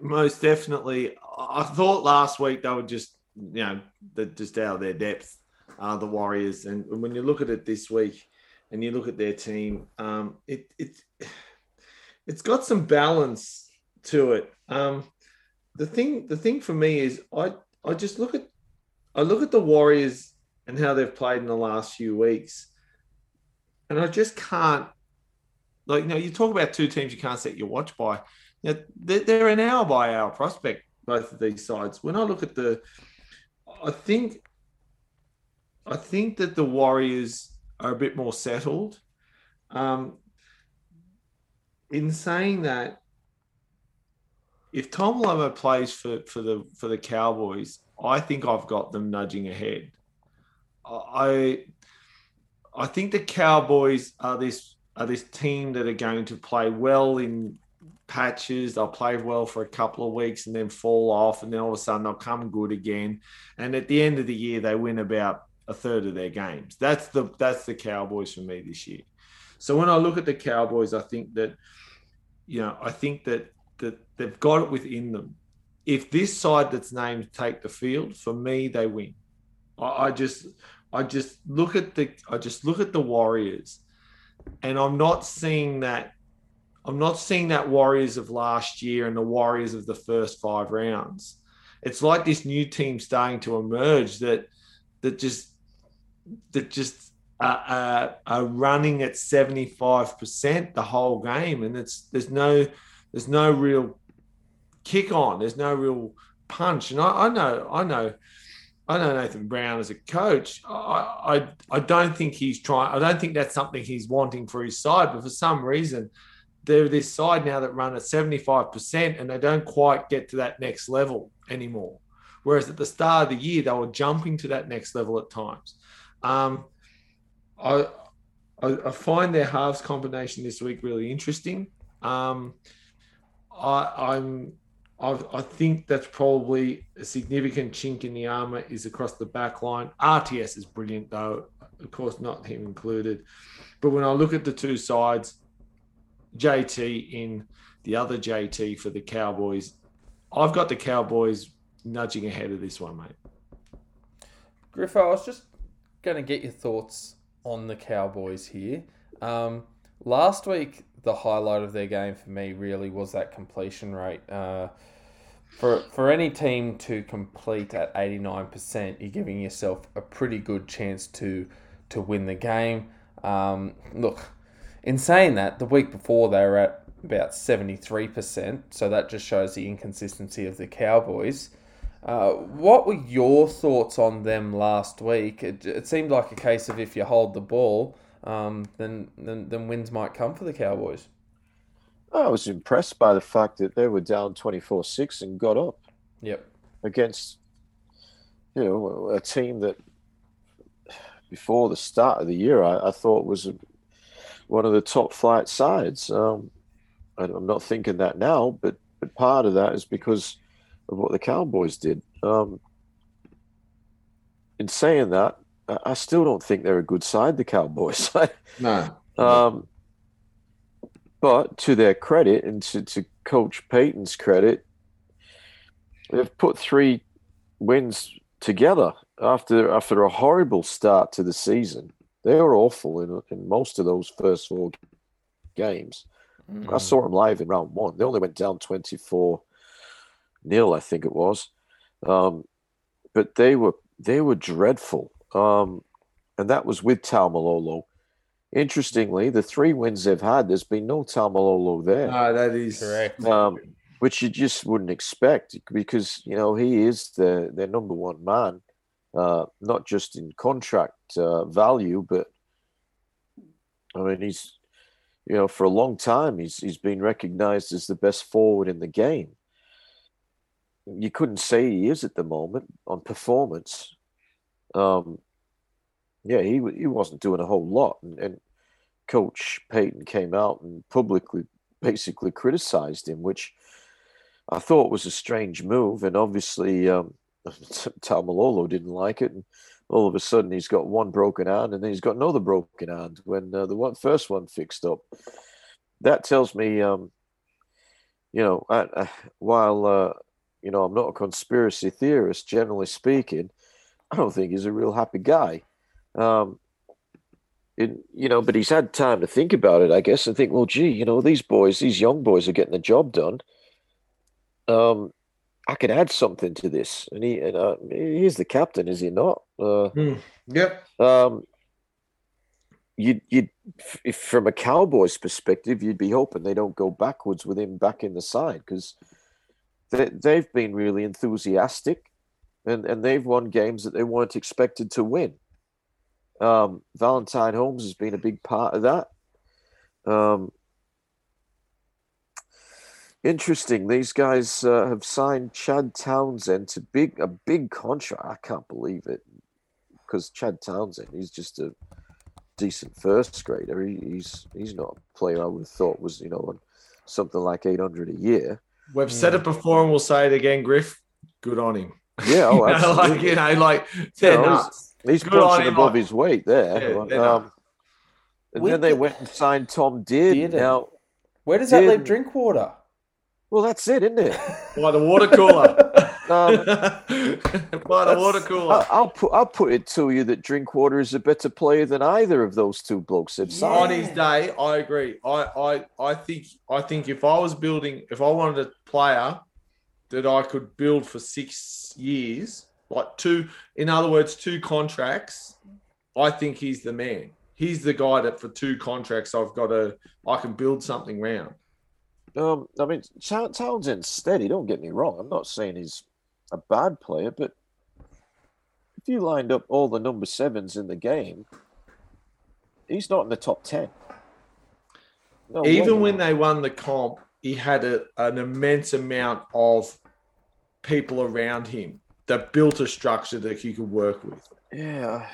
most definitely. I thought last week they were just, you know, they're just out of their depth, uh, the Warriors. And when you look at it this week, and you look at their team, um, it it it's got some balance to it. Um, the thing the thing for me is I I just look at I look at the Warriors and how they've played in the last few weeks, and I just can't like you know you talk about two teams you can't set your watch by. You know, they're, they're an hour by hour prospect both of these sides. When I look at the, I think I think that the Warriors are a bit more settled. Um, in saying that, if Taumalolo plays for, for the for the Cowboys, I think I've got them nudging ahead. I I think the Cowboys are this are this team that are going to play well in patches. They'll play well for a couple of weeks and then fall off, and then all of a sudden they'll come good again. And at the end of the year, they win about a third of their games. That's the that's the Cowboys for me this year. So when I look at the Cowboys, I think that you know I think that that they've got it within them. If this side that's named take the field, for me they win. I, I just I just look at the I just look at the Warriors, and I'm not seeing that. I'm not seeing that Warriors of last year and the Warriors of the first five rounds. It's like this new team starting to emerge that that just that just are, are, are running at 75% the whole game and it's there's no there's no real kick on there's no real punch and I, I know I know I know Nathan Brown as a coach. I, I I don't think he's trying. I don't think that's something he's wanting for his side. But for some reason, they're this side now that run at seventy five percent, and they don't quite get to that next level anymore. Whereas at the start of the year, they were jumping to that next level at times. Um, I, I, find their halves combination this week really interesting. Um, I, I'm I've, i think that's probably a significant chink in the armor is across the back line. RTS is brilliant though, of course not him included. But when I look at the two sides, JT in the other JT for the Cowboys, I've got the Cowboys nudging ahead of this one, mate. Griffo, I was just going to get your thoughts on the Cowboys here. Um, last week, the highlight of their game for me really was that completion rate. Uh, for for any team to complete at eighty nine percent, you're giving yourself a pretty good chance to to win the game. Um, look, in saying that, the week before they were at about seventy three percent, so that just shows the inconsistency of the Cowboys. Uh, what were your thoughts on them last week? It, it, seemed like a case of if you hold the ball, um, then, then then wins might come for the Cowboys. I was impressed by the fact that they were down twenty four six and got up. Yep. Against, you know, a team that before the start of the year I, I thought was one of the top flight sides. Um, I'm not thinking that now, but but part of that is because of what the Cowboys did. Um, in saying that, I still don't think they're a good side, the Cowboys. no. Um, but to their credit and to, to Coach Payten's credit, they've put three wins together after after a horrible start to the season. They were awful in, in most of those first four games. Mm. I saw them live in round one. They only went down 24 nil, I think it was. Um, but they were they were dreadful, um, and that was with Taumalolo. Interestingly, the three wins they've had, there's been no Taumalolo there. No, that is correct. Um, which you just wouldn't expect because you know he is the their number one man, uh, not just in contract uh, value, but I mean he's you know for a long time he's he's been recognised as the best forward in the game you couldn't say he is at the moment on performance. Um, yeah, he he wasn't doing a whole lot, and, and coach Payten came out and publicly basically criticized him, which I thought was a strange move. And obviously, um, didn't like it. And all of a sudden, he's got one broken hand and then he's got another broken hand when uh, the one, first one fixed up. That tells me, um, you know, I, I, while, uh, you know, I'm not a conspiracy theorist, generally speaking, I don't think he's a real happy guy. Um, it, you know, but he's had time to think about it, I guess, and think, well, gee, you know, these boys, these young boys are getting the job done. Um, I could add something to this, and he, and, uh, he's the captain, is he not? Uh, mm. Yep. Um, you, you, if from a Cowboys perspective, you'd be hoping they don't go backwards with him back in the side because they, they've been really enthusiastic, and and they've won games that they weren't expected to win. Um, Valentine Holmes has been a big part of that. Um, interesting. These guys uh, have signed Chad Townsend to big a big contract. I can't believe it because Chad Townsend he's just a decent first grader. He, he's he's not a player I would have thought was you know on something like eight hundred a year. We've said it before and we'll say it again, Griff. Good on him. Yeah, oh, you know, like you know, like they're You know, nuts. He's Good on punching him, above like- his weight there. Yeah, But, they're um, and We then they did- went and signed Tom Dearden. Dearden. Now, Where does that leave Dearden. Drinkwater? well, that's it, isn't it? by the water cooler. Um, by the water cooler. I- I'll put I'll put it to you that Drinkwater is a better player than either of those two blokes have on his day, I agree. I, I I think I think if I was building, if I wanted a player that I could build for six years, like two, in other words, two contracts, I think he's the man. He's the guy that for two contracts I've got to I can build something round. Um, I mean, Tow- Townsend's steady. Don't get me wrong. I'm not saying he's a bad player, but if you lined up all the number sevens in the game, he's not in the top ten. No Even when they won the comp, he had a, an immense amount of people around him that built a structure that he could work with. Yeah.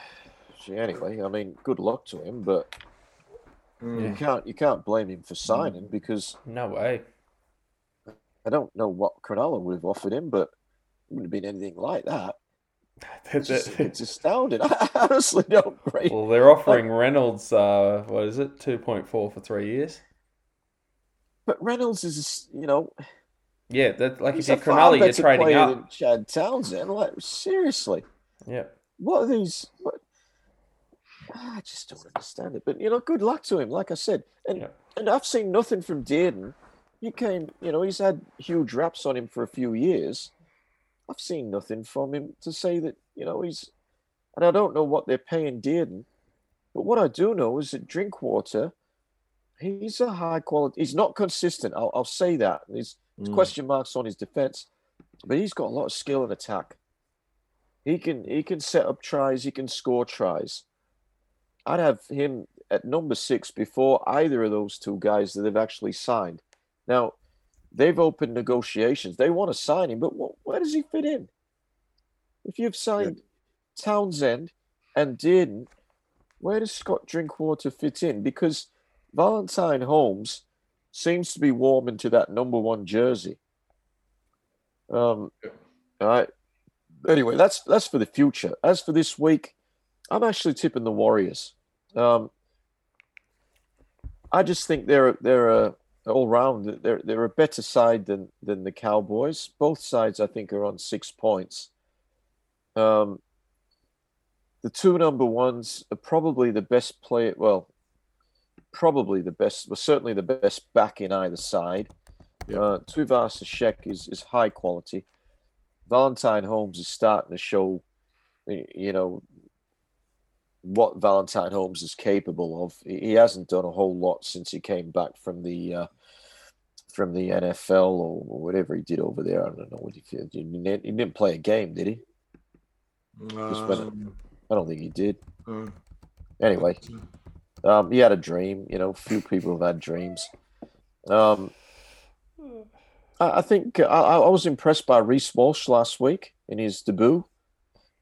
See, anyway, I mean, good luck to him, but Mm. you can't you can't blame him for signing because No way. I don't know what Cronulla would have offered him, but it wouldn't have been anything like that. It's, just, it's astounding. I honestly don't rate. well, they're offering Reynolds, uh, what is it, 2.4 for three years? But Reynolds is, you know, Yeah, that, like he's if a you're far you're better trading up. than Chad Townsend. Like seriously, Yeah. what are these? What? Ah, I just don't understand it. But you know, good luck to him. Like I said, and Yeah. and I've seen nothing from Dearden. He came, you know, he's had huge raps on him for a few years. I've seen nothing from him to say that, you know, he's, and I don't know what they're paying Dearden, but what I do know is that Drinkwater, he's a high quality. He's not consistent. I'll, I'll say that. There's Mm. question marks on his defense, but he's got a lot of skill in attack. He can he can set up tries. He can score tries. I'd have him at number six before either of those two guys that they've actually signed. Now, they've opened negotiations. They want to sign him, but wh- where does he fit in? If you've signed Townsend and Dearden, where does Scott Drinkwater fit in? Because Valentine Holmes seems to be warming to that number one jersey. Um, all right. Anyway, that's that's for the future. As for this week, I'm actually tipping the Warriors. Um, I just think they're they're a all round they're they're a better side than than the Cowboys. Both sides I think are on six points. Um, the two number ones are probably the best player. Well, probably the best. Well, certainly the best back in either side. Yeah. Uh, Tuivasa-Sheck is is high quality. Valentine Holmes is starting to show, you know, what Valentine Holmes is capable of. He hasn't done a whole lot since he came back from the uh, from the NFL or whatever he did over there. I don't know what he did. He didn't, play a game, did he? Um, I don't think he did. uh, Anyway, um, he had a dream. You know, few people have had dreams. Um, I, I think I, I I was impressed by Reece Walsh last week in his debut.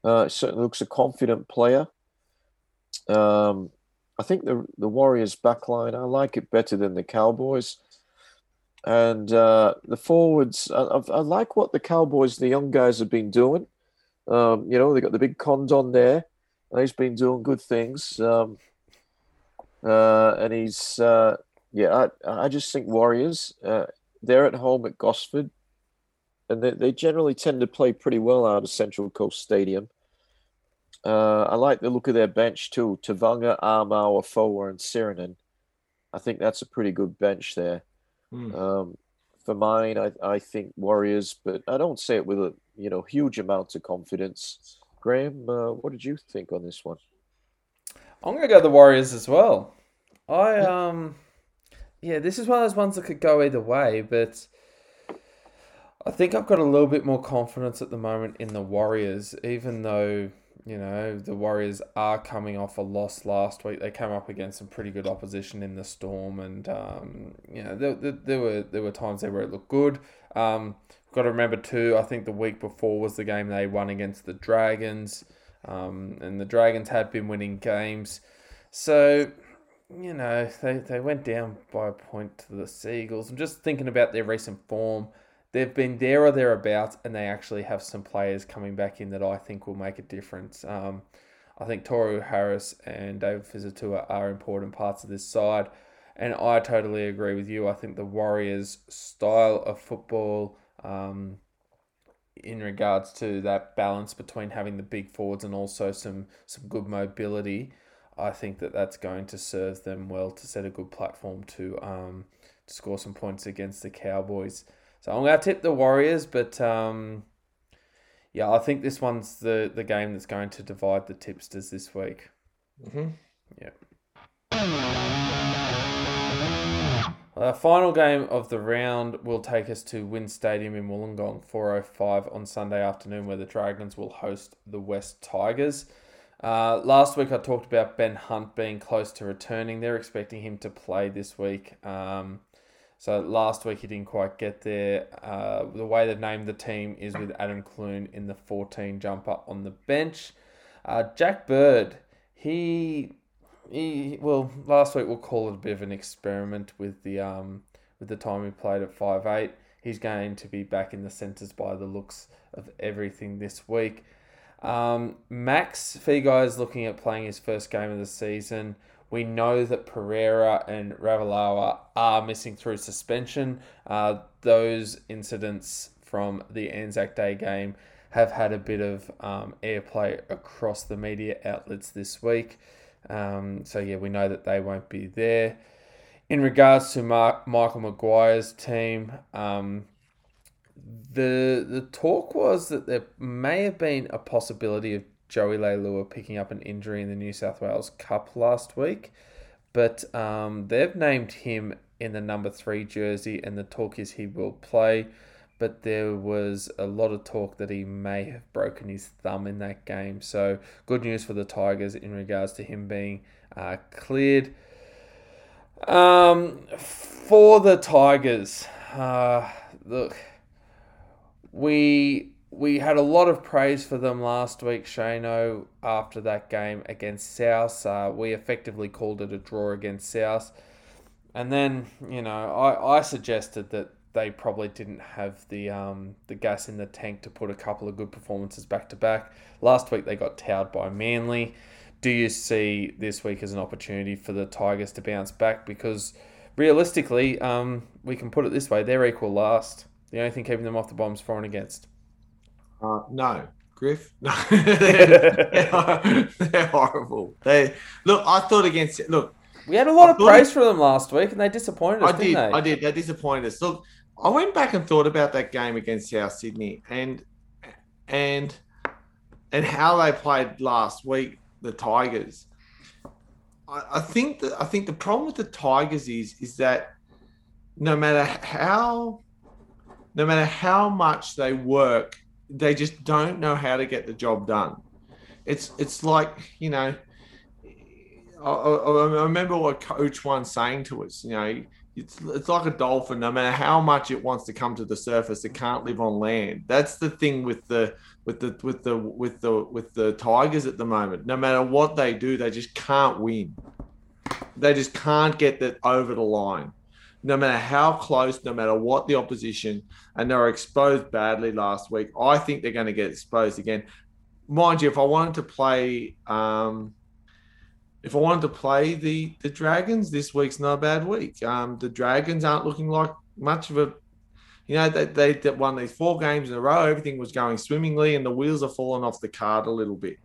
Uh, certainly looks a confident player. Um, I think the the Warriors backline, I like it better than the Cowboys. And uh, the forwards, I, I, like what the Cowboys, the young guys, have been doing. Um, you know, they got the big Condon there, and he's been doing good things. Um, uh, and he's, uh, yeah, I, I just think Warriors, uh, they're at home at Gosford, and they, they generally tend to play pretty well out of Central Coast Stadium. Uh, I like the look of their bench too. Tevaga, Armour, Afoa, and Sironen. I think that's a pretty good bench there. Mm. Um, for mine, I, I think Warriors, but I don't say it with a you know huge amount of confidence. Graham, uh, what did you think on this one? I'm gonna go the Warriors as well. I um, yeah, this is one of those ones that could go either way, but I think I've got a little bit more confidence at the moment in the Warriors, even though you know, the Warriors are coming off a loss last week. They came up against some pretty good opposition in the Storm, and um, you know, there, there, there, were there were times there where it looked good. Um, got to remember too. I think the week before was the game they won against the Dragons, um, and the Dragons had been winning games, so you know they they went down by a point to the Seagulls. I'm just thinking about their recent form they've been there or thereabouts, and they actually have some players coming back in that I think will make a difference. Um, I think Tohu Harris and David Fusitu'a are important parts of this side, and I totally agree with you. I think the Warriors' style of football, um, in regards to that balance between having the big forwards and also some some good mobility, I think that that's going to serve them well to set a good platform to um, to score some points against the Cowboys. So I'm going to tip the Warriors, but um, yeah, I think this one's the, the game that's going to divide the tipsters this week. Mm-hmm. Yeah. Our final game of the round will take us to WIN Stadium in Wollongong, 4.05 on Sunday afternoon, where the Dragons will host the West Tigers. Uh, last week I talked about Ben Hunt being close to returning. They're expecting him to play this week. Um, so last week he didn't quite get there. Uh, the way they've named the team is with Adam Clune in the 14 jumper on the bench. Uh, Jack Bird, he, he well last week we'll call it a bit of an experiment with the um with the time he played at five eight. He's going to be back in the centres by the looks of everything this week. Um, Max Feagai is looking at playing his first game of the season. We know that Pereira and Ravalawa are missing through suspension. Uh, those incidents from the Anzac Day game have had a bit of um, airplay across the media outlets this week. Um, so, yeah, we know that they won't be there. In regards to Mark, Michael Maguire's team, um, the the talk was that there may have been a possibility of Joey Leilua picking up an injury in the New South Wales Cup last week. But um, they've named him in the number three jersey, and the talk is he will play. But there was a lot of talk that he may have broken his thumb in that game. So, good news for the Tigers in regards to him being uh, cleared. Um, for the Tigers, uh, look, we we had a lot of praise for them last week, Shano, after that game against South. Uh, we effectively called it a draw against South. And then, you know, I, I suggested that they probably didn't have the um, the gas in the tank to put a couple of good performances back to back. Last week they got towed by Manly. Do you see this week as an opportunity for the Tigers to bounce back? Because realistically, um, we can put it this way: they're equal last. The only thing keeping them off the bombs for and against. Uh, no, Griff. No, they're, they're, horrible. They look. I thought against look. We had a lot I of praise it, for them last week, and they disappointed us. I did. They? I did. They disappointed us. Look, I went back and thought about that game against South Sydney, and and and how they played last week, the Tigers. I, I think that I think the problem with the Tigers is is that no matter how no matter how much they work they just don't know how to get the job done. It's it's like you know. I, I, I remember what Coach one saying to us. You know, it's it's like a dolphin. No matter how much it wants to come to the surface, it can't live on land. That's the thing with the with the with the with the with the Tigers at the moment. No matter what they do, they just can't win. They just can't get that over the line. No matter how close, no matter what the opposition, and they were exposed badly last week. I think they're going to get exposed again. Mind you, if I wanted to play, um, if I wanted to play the the Dragons, this week's not a bad week. Um, the Dragons aren't looking like much of a you know, they, they, they won these four games in a row. Everything was going swimmingly, and the wheels are falling off the cart a little bit.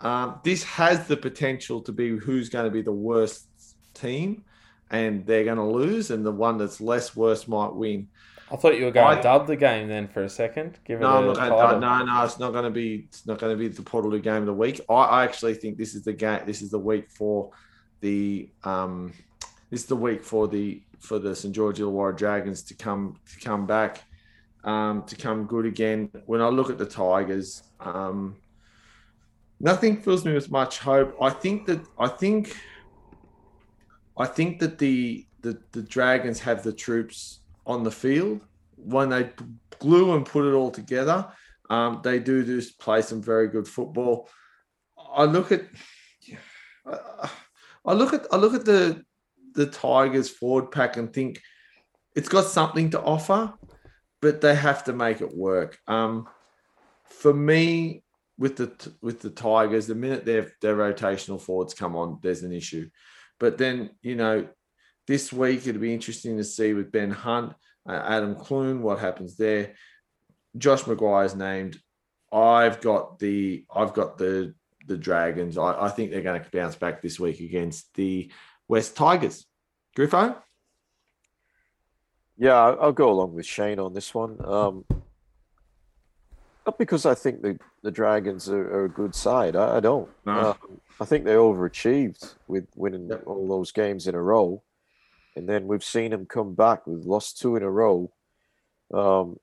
Um, this has the potential to be who's going to be the worst team, and they're going to lose, and the one that's less worse might win. I thought you were going I- to dub the game then for a second. Give it No, I'm not gonna, title. no, no, it's not going to be. It's not going to be the Portaloo game of the week. I, I actually think this is the game. This is the week for the. Um, this is the week for the for the St George Illawarra Dragons to come to come back, um, to come good again. When I look at the Tigers, um, nothing fills me with much hope. I think that I think. I think that the the, the Dragons have the troops on the field when they glue and put it all together. Um, they do just play some very good football. I look at, I look at, I look at the the Tigers forward pack and think it's got something to offer, but they have to make it work. Um, for me, with the with the Tigers, the minute their their rotational forwards come on, there's an issue. But then you know, this week it'll be interesting to see with Ben Hunt, uh, Adam Clune, what happens there. Josh McGuire's named. I've got the I've got the the Dragons. I, I think they're going to bounce back this week against the West Tigers. Griffo? Yeah, I'll go along with Shane on this one. Um, not because I think the, the Dragons are, are a good side. I, I don't. No. Um, I think they overachieved with winning Yep. all those games in a row, and then we've seen them come back. We've lost two in a row. Um,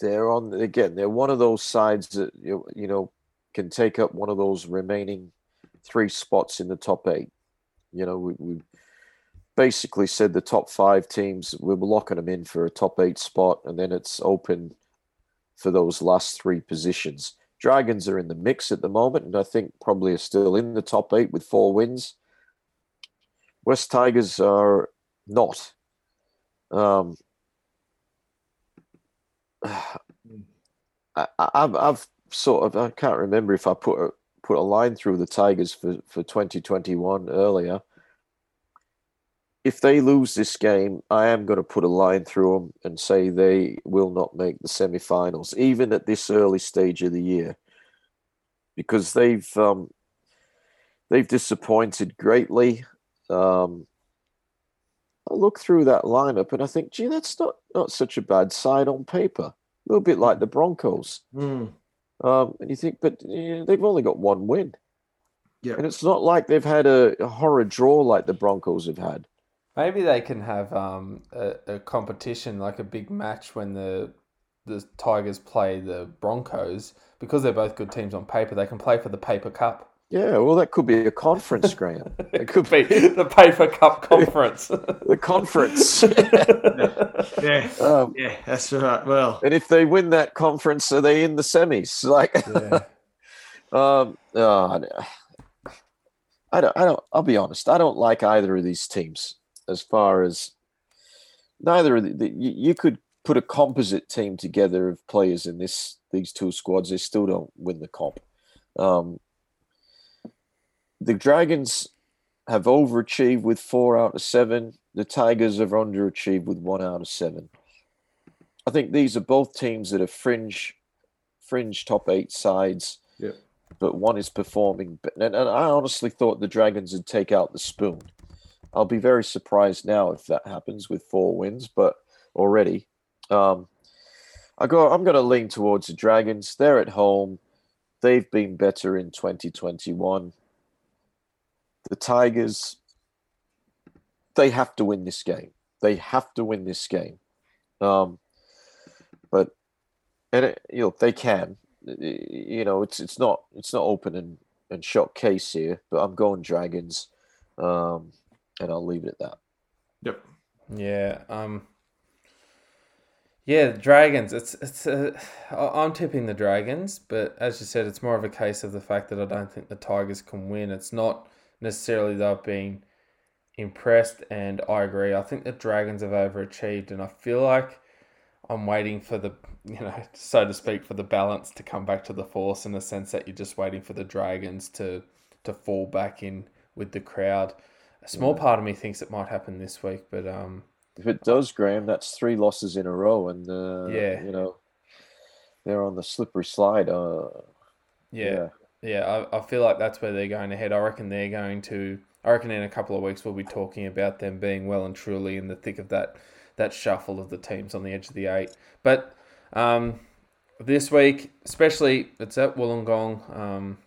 they're on again. They're one of those sides that you you know can take up one of those remaining three spots in the top eight. You know, we, we basically said the top five teams we were locking them in for a top eight spot, and then it's open for those last three positions. Dragons are in the mix at the moment, and I think probably are still in the top eight with four wins. West Tigers are not. Um, I, I've, I've sort of I can't remember if I put a, put a line through the Tigers for for 2021 earlier. If they lose this game, I am going to put a line through them and say they will not make the semi-finals, even at this early stage of the year, because they've um, they've disappointed greatly. Um, I look through that lineup and I think, gee, that's not not such a bad side on paper. A little bit like the Broncos. Hmm. Um, and you think, but eh, they've only got one win. Yeah. And it's not like they've had a, a horror draw like the Broncos have had. Maybe they can have um, a, a competition, like a big match when the the Tigers play the Broncos, because they're both good teams on paper. They can play for the paper cup. Yeah, well, that could be a conference, Graham. It could be the paper cup conference. The conference. Yeah. um, Yeah, that's right. Well, and if they win that conference, are they in the semis? Like, yeah. um, oh, I don't- I don't, I don't, I'll be honest. I don't like either of these teams as far as neither of the, the you, you could put a composite team together of players in this, these two squads. They still don't win the comp. Um, the Dragons have overachieved with four out of seven. The Tigers have underachieved with one out of seven. I think these are both teams that are fringe, fringe top eight sides. Yep. But one is performing, and, and I honestly thought the Dragons would take out the spoon. I'll be very surprised now if that happens with four wins, but already, um, I go. I'm going to lean towards the Dragons. They're at home. They've been better in 2021. The Tigers, they have to win this game. They have to win this game. Um, but and it, you know they can. You know it's it's not it's not open and, and shot case here. But I'm going Dragons, um, and I'll leave it at that. yep. Yeah. Um. Yeah, Dragons. It's it's. Uh, I'm tipping the Dragons, but as you said, it's more of a case of the fact that I don't think the Tigers can win. It's not necessarily they've been impressed, and I agree. I think the Dragons have overachieved, and I feel like I'm waiting for the, you know, so to speak, for the balance to come back to the force in the sense that you're just waiting for the Dragons to to fall back in with the crowd. A small part of me thinks it might happen this week, but um, if it does, Graham, that's three losses in a row, and uh, Yeah. you know they're on the slippery slide. Uh, yeah, yeah, I, I feel like that's where they're going ahead. I reckon they're going to. I reckon in a couple of weeks we'll be talking about them being well and truly in the thick of that that shuffle of the teams on the edge of the eight. But um, this week, especially, it's at Wollongong. Um,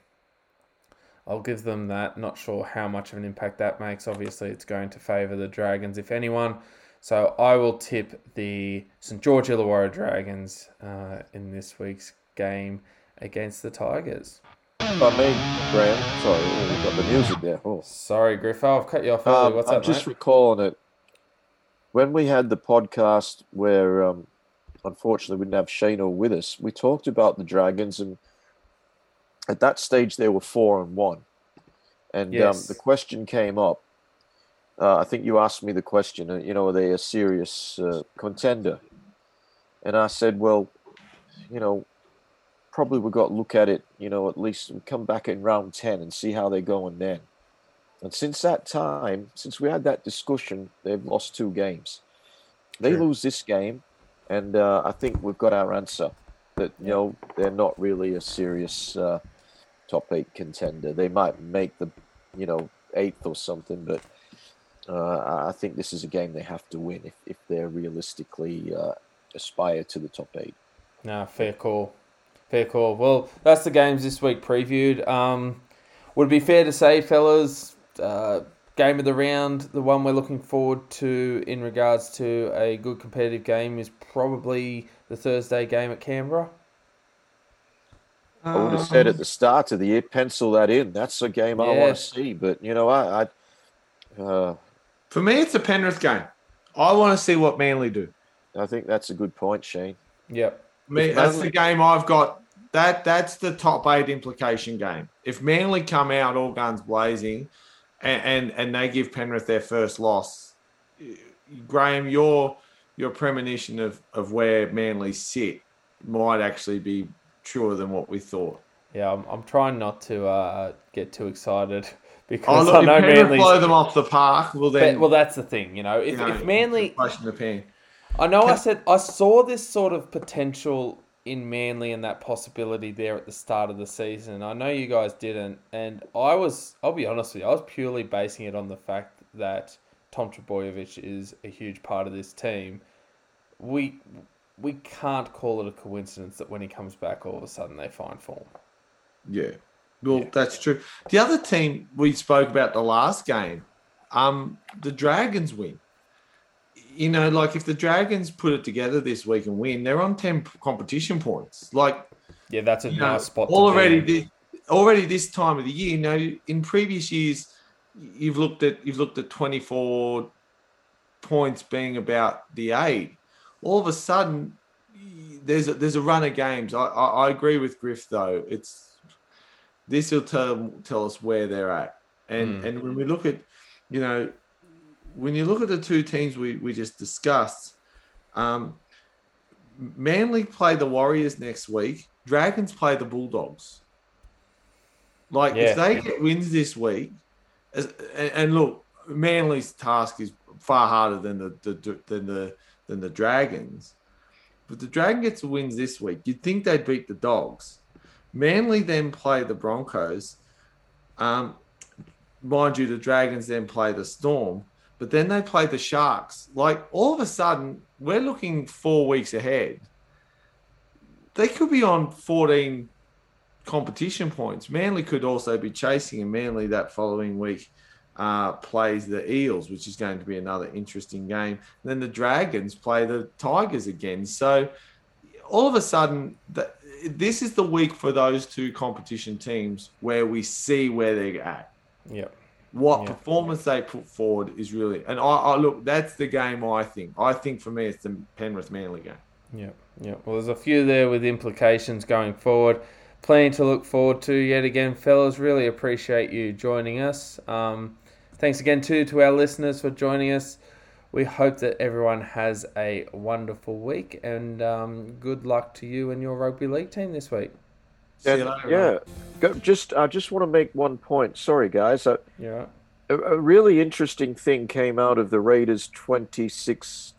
I'll give them that. Not sure how much of an impact that makes. Obviously, it's going to favour the Dragons, if anyone. So I will tip the St George Illawarra Dragons uh, in this week's game against the Tigers. By me, Graham. Sorry, oh, we've got the music there. Oh. Sorry, Griffo, I've cut you off early. Um, What's I'm up, just mate? recalling it when we had the podcast where, um, unfortunately, we didn't have Shane Shano with us. We talked about the Dragons, and at that stage they were four and one. And Yes. um, the question came up. Uh, I think you asked me the question. uh, You know, are they a serious uh, contender? And I said, well, you know, probably we've got to look at it. You know, at least come back in round ten and see how they're going then. And since that time, since we had that discussion, they've lost two games. They True. lose this game, and uh, I think we've got our answer. That you know they're not really a serious uh, top eight contender. They might make the you know eighth or something, but uh, I- think this is a game they have to win if, if they're realistically uh, aspire to the top eight. No, fair call. Fair call. Well, that's the games this week previewed. Um, would it be fair to say, fellas, uh, game of the round, the one we're looking forward to in regards to a good competitive game is probably the Thursday game at Canberra? I would have said Um, at the start of the year, pencil that in. That's a game I want to see. But you know, I, I, uh, For me, it's a Penrith game. I want to see what Manly do. I think that's a good point, Shane. Yep. Me, that's Manly- the game I've got. That that's the top eight implication game. If Manly come out all guns blazing, and and, and they give Penrith their first loss, Graham, your your premonition of of where Manly sit might actually be truer than what we thought. Yeah, I'm, I'm trying not to uh, get too excited Oh, because look, I know Manly's. blow them off the park, well then, But, well, that's the thing, you know. If, you know, if Manly, flash in the pan. I know I said I saw this sort of potential in Manly and that possibility there at the start of the season. I know you guys didn't, and I was. I'll be honest with you. I was purely basing it on the fact that Tom Trbojevic is a huge part of this team. We we can't call it a coincidence that when he comes back, all of a sudden they find form. Yeah. Well, Yeah. that's true. The other team we spoke about the last game, um, the Dragons win. You know, like if the Dragons put it together this week and win, they're on ten competition points. Like Yeah, that's a you know, nice spot. already this, already this time of the year. You know, in previous years, you've looked at you've looked at twenty four points being about the eight. All of a sudden, there's a, there's a run of games. I, I, I agree with Griff though. It's this will tell tell us where they're at, and Mm. and when we look at, you know, when you look at the two teams we we just discussed, um, Manly play the Warriors next week. Dragons play the Bulldogs. Like Yeah. if they get wins this week, as, and, and look, Manly's task is far harder than the, the than the than the Dragons. But the Dragon gets wins this week. You'd think they'd beat the Dogs. Manly then play the Broncos. Um, mind you, the Dragons then play the Storm, but then they play the Sharks. Like all of a sudden, we're looking four weeks ahead. They could be on 14 competition points. Manly could also be chasing, and Manly that following week uh, plays the Eels, which is going to be another interesting game. And then the Dragons play the Tigers again. So all of a sudden, the, this is the week for those two competition teams where we see where they're at. Yep. What Yeah. performance they put forward is really, and I, I look, that's the game I think. I think for me, it's the Penrith Manly game. Yeah, yeah. Well, there's a few there with implications going forward. Plenty to look forward to yet again, fellas. Really appreciate you joining us. Um, thanks again too to our listeners for joining us. We hope that everyone has a wonderful week and um, good luck to you and your rugby league team this week. See And, you later, yeah, go, just I just want to make one point. Sorry, guys. Uh, Yeah. a, a really interesting thing came out of the Raiders 26